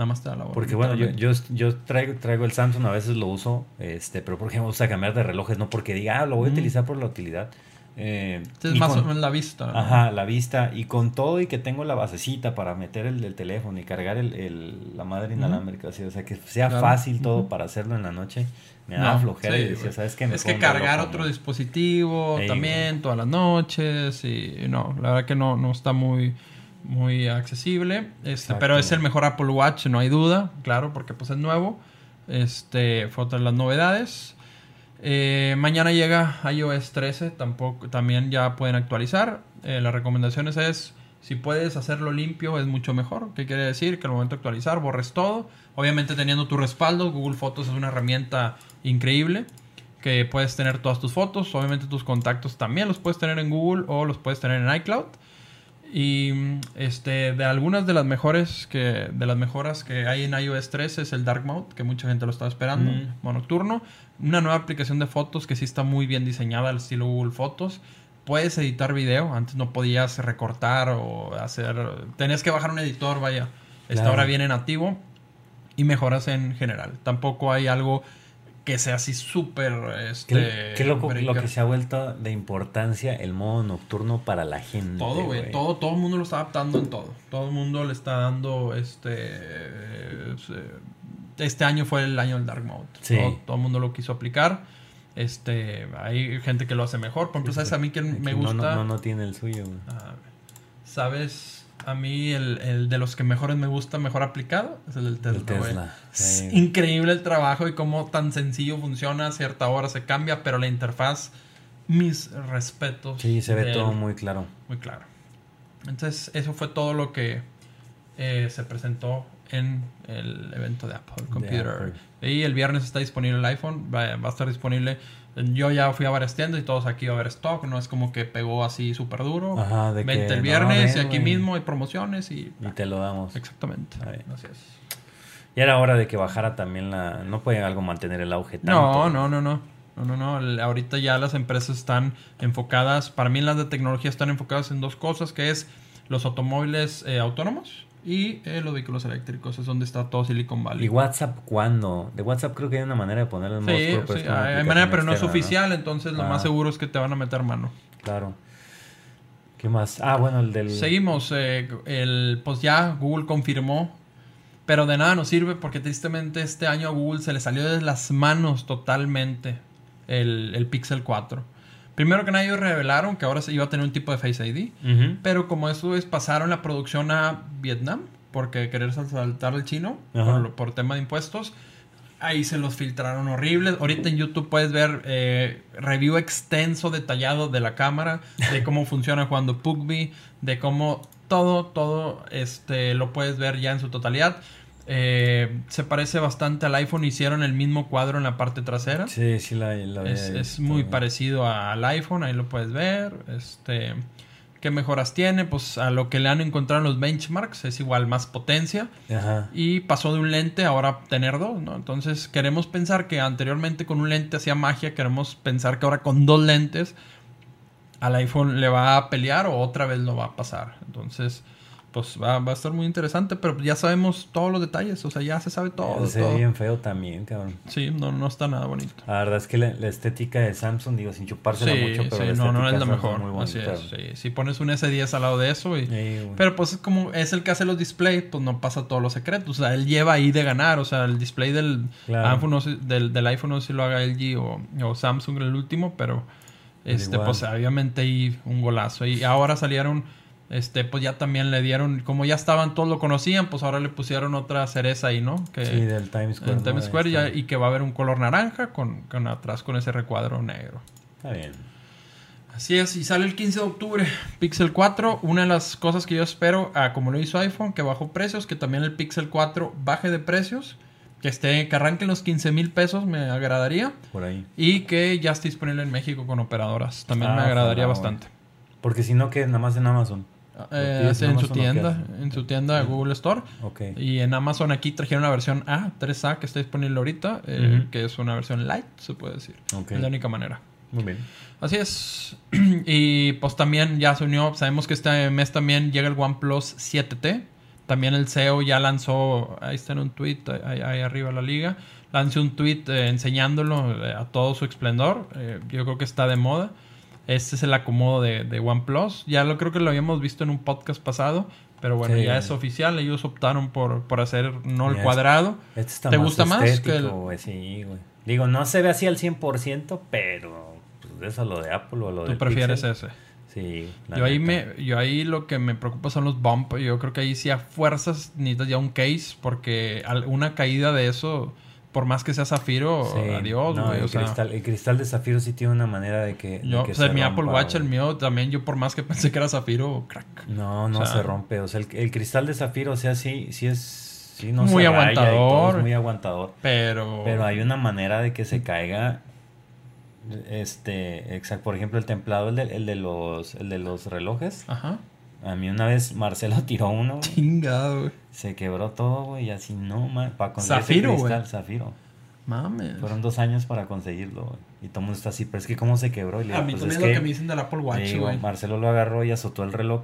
nada más te da la Porque bueno, yo, yo, yo traigo, traigo el Samsung, a veces lo uso, este, pero porque me gusta cambiar de relojes, no porque diga, ah, lo voy a Mm. utilizar por la utilidad. Eh, Es y más con- o menos la vista. ¿no? Ajá, la vista. Y con todo y que tengo la basecita para meter el, el teléfono y cargar el, el- la madre inalámbrica, así, o sea, que sea Claro. fácil todo para hacerlo en la noche. Me No, da flojera sí, y decía. ¿sabes qué? Me es que cargar loco, otro dispositivo Ey, también güey. todas las noches y no, la verdad que no, no está muy muy accesible, este, pero es el mejor Apple Watch, no hay duda, claro, porque pues es nuevo. Este, fue otra de las novedades. Eh, mañana llega iOS 13, tampoco, también ya pueden actualizar. Eh, las recomendaciones es, si puedes hacerlo limpio es mucho mejor. ¿Qué quiere decir? Que al momento de actualizar borres todo. Obviamente teniendo tu respaldo, Google Fotos es una herramienta increíble que puedes tener todas tus fotos. Obviamente tus contactos también los puedes tener en Google o los puedes tener en iCloud. Y este, de algunas de las mejores que, de las mejoras que hay en iOS 13 es el Dark Mode, que mucha gente lo estaba esperando, Mm. monocturno. Una nueva aplicación de fotos que sí está muy bien diseñada al estilo Google Fotos. Puedes editar video, antes no podías recortar o hacer, tenías que bajar un editor, vaya. Claro. ahora viene nativo y mejoras en general. Tampoco hay algo que sea así súper este, Qué, qué loco lo breaker. que se ha vuelto de importancia el modo nocturno para la gente. Todo, güey. Todo, todo el mundo lo está adaptando en todo. Todo el mundo le está dando este. eh, Este año fue el año del Dark Mode. Sí. Todo, todo el mundo lo quiso aplicar. Este, hay gente que lo hace mejor. Por ejemplo, ¿sabes a mí Aquí me gusta? No, no, no tiene el suyo, güey. Ah, ¿Sabes? A mí el, el de los que mejores me gusta, mejor aplicado, es el del Tesla. El. Tesla. Es increíble el trabajo y cómo tan sencillo funciona. A cierta hora se cambia, pero la interfaz, mis respetos. Sí, se ve todo muy claro. Muy claro. Entonces, eso fue todo lo que eh, se presentó en el evento de Apple Computer. Apple. Y el viernes está disponible el iPhone, va, va a estar disponible. Yo ya fui a varias tiendas y todos aquí va a haber stock, no es como que pegó así súper duro. Ajá, de Vente que, el no, viernes ven, y aquí mismo hay promociones y... Y te lo damos. Exactamente. Así es. Ya era hora de que bajara también la... No puede algo mantener el auge tanto. No, no, no, no. No, no, no. Ahorita ya las empresas están enfocadas, para mí las de tecnología están enfocadas en dos cosas, que es los automóviles eh, autónomos y eh, los vehículos eléctricos. Es donde está todo Silicon Valley. ¿Y WhatsApp cuándo? De WhatsApp creo que hay una manera de ponerlo en modo Sí, pero sí, hay manera, pero no es oficial, entonces lo Ah. más seguro es que te van a meter mano. Claro. ¿Qué más? Ah, bueno, el del... Seguimos, eh, el, pues ya Google confirmó, pero de nada nos sirve porque tristemente este año a Google se le salió de las manos totalmente el, el Pixel 4. Primero que nada ellos revelaron que ahora se iba a tener un tipo de Face ID, pero como eso es, pasaron la producción a Vietnam porque querer saltar el chino por, por tema de impuestos. Ahí se los filtraron horribles. Ahorita en YouTube puedes ver eh, review extenso, detallado de la cámara, de cómo funciona cuando PUBG, de cómo todo, todo este, lo puedes ver ya en su totalidad. Eh, se parece bastante al iPhone, hicieron el mismo cuadro en la parte trasera. Sí, sí, la, la Es, es muy parecido a- al iPhone, ahí lo puedes ver. Este, ¿Qué mejoras tiene? Pues a lo que le han encontrado en los benchmarks es igual más potencia. Ajá. Y pasó de un lente a ahora tener dos, ¿no? Entonces queremos pensar que anteriormente con un lente hacía magia, queremos pensar que ahora con dos lentes al iPhone le va a pelear o otra vez lo va a pasar. Entonces, pues va, va a estar muy interesante, pero ya sabemos todos los detalles, o sea, ya se sabe todo. se ve bien feo también, cabrón. Sí, no, no está nada bonito. La verdad es que la, la estética de Samsung, digo, sin chupársela Sí, mucho, pero sí, la no, no es la mejor. muy Así bonita. es, sí. Si pones un S10 al lado de eso y... Pero pues es como es el que hace los displays, pues no pasa todos los secretos. O sea, él lleva ahí de ganar. O sea, el display del, Claro. iPhone, no sé- del, del iPhone no sé si lo haga LG o, o Samsung el último, pero este, igual. pues obviamente ahí un golazo. Y ahora salieron, este, pues ya también le dieron, como ya estaban, todos lo conocían, pues ahora le pusieron otra cereza ahí, ¿no? Que, sí, del Times Square. ¿no? Times Square ya- está. y que va a haber un color naranja con, con atrás con ese recuadro negro. Está bien. Así es, y sale el 15 de octubre, Pixel 4. Una de las cosas que yo espero, ah, como lo hizo iPhone, que bajó precios, que también el Pixel 4 baje de precios, que esté, que arranque en los 15 mil pesos, me agradaría. Por ahí. Y que ya esté disponible en México con operadoras, también Ah, me agradaría ojalá, bastante. Porque si no, que nada más en Amazon. Eh, pides en en su tienda, en su tienda de Google Store. Y en Amazon aquí trajeron la versión A, 3A, que está disponible ahorita, eh, que es una versión light, se puede decir. Es la única manera. Muy bien. Así es. Y pues también ya se unió. Sabemos que este mes también llega el OnePlus 7T. También el CEO ya lanzó. Ahí está en un tweet, ahí, ahí arriba la liga. Lanzó un tweet eh, enseñándolo eh, a todo su esplendor. Eh, yo creo que está de moda. Este es el acomodo de, de OnePlus. Ya lo creo que lo habíamos visto en un podcast pasado. Pero bueno, Sí. ya es oficial. Ellos optaron por, por hacer no el cuadrado. Este está ¿Te más gusta más que el- Sí, güey. Digo, no se ve así al 100%, pero pues, eso lo de Apple o lo de Tú prefieres ese. Sí. la Yo ahí, me, yo ahí lo que me preocupa son los bump. Yo creo que ahí sí a fuerzas necesitas ya un case porque una caída de eso, por más que sea zafiro, Sí. adiós, No, güey. el, o sea, cristal, el cristal de zafiro sí tiene una manera de que. de yo, que o sea, se mi Apple Watch, el mío también, yo por más que pensé que era zafiro, crack. No, no O sea, se rompe. O sea, el, el cristal de zafiro, o sea, sí, sí es. Sí, no Muy se aguantador. es muy aguantador. Pero. Pero hay una manera de que se caiga. Este, exacto. Por ejemplo, el templado, el de, el de los, el de los relojes. Ajá. A mí una vez Marcelo tiró uno, Chingado, güey. se quebró todo, güey, y así no, man, para conseguir ese Zafiro, cristal, güey. zafiro. Mames. Fueron dos años para conseguirlo, güey. Y todo el mundo está así, pero es que cómo se quebró. Y le A digo, mí pues, también es es lo que, me dicen del Apple le Watch, güey. Marcelo lo agarró y azotó el reloj.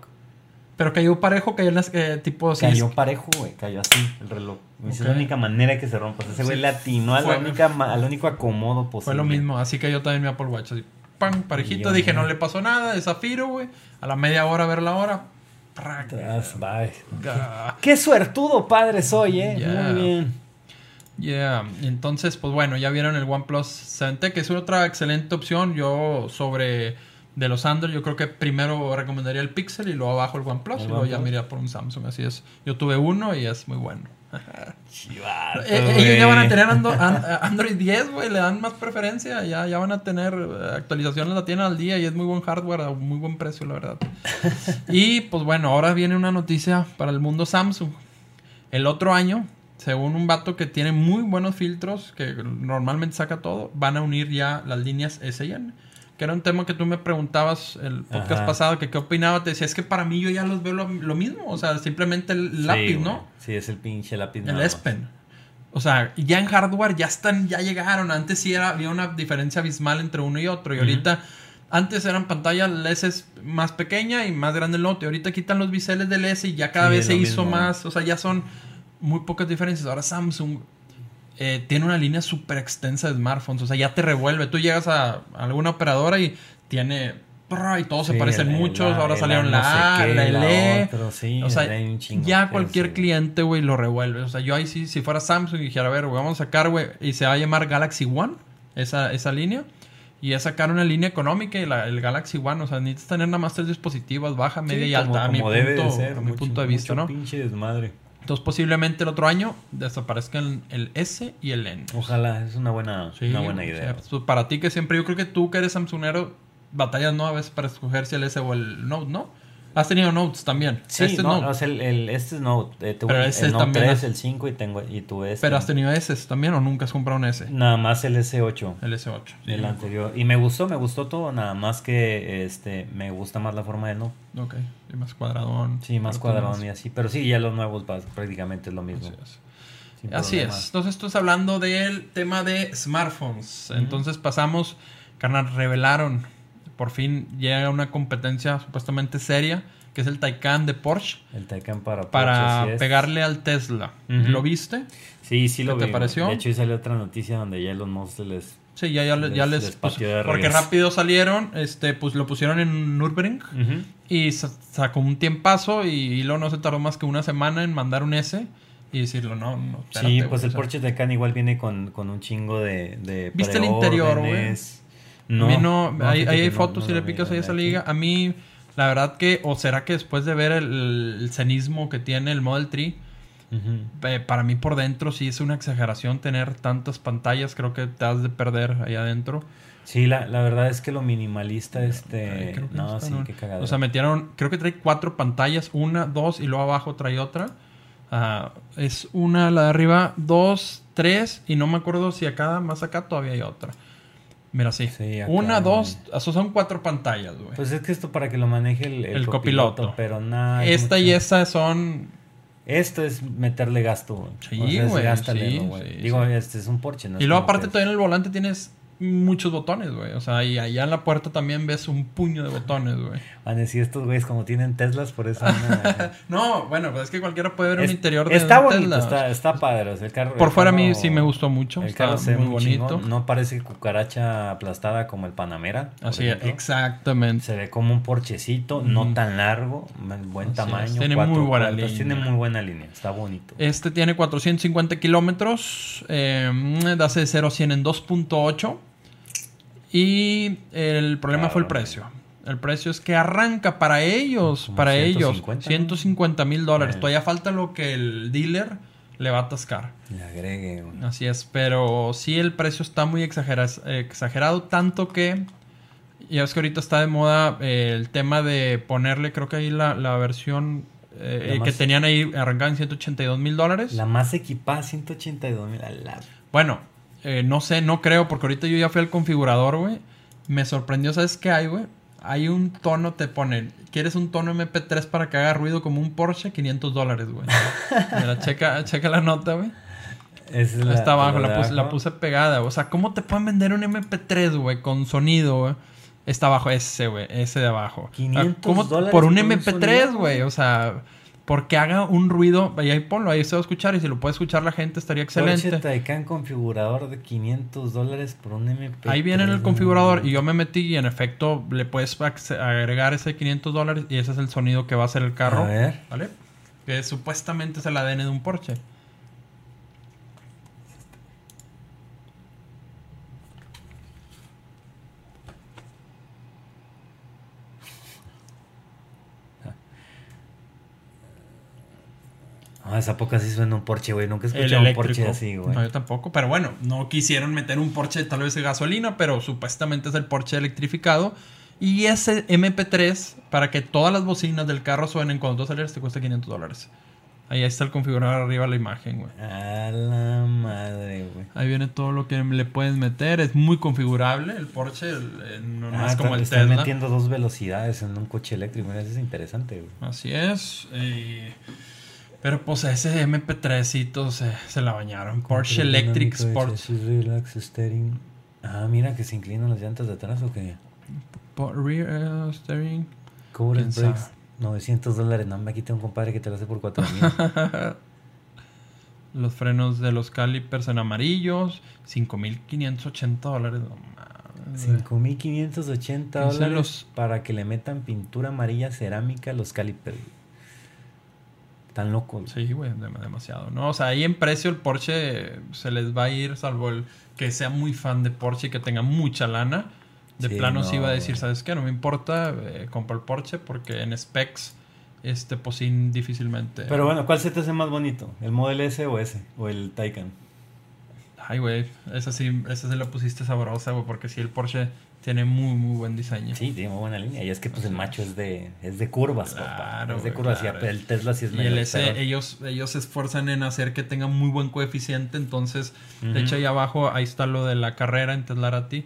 Pero cayó parejo, cayó en las que tipo Cayó parejo, güey, cayó así el reloj. Ok. Es la única manera que se rompa. Ese güey Sí. le atinó al único acomodo posible. Fue lo mismo, así que yo también mi Apple Watch, así, ¡pam! Parejito, dije, no le pasó nada, de zafiro, güey. A la media hora a ver la hora. bye. Qué suertudo padre soy, eh. Muy bien. Yeah, entonces, pues bueno, ya vieron el OnePlus 7T, que es otra excelente opción. Yo sobre de los Android, yo creo que primero recomendaría el Pixel y luego abajo el OnePlus El y luego ya OnePlus. iría por un Samsung, así es. Yo tuve uno y es muy bueno. Chivato, Eh, ellos ya van a tener Ando- an- Android 10, güey, le dan más preferencia, ya, ya van a tener eh, actualizaciones, la tienen al día y es muy buen hardware a muy buen precio, la verdad. y pues bueno, ahora viene una noticia para el mundo Samsung. El otro año, según un vato que tiene muy buenos filtros, que normalmente saca todo, van a unir ya las líneas S&N. Que era un tema que tú me preguntabas el podcast Ajá. pasado, que qué opinaba. Te decía, es que para mí yo ya los veo lo, lo mismo. O sea, simplemente el lápiz, Sí, ¿no? Sí, es el pinche lápiz. El. S Pen. O sea, ya en hardware ya están, ya llegaron. Antes sí era, había una diferencia abismal entre uno y otro. Y ahorita, antes eran pantallas S más pequeña y más grande el Note. Y ahorita quitan los biseles del S y ya cada Sí, vez se hizo mismo. más. O sea, ya son muy pocas diferencias. Ahora Samsung eh, tiene una línea súper extensa de smartphones. O sea, ya te revuelve. Tú llegas a alguna operadora y tiene. Y todos se parecen muchos. A, Ahora salieron A no la A, sé qué, la la L. otro, sí, o sea, ya cualquier sí. cliente, güey, lo revuelve. O sea, yo ahí sí, si fuera Samsung y dijera, a ver, güey, vamos a sacar, güey, y se va a llamar Galaxy One, esa, esa línea. Y es sacar una línea económica y la- el Galaxy One. O sea, necesitas tener nada más tres dispositivos, baja, media Sí, y como- alta. a mi, como debe de ser, a mi mucho- punto de vista, mucho ¿no? pinche desmadre. Entonces, posiblemente el otro año desaparezcan el S y el N. Ojalá, es una buena, Sí, una buena o idea. sea, pues, para ti que siempre, yo creo que tú que eres Samsungero, batallas no a veces para escoger si el S o el Note, ¿no? Has tenido Notes también. Sí, Este es no, Note. o sea, el, el- este es Note. eh, tengo Pero el, ese el Note también 3, es- el 5 y, tengo, y tu S. Pero has tenido S también o nunca has comprado un S. Nada más el S8. El S8. sí. El anterior. Y me gustó, me gustó todo, nada más que este me gusta más la forma del Note. Ok, y más cuadradón. Sí, más tiene y así. Pero sí, ya los nuevos prácticamente es lo mismo. Así es. sin Así problema. es. Entonces, esto es hablando del tema de smartphones. Entonces, pasamos, carnal, revelaron. Por fin llega una competencia supuestamente seria, que es el Taycan de Porsche, El Taycan para para Porsche, es. pegarle al Tesla. ¿Lo viste? Sí, sí lo ¿Qué te vi. pareció? De hecho, salió otra noticia donde ya Elon Musk les... Sí, ya, ya, le- ya Les- pues, de porque rápido salieron, este, pues lo pusieron en Nürburgring Ujú. y sa- sacó un tiempazo y, luego no se tardó más que una semana en mandar un S y decirlo, no, no. espérate, Sí, pues el Porsche Taycan igual viene con, con un chingo de, de ¿Viste el interior, güey? Preórdenes. a mí no, no, hay no, fotos no si lo le picas ahí a esa aquí. liga. A mí, la verdad que, o será que después de ver el, el cenismo que tiene el Model 3, Ujú. eh, para mí por dentro sí es una exageración tener tantas pantallas. Creo que te has de perder ahí adentro. Sí, la, la verdad es que lo minimalista, este... Ay, creo que no, sí, ¿no? qué cagado. O sea, metieron, creo que trae cuatro pantallas, una, dos y luego abajo trae otra. Ah, es una, la de arriba, dos, tres y no me acuerdo si acá, más acá todavía hay otra. Mira, sí. Sí, acá, una, dos, güey. o sea, son cuatro pantallas, güey. Pues es que esto para que lo maneje el, El copiloto. Pero nada. es Esta y esa son... Esto es meterle gasto, güey. Sí, O sea, güey, sí, ¿no, güey? sí, Digo, este es un Porsche, ¿no? y luego aparte todavía en el volante tienes muchos botones, güey. O sea, y allá en la puerta también ves un puño de botones, güey. Van a decir estos güeyes como tienen Teslas, por eso... No, bueno, pues es que cualquiera puede ver Es- un interior de Está bonito, Tesla. está, está padre. o sea, el carro, Por el fuera a mí sí me gustó mucho. El Está carro se ve muy muy bonito. No parece cucaracha aplastada como el Panamera. Así es, exactamente. Se ve como un porchecito, no tan largo, buen Así es, tamaño. tiene cuatro muy buena puertas, línea. Tiene muy buena línea, está bonito. Este tiene 450 kilómetros. Eh, hace de 0 a 100 en 2.8. Y el problema fue el precio. El precio es que arranca para ellos, para 150, ellos, ¿no? 150 mil dólares. Bueno. Todavía falta lo que el dealer le va a atascar. Le agregue. güey. Así es, pero sí el precio está muy exagera- exagerado, tanto que ya ves que ahorita está de moda eh, el tema de ponerle, creo que ahí la, la versión eh, La que tenían ahí arrancada en 182 mil dólares. La más equipada, 182 mil. la- Bueno, eh, no sé, no creo, porque ahorita yo ya fui al configurador, güey. Me sorprendió, ¿sabes qué hay, güey? Hay un tono, te ponen, ¿quieres un tono MP3 para que haga ruido como un Porsche? 500 dólares, güey. Mira, checa, checa la nota, güey. Es la- Está abajo, la puse, la puse pegada. O sea, ¿cómo te pueden vender un MP3, güey, con sonido, güey? Está abajo ese, güey, ese de abajo. 500 ¿Cómo- dólares por un por un MP3, sonido, güey. O sea, porque haga un ruido. Y ahí ponlo, ahí se va a escuchar. Y si lo puede escuchar la gente, estaría excelente. Porsche Taycan configurador de 500 dólares por un MP. Ahí viene en el configurador y yo me metí y en efecto le puedes agregar ese 500 dólares y ese es el sonido que va a hacer el carro. A ver. ¿Vale? Que supuestamente es el ADN de un Porsche. Ah, esa poca sí suena un Porsche, güey. Nunca he escuchado un. Porsche así, güey. No, yo tampoco. Pero bueno, no quisieron meter un Porsche tal vez de gasolina, pero supuestamente es el Porsche electrificado. Y ese MP3, para que todas las bocinas del carro suenen cuando tú sales, te cuesta 500 dólares. Ahí está el configurador arriba la imagen, güey. A la madre, güey. Ahí viene todo lo que le puedes meter. Es muy configurable. El Porsche el- eh, no, no Ah, es como el están Tesla. metiendo dos velocidades en un coche eléctrico. Eso es interesante, güey. Así es. eh, Pero pues ese MP3 se, se la bañaron. Porsche Electric Sport. Relax steering. Ah, mira que se inclinan las llantas de atrás o qué. Rear uh, steering. Cover brakes. 900 dólares. No, me tengo un compadre que te lo hace por 4000. los frenos de los calipers en amarillos. 5580 dólares. No, 5.580 dólares para que le metan pintura amarilla cerámica a los calipers. Tan loco. Sí, güey, demasiado. No, o sea, ahí en precio el Porsche se les va a ir, salvo el que sea muy fan de Porsche y que tenga mucha lana. De plano sí iba a decir, ¿sabes qué? No me importa, eh, compro el Porsche porque en specs, este, pues difícilmente. Pero bueno, ¿cuál se te hace más bonito? ¿El Model S o S? ¿O el Taycan? Ay, güey, esa sí, esa sí la pusiste sabrosa, güey, porque sí el Porsche tiene muy, muy buen diseño. Sí, tiene muy buena línea. Y es que pues el macho es de, es de curvas, claro, Es de curvas. Y el Tesla sí es Y el S, ellos, ellos se esfuerzan en hacer que tenga muy buen coeficiente. Entonces, de hecho, ahí abajo, ahí está lo de la carrera en Teslarati.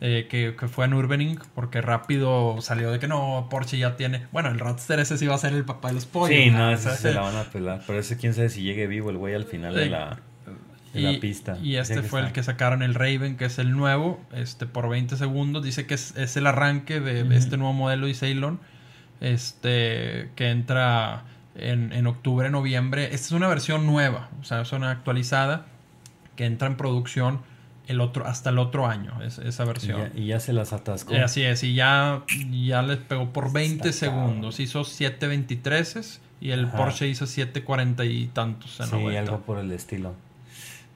Eh, que, que, fue en Urbaning, porque rápido salió de que no, Porsche ya tiene. Bueno, el Roadster ese sí va a ser el papá de los pollos. Sí, no, ese se la van a pelar. Pero ese quién sabe si llegue vivo el güey al final de la y, la pista. Y este fue el que sacaron el Raven, que es el nuevo, este por 20 segundos. Dice que es, es el arranque de, este nuevo modelo de Ceylon, este, que entra en, en, octubre, noviembre. Esta es una versión nueva, o sea, es una actualizada, que entra en producción el otro, hasta el otro año, esa versión. Y ya, se las atascó. así es, y ya, ya les pegó por 20 segundos. Hizo 7.23 y el Porsche hizo 7.40 y tantos. sí, algo por el estilo.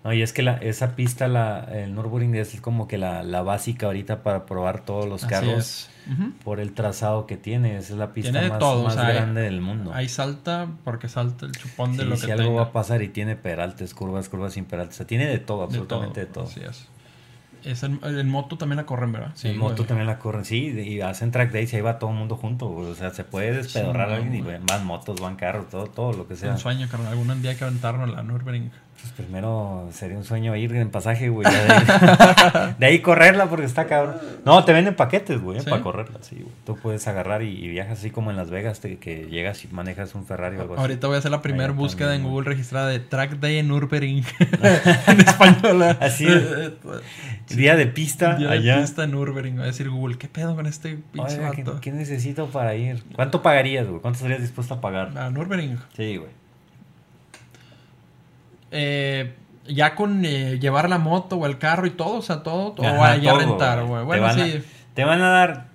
No, y es que la, esa pista, la, el Nürburgring es como que la, la básica ahorita para probar todos los carros por el trazado que tiene. Es la pista más, grande del mundo. Ahí salta porque salta el chupón de lo que Si algo va a pasar y tiene peraltes, curvas, curvas sin peraltes. O sea, tiene de todo, absolutamente de todo. Así es. Es en, moto también la corren, ¿verdad? Sí, en moto también la corren, sí, y hacen track days y ahí va todo el mundo junto, o sea, se puede despedorrar alguien y van motos, van carros, todo, todo lo que sea. Un sueño, carnal, algún día hay que aventarnos la Nürburgring. Pues primero sería un sueño ir en pasaje, güey. De, ahí, correrla porque está cabrón. No, te venden paquetes, güey, para correrla, sí, güey. Tú puedes agarrar y, viajas así como en Las Vegas, que llegas y manejas un Ferrari o algo así. Ahorita voy a hacer la primera búsqueda en Google registrada de Track Day en Nürburgring. en español. Así es. Día de pista Día allá. de pista en Nürburgring. Voy a decir Google, ¿qué pedo con este pinche ¿qué, necesito para ir? ¿Cuánto pagarías, güey? ¿Cuánto estarías dispuesto a pagar? A Nürburgring. Sí, güey. Eh, ya con eh, llevar la moto o el carro y todo, o sea, todo, o ya rentar, güey. Bueno, te sí. te van a dar,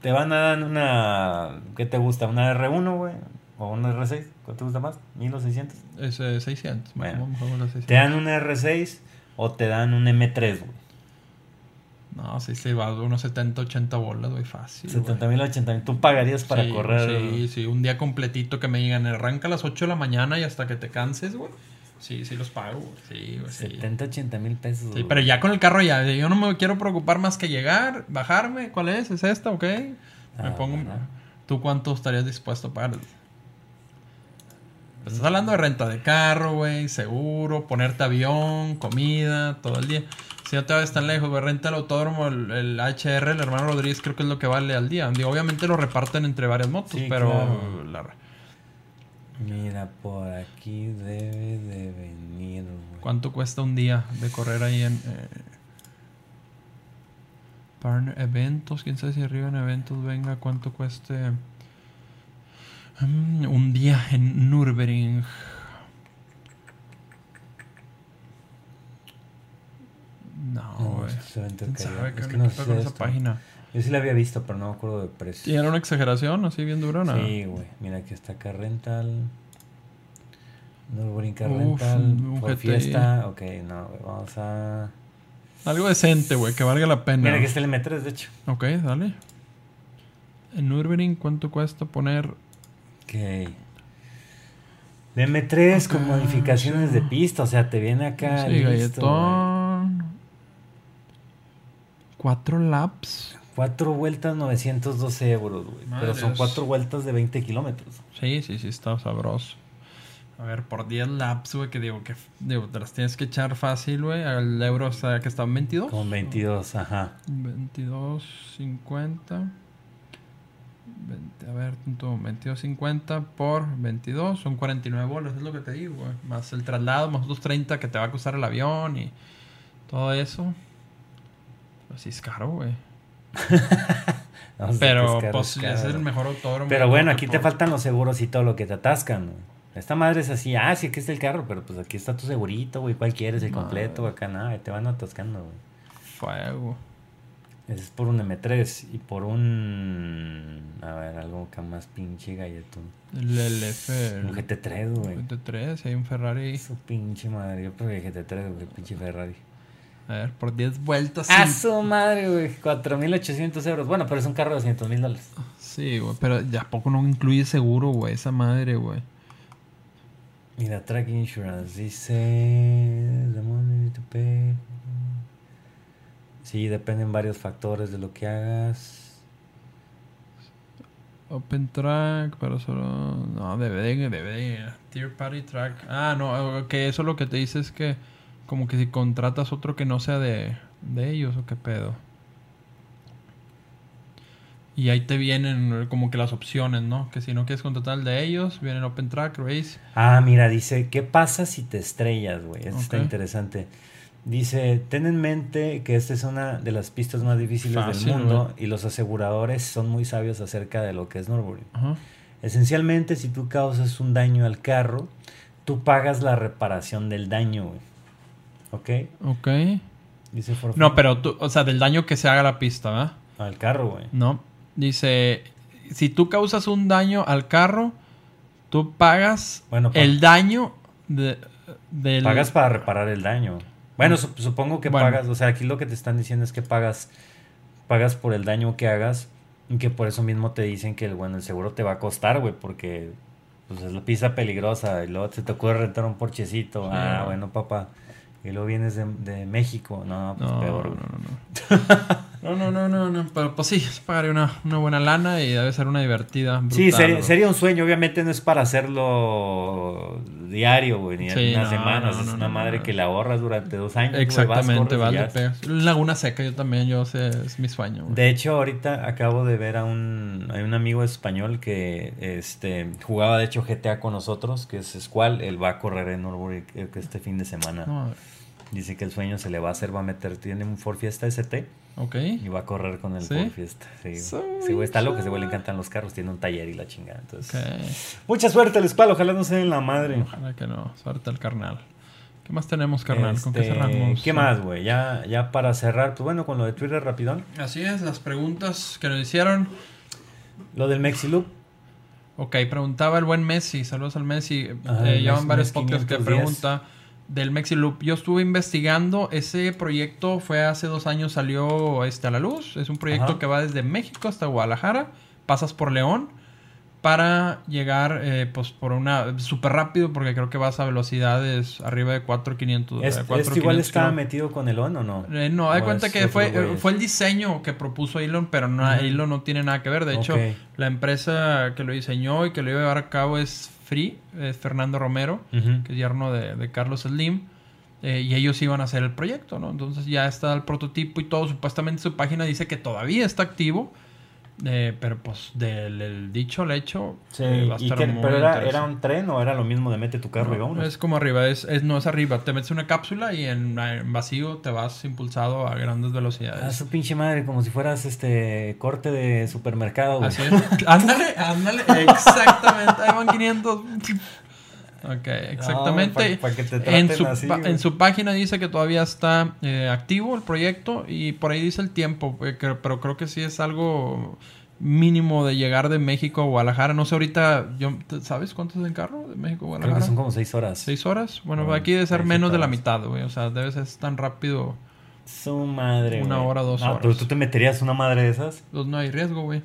te van a dar una, ¿qué te gusta? ¿Una R1, güey? ¿O una R6? ¿Cuál te gusta más? ¿1600? Es 600. Bueno, te dan una R6 o te dan un M3, güey. No, sí, sí, va unos 70, 80 bolas, güey, fácil. 70 mil, 80 mil. ¿Tú pagarías para correr? Sí, sí, un día completito que me digan, arranca a las 8 de la mañana y hasta que te canses, güey. Sí, sí los pago, Sí, 70, 80 mil pesos. Sí, pero ya con el carro ya. Yo no me quiero preocupar más que llegar, bajarme. ¿Cuál es? ¿Es esta? ¿Ok? me ah, pongo... ¿Tú cuánto estarías dispuesto a pagar? Estás hablando de renta de carro, güey, seguro, ponerte avión, comida, todo el día. Si no te vas tan lejos, güey, renta el autódromo, el, HR, el hermano Rodríguez, creo que es lo que vale al día. obviamente lo reparten entre varias motos, pero la, Mira, por aquí debe de venir. ¿Cuánto cuesta un día de correr ahí en eh, partner eventos? Quién sabe si arriba en eventos venga cuánto cueste mm, un día en Nürburgring. No, es que no sé esa página. Yo sí la había visto, pero no me acuerdo de precio. ¿Y era una exageración así bien durona? Sí, güey. Mira, aquí está acá rental. No brincar rental. Por fiesta. Ok, no, güey. Vamos a. Algo decente, güey, que valga la pena. Mira, aquí está el M3, de hecho. Ok, dale. En Nürburgring, ¿cuánto cuesta poner? Ok. De M3 con modificaciones de pista, o sea, te viene acá. Sí, galletón. Cuatro laps. Cuatro vueltas, 912 euros, güey. Pero son cuatro vueltas de 20 kilómetros. Sí, sí, sí, está sabroso. A ver, por 10 laps, güey, que digo que digo, te las tienes que echar fácil, güey. El euro, o sea, que está en 22. Con 22, ajá. 22, 50. 20, a ver, punto 22.50 por 22 son 49 bolas, es lo que te digo, güey. Más el traslado, más otros 30 que te va a costar el avión y todo eso. Pues sí es caro, güey. No qué Pero pues es caro. ese es el mejor autódromo. Pero bueno, aquí te faltan los seguros y todo lo que te atascan. güey. Esta madre es así, ah, sí, aquí está el carro, pero pues aquí está tu segurito, güey. ¿Cuál quieres? ¿El Madre. completo? Acá nada, te van atascando, güey. Fuego. Ese es por un M3 y por un. A ver, algo que más pinche galletón. El, el F. Un GT3, güey. GT3, hay un Ferrari. Su pinche madre. Yo prefiero el GT3, güey, pinche Ferrari. A ver, por 10 vueltas. ¡Ah, sí. su madre, güey! 4.800 euros. Bueno, pero es un carro de 200 mil dólares. Sí, güey, pero ya poco no incluye seguro, güey, esa madre, güey. Mira, Track Insurance dice. The money to pay. Sí, dependen varios factores de lo que hagas. Open track, pero solo. No, debe de, debe de. Tier party track. Ah, no, que eso lo que te dice es que. Como que si contratas otro que no sea de, de ellos, o qué pedo. Y ahí te vienen como que las opciones, ¿no? Que si no quieres contratar el de ellos, vienen Open Track, Race. Ah, mira, dice, ¿qué pasa si te estrellas, güey? Esto está interesante. Dice, ten en mente que esta es una de las pistas más difíciles Fácil, del mundo y los aseguradores son muy sabios acerca de lo que es. Ajá. Esencialmente, si tú causas un daño al carro, tú pagas la reparación del daño, güey. ¿Ok? Ok. Dice, for No, pero tú, o sea, del daño que se haga a la pista, ¿verdad? Al carro, güey. No. Dice, si tú causas un daño al carro, tú pagas Bueno, el daño de, del... Pagas para reparar el daño. Bueno, sup- supongo que Bueno. pagas, o sea, aquí lo que te están diciendo es que pagas pagas por el daño que hagas y que por eso mismo te dicen que bueno, el seguro te va a costar, güey, porque pues es la pista peligrosa y luego se te ocurre rentar un porchecito. Sí. Ah, bueno, papá. Y luego vienes de, de México. No, pues No, peor. no, no, no. No, no, no, no, no. Pero pues sí, pagaré una, una buena lana y debe ser una divertida. Sí, brutal, sería, güey. sería un sueño. Obviamente no es para hacerlo diario, güey, ni Sí, no, semanas. no, es una madre que la ahorras durante dos años. güey, vas, Exactamente, vale. Laguna Seca, yo también, yo sé, es mi sueño. güey. De hecho, ahorita acabo de ver a un, hay un amigo español que este jugaba de hecho GTA con nosotros, que es Squall. Él va a correr en creo que este fin de semana. Dice que el sueño se le va a hacer, va a meter, tiene un Ford Fiesta ST ok. y va a correr con el ¿Sí? Ford Fiesta. Sí, Sí, güey, está loco, ese güey le encantan los carros, tiene un taller y la chingada. Entonces, Ok. mucha suerte al Squall, ojalá no se den la madre. Ojalá que no. Suerte al carnal. ¿Qué más tenemos, carnal? ¿Con qué Este, cerramos? ¿Qué más, güey? Ya, ya para cerrar, pues bueno, con lo de Twitter rapidón. Así es, las preguntas que nos hicieron. Lo del Mexiloop. Ok, preguntaba el buen Messi. Saludos al Messi. Ajá, Eh, llevan varios podcasts que 510. pregunta del Mexiloop. Yo estuve investigando. Ese proyecto fue hace dos años, salió este, a la luz. Es un proyecto Ajá. que va desde México hasta Guadalajara. Pasas por León para llegar eh, pues por una súper rápido porque creo que vas a velocidades arriba de 4500 ¿Es- eh, ¿Esto 4,500 igual estaba metido con el ON o no? Eh, no, hay ¿O cuenta es que fue, eh, fue el diseño que propuso Elon, pero no. Elon no tiene nada que ver. De hecho, la empresa que lo diseñó y que lo iba a llevar a cabo es Free, es Fernando Romero, que es yerno de, de Carlos Slim. eh, y ellos iban a hacer el proyecto, ¿no? Entonces ya está el prototipo y todo. Supuestamente su página dice que todavía está activo. Eh, pero pues del el dicho al hecho Sí, eh, va a y estar que- muy pero era, un tren o era lo mismo de mete tu carro y No, vámonos? es como arriba, es, es- no es arriba. Te metes una cápsula y en, en vacío te vas impulsado a grandes velocidades. Ah, su pinche madre, como si fueras este corte de supermercado, güey. Así es. ándale, ándale. Exactamente. Ahí van 500. Ok, exactamente. pa- pa que te en, su, así, en su página dice que todavía está eh, activo el proyecto y por ahí dice el tiempo, eh, pero creo que sí es algo mínimo de llegar de México a Guadalajara. No sé ahorita, yo, ¿sabes cuánto es en carro de México a Creo Guadalajara? que son como seis horas. ¿Seis horas? Bueno, Bueno, aquí debe ser menos de la mitad, güey. O sea, debe ser tan rápido. Su madre, Una hora, dos No, horas. Pero tú te meterías una madre de esas, Pues no hay riesgo, güey.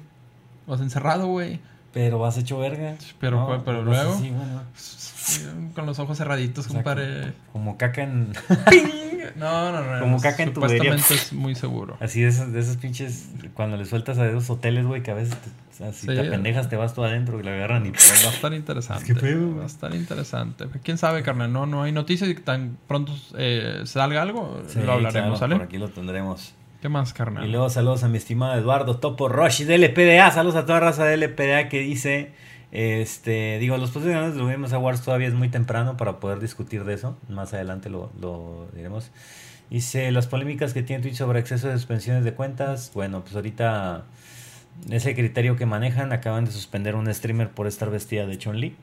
Vas encerrado, güey. Pero vas hecho verga. Pero, No, pues, pero vas luego- así, bueno, Con los ojos cerraditos, o sea, compadre. Como caca en. No, no, no. Como caca en tubería. Supuestamente es muy seguro. Así de esos, de esos pinches. Cuando le sueltas a esos hoteles, güey, que a veces te, así Sí. te pendejas, te vas tú adentro y la agarran y. Pues va a estar interesante. ¿Qué pedo, güey? Va a estar interesante. ¿Quién sabe, carnal? No, no hay noticias y tan pronto eh, salga algo, Sí, lo hablaremos, claro, ¿sale? Por aquí lo tendremos. ¿Qué más, carnal? Y luego saludos a mi estimado Eduardo Topo Roshi de LPDA. Saludos a toda raza de LPDA que dice... Este, digo, los posibles ganadores de los Awards todavía es muy temprano para poder discutir de eso. Más adelante lo, lo diremos. Dice, las polémicas que tiene Twitch sobre exceso de suspensiones de cuentas. Bueno, pues ahorita ese criterio que manejan, acaban de suspender a un streamer por estar vestida de Chun-Li.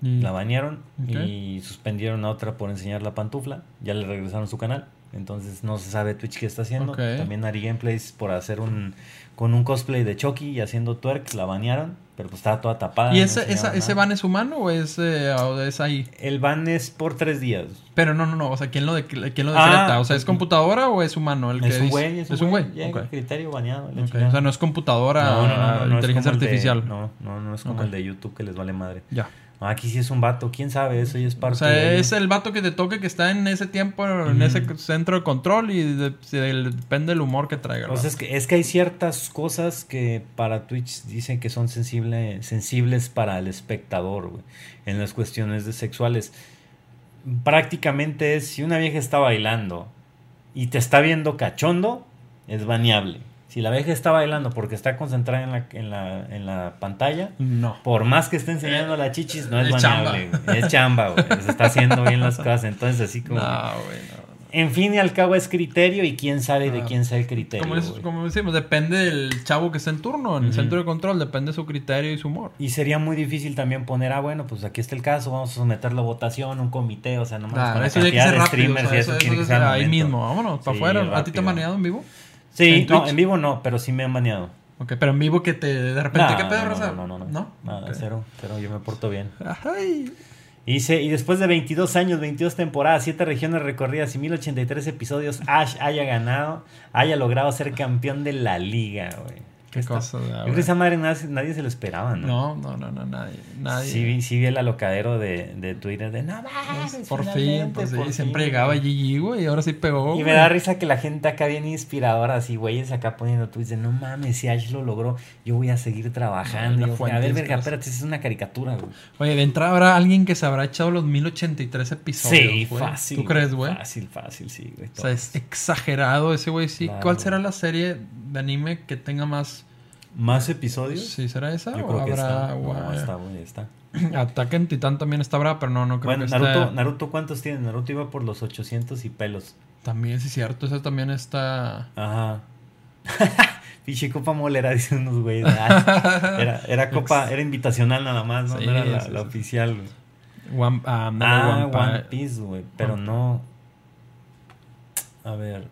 Y- La bañaron y suspendieron a otra por enseñar la pantufla. Ya le regresaron su canal. Entonces no se sabe Twitch qué está haciendo. Ok. También Ari Gameplays por hacer un con un cosplay de Chucky y haciendo twerk, la banearon, pero pues estaba toda tapada. ¿Y no ese, enseñaba esa, ese ban es humano o es, eh, o es ahí? El ban es por tres días. Pero no, no, no. O sea, ¿quién lo, de, quién lo Ah, decreta? o sea, ¿es pues, computadora o es humano? El que Es un güey, es un güey. Llega Ok. el criterio baneado. la Ok, chingada. O sea, no es computadora, No, no, no, no, no inteligencia el de- artificial. no, no, no es como el de YouTube que les vale madre. Ya. Aquí sí es un vato, quién sabe, eso ya es parte O sea, de es el vato que te toque que está en ese tiempo, en ese centro de control y de- del- depende del humor que traiga. O sea, es que, es que hay ciertas cosas que para Twitch dicen que son sensible, sensibles para el espectador, güey, en las cuestiones de sexuales. Prácticamente es, si una vieja está bailando y te está viendo cachondo, es baneable. Si la vieja está bailando porque está concentrada en la, en la, en la pantalla, No. por más que esté enseñando las chichis, no es, Es baneable. Es chamba, güey. Se está haciendo bien las cosas. Entonces, así como... No, güey, no. En fin y al cabo es criterio y quién sabe de Ah. quién sea el criterio. Como, es- güey. como decimos, depende del chavo que esté en turno, en el centro de control, depende de su criterio y su humor. Y sería muy difícil también poner, ah, bueno, pues aquí está el caso, vamos a someterlo a votación, un comité, o sea, no Nah, con la eso tiene que cantidad ser de rápido. streamers o sea, y eso, eso, ahí momento. mismo, vámonos, para Sí, afuera. ¿A ti te han baneado en vivo? Sí, ¿En no, en vivo no, pero sí me han baneado. Ok, pero en vivo que te de repente, Nah, ¿qué pedo, no, raza? no, no, no, no. Nada, Ok. cero, cero, yo me porto bien. Ay. Y, dice, y después de 22 años, 22 temporadas, 7 regiones recorridas y 1083 episodios, Ash haya ganado, haya logrado ser campeón de la liga, güey. Qué cosa, Yo de creo que esa madre nadie, nadie se lo esperaba, ¿no? No, no, no, no, nadie. nadie. Sí, vi, sí vi el alocadero de, de Twitter de no mames, por fin, pues sí, por siempre fin". llegaba GG, güey, y ahora sí pegó. Y me da risa que la gente acá bien inspiradora, así, güeyes, acá poniendo tweets de no mames, si Ash lo logró, yo voy a seguir trabajando. No, yo, a ver, verga, es- espérate, esa es una caricatura, güey. Oye, de entrada habrá alguien que se habrá echado los 1083 episodios. Sí, güey. fácil. ¿Tú crees, güey? Fácil, fácil, sí, güey. O sea, es exagerado ese güey, sí. Claro. ¿Cuál será la serie de anime que tenga más? ¿Más episodios? Sí, ¿será esa? Yo o creo que habrá, está. o- No, está, está. Ataque en Titán también está brava, pero no, no creo Bueno, que Naruto, esté- Naruto, ¿cuántos tiene? Naruto iba por los 800 y pelos. También, sí, es cierto. Esa también está... Ajá. Pinche copa molera, dicen unos güeyes. Ah, Era, era copa, era invitacional nada más, ¿no? Sí, no era la, sí, la sí. oficial, güey. One, ah, Ah, One One, Pi- Piece, güey. Pero One- no. A ver.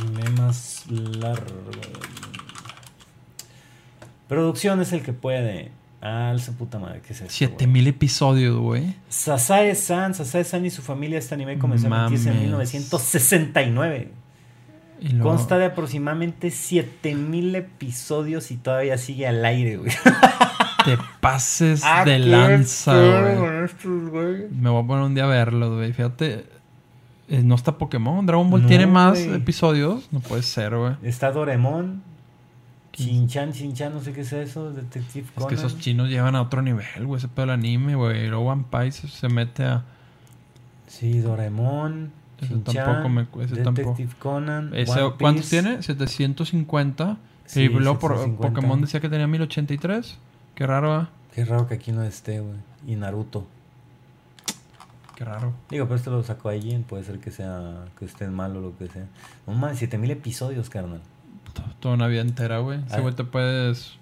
Anime más largo. Producción es el que puede. Ah, su puta madre, ¿qué es eso? 7000 episodios, güey. Sasae-san, Sasae-san y su familia este anime comenzó a emitirse en Mames. 1969. Y luego- Consta de aproximadamente 7000 episodios y todavía sigue al aire, güey. Te pases Ah, de lanza, güey. Me voy a poner un día a verlo, güey. Fíjate. Eh, no está Pokémon. Dragon Ball No, tiene más episodios. No puede ser, güey. Está Doraemon, ¿Quién? Shinchan, Shinchan, no sé qué es eso, Detective Es Conan. que esos chinos llevan a otro nivel, güey. Ese pedo del anime, güey. Luego One Piece se mete a. Sí, Doraemon, Ese Shinchan, tampoco me- ese Detective tampoco. Conan, Ese, ¿Cuántos tiene? 750. Sí, y luego por 750. Pokémon decía que tenía 1083. Qué raro, ¿ah? Qué raro que aquí no esté, güey. Y Naruto. Qué raro. Digo, pero esto lo sacó allí, puede ser que sea que esté mal o lo que sea. No mames, 7000 episodios, carnal. To- Toda una vida entera, güey. Ese Ah. güey te puedes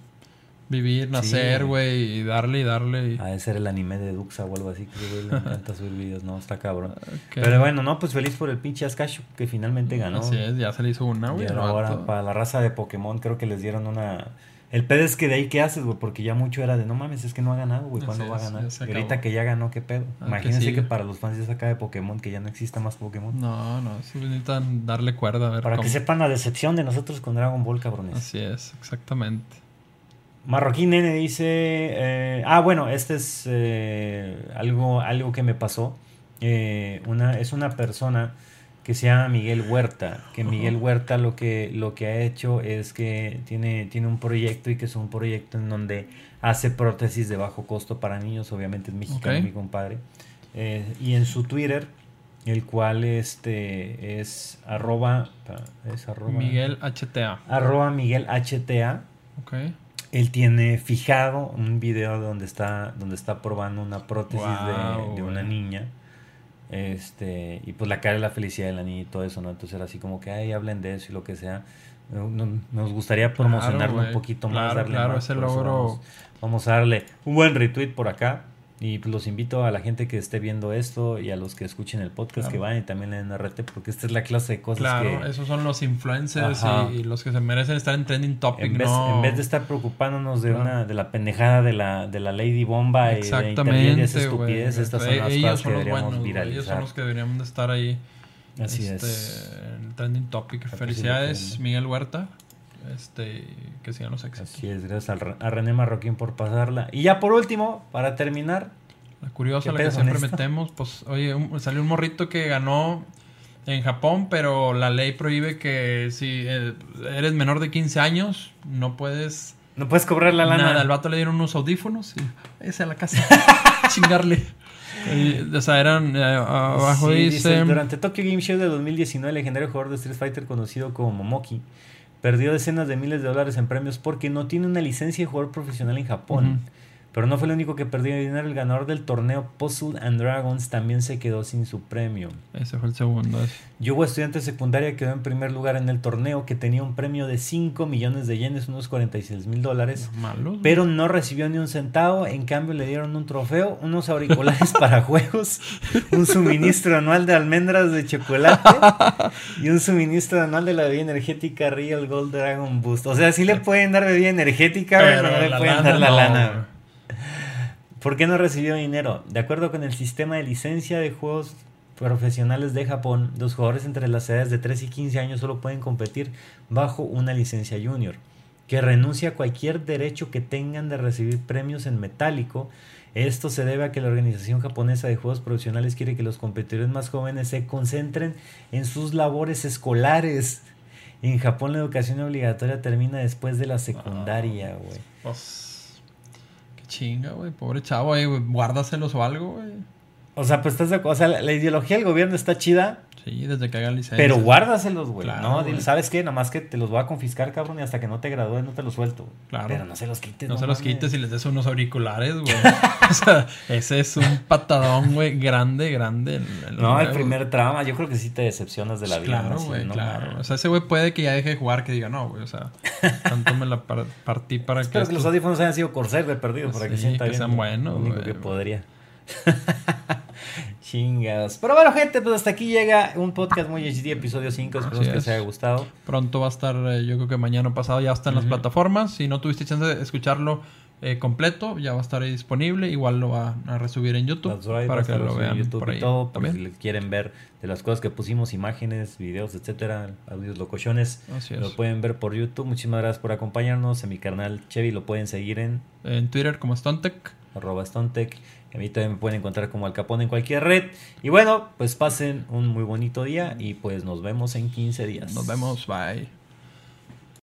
vivir, nacer, güey. Y darle y darle. Y... Ha de ser el anime de Duxa o algo así, que güey le encanta subir videos, no, está cabrón. Pero bueno, no, pues feliz por el pinche Askashu que finalmente ganó. Así es, ya se le hizo una, güey. ahora para la raza de Pokémon creo que les dieron una... El pedo es que de ahí qué haces, güey, porque ya mucho era de no mames, es que no ha ganado, güey, ¿cuándo va a ganar? Y ahorita que ya ganó, ¿qué pedo? Ah, Imagínense que, para los fans de acá de Pokémon que ya no exista más Pokémon. No, no, sí necesitan darle cuerda a ver para cómo. que sepan la decepción de nosotros con Dragon Ball, cabrones. Así es, exactamente. Marroquín Nene dice, eh, ah bueno, este es eh, algo, algo que me pasó. Eh, una, es una persona que se llama Miguel Huerta, que. Miguel Huerta lo que, lo que ha hecho es que tiene, tiene un proyecto y que es un proyecto en donde hace prótesis de bajo costo para niños, obviamente es mexicano mi compadre. Eh, y en su Twitter el cual este es arroba, es arroba Miguel HTA. Arroba Miguel HTA. Ok. Él tiene fijado un video donde está, donde está probando una prótesis Wow, de, de una niña. Este, y pues la cara de la felicidad de la niña y todo eso, ¿no? Entonces era así como que, ay, hablen de eso y lo que sea. No- no- Nos gustaría promocionarlo un poquito más, Claro, darle claro, más, ese logro- Vamos, vamos a darle un buen retweet por acá. Y pues los invito a la gente que esté viendo esto y a los que escuchen el podcast Claro. que vayan y también den RT, porque esta es la clase de cosas Claro, que esos son los influencers y, y los que se merecen estar en trending topic, en vez, no. en vez de estar preocupándonos de Claro. una de la pendejada de la, de la Lady Bomba y de internet y esa estupidez, estas son las ellos cosas que deberíamos buenos, güey. Ellos viralizar. son los que deberían de estar ahí. Así este, es. En trending topic. Felicidades, Miguel Huerta. Este, que sigan los éxitos. Así es, gracias a René Marroquín por pasarla. Y ya por último, para terminar, La curiosa, ¿Qué la que siempre esto? metemos, pues, oye, un- salió un morrito que ganó en Japón, pero la ley prohíbe que si eh, eres menor de 15 años, no puedes... no puedes cobrar la lana. Nada, al vato le dieron unos audífonos y ese a la casa. chingarle. Y, o sea, eran, eh, abajo Sí, dice... durante Tokyo Game Show de 2019, el legendario jugador de Street Fighter conocido como Momoki perdió decenas de miles de dólares en premios porque no tiene una licencia de jugador profesional en Japón. Pero no fue el único que perdió dinero. El ganador del torneo Puzzle and Dragons también se quedó sin su premio. Ese fue el segundo. ese. Yugo, estudiante secundaria, quedó en primer lugar en el torneo que tenía un premio de 5 millones de yenes, unos 46 mil dólares. Malos. Pero no recibió ni un centavo, en cambio le dieron un trofeo, unos auriculares para juegos, un suministro anual de almendras de chocolate y un suministro anual de la bebida energética Real Gold Dragon Boost. O sea, sí le pueden dar bebida energética, pero, no le pueden lana dar la no, lana. ¿Por qué no recibió dinero? De acuerdo con el sistema de licencia de juegos profesionales de Japón, los jugadores entre las edades de 3 y 15 años solo pueden competir bajo una licencia junior, que renuncia a cualquier derecho que tengan de recibir premios en metálico. Esto se debe a que la Organización Japonesa de Juegos Profesionales quiere que los competidores más jóvenes se concentren en sus labores escolares. En Japón la educación obligatoria termina después de la secundaria, güey. Qué chinga, güey. Pobre chavo, ahí. Guárdaselos o algo, güey. O sea, pues estás de acuerdo. O sea, la ideología del gobierno está chida, Sí, desde que hagan licencia. pero guárdaselos, güey. Claro, no, güey. ¿sabes qué? Nada más que te los voy a confiscar, cabrón, y hasta que no te gradúes no te los suelto. güey. Claro. Pero no se los quites. No, no se los quites y les des unos auriculares, güey. o sea, ese es un patadón, güey, grande, grande. No, el primer trama, yo creo que sí te decepcionas de la vida. Claro, güey, no claro. mames. O sea, ese güey puede que ya deje de jugar, que diga, no, güey, o sea, tanto me la par- partí para que... Espero que los audífonos hayan sido Corsair de perdido para que Sí, sienta que bien. sean ¿no? buenos, Lo único güey. que podría. Chingados. Pero bueno, gente, pues hasta aquí llega un podcast muy HD, episodio 5. Esperemos que es. les haya gustado. Pronto va a estar, eh, yo creo que mañana pasado ya está en las plataformas. Si no tuviste chance de escucharlo eh, completo, ya va a estar ahí disponible. Igual lo va a resubir en YouTube right, para que lo vean YouTube por ahí y todo, por si quieren ver de las cosas que pusimos, imágenes, videos, etcétera, audios locochones. Así es. Lo pueden ver por YouTube. Muchísimas gracias por acompañarnos. En mi canal Chevy lo pueden seguir en En Twitter como Stontech. arroba Stontech. A mí también me pueden encontrar como Al Capone en cualquier red. Y bueno, pues pasen un muy bonito día y pues nos vemos en 15 días. Nos vemos, bye.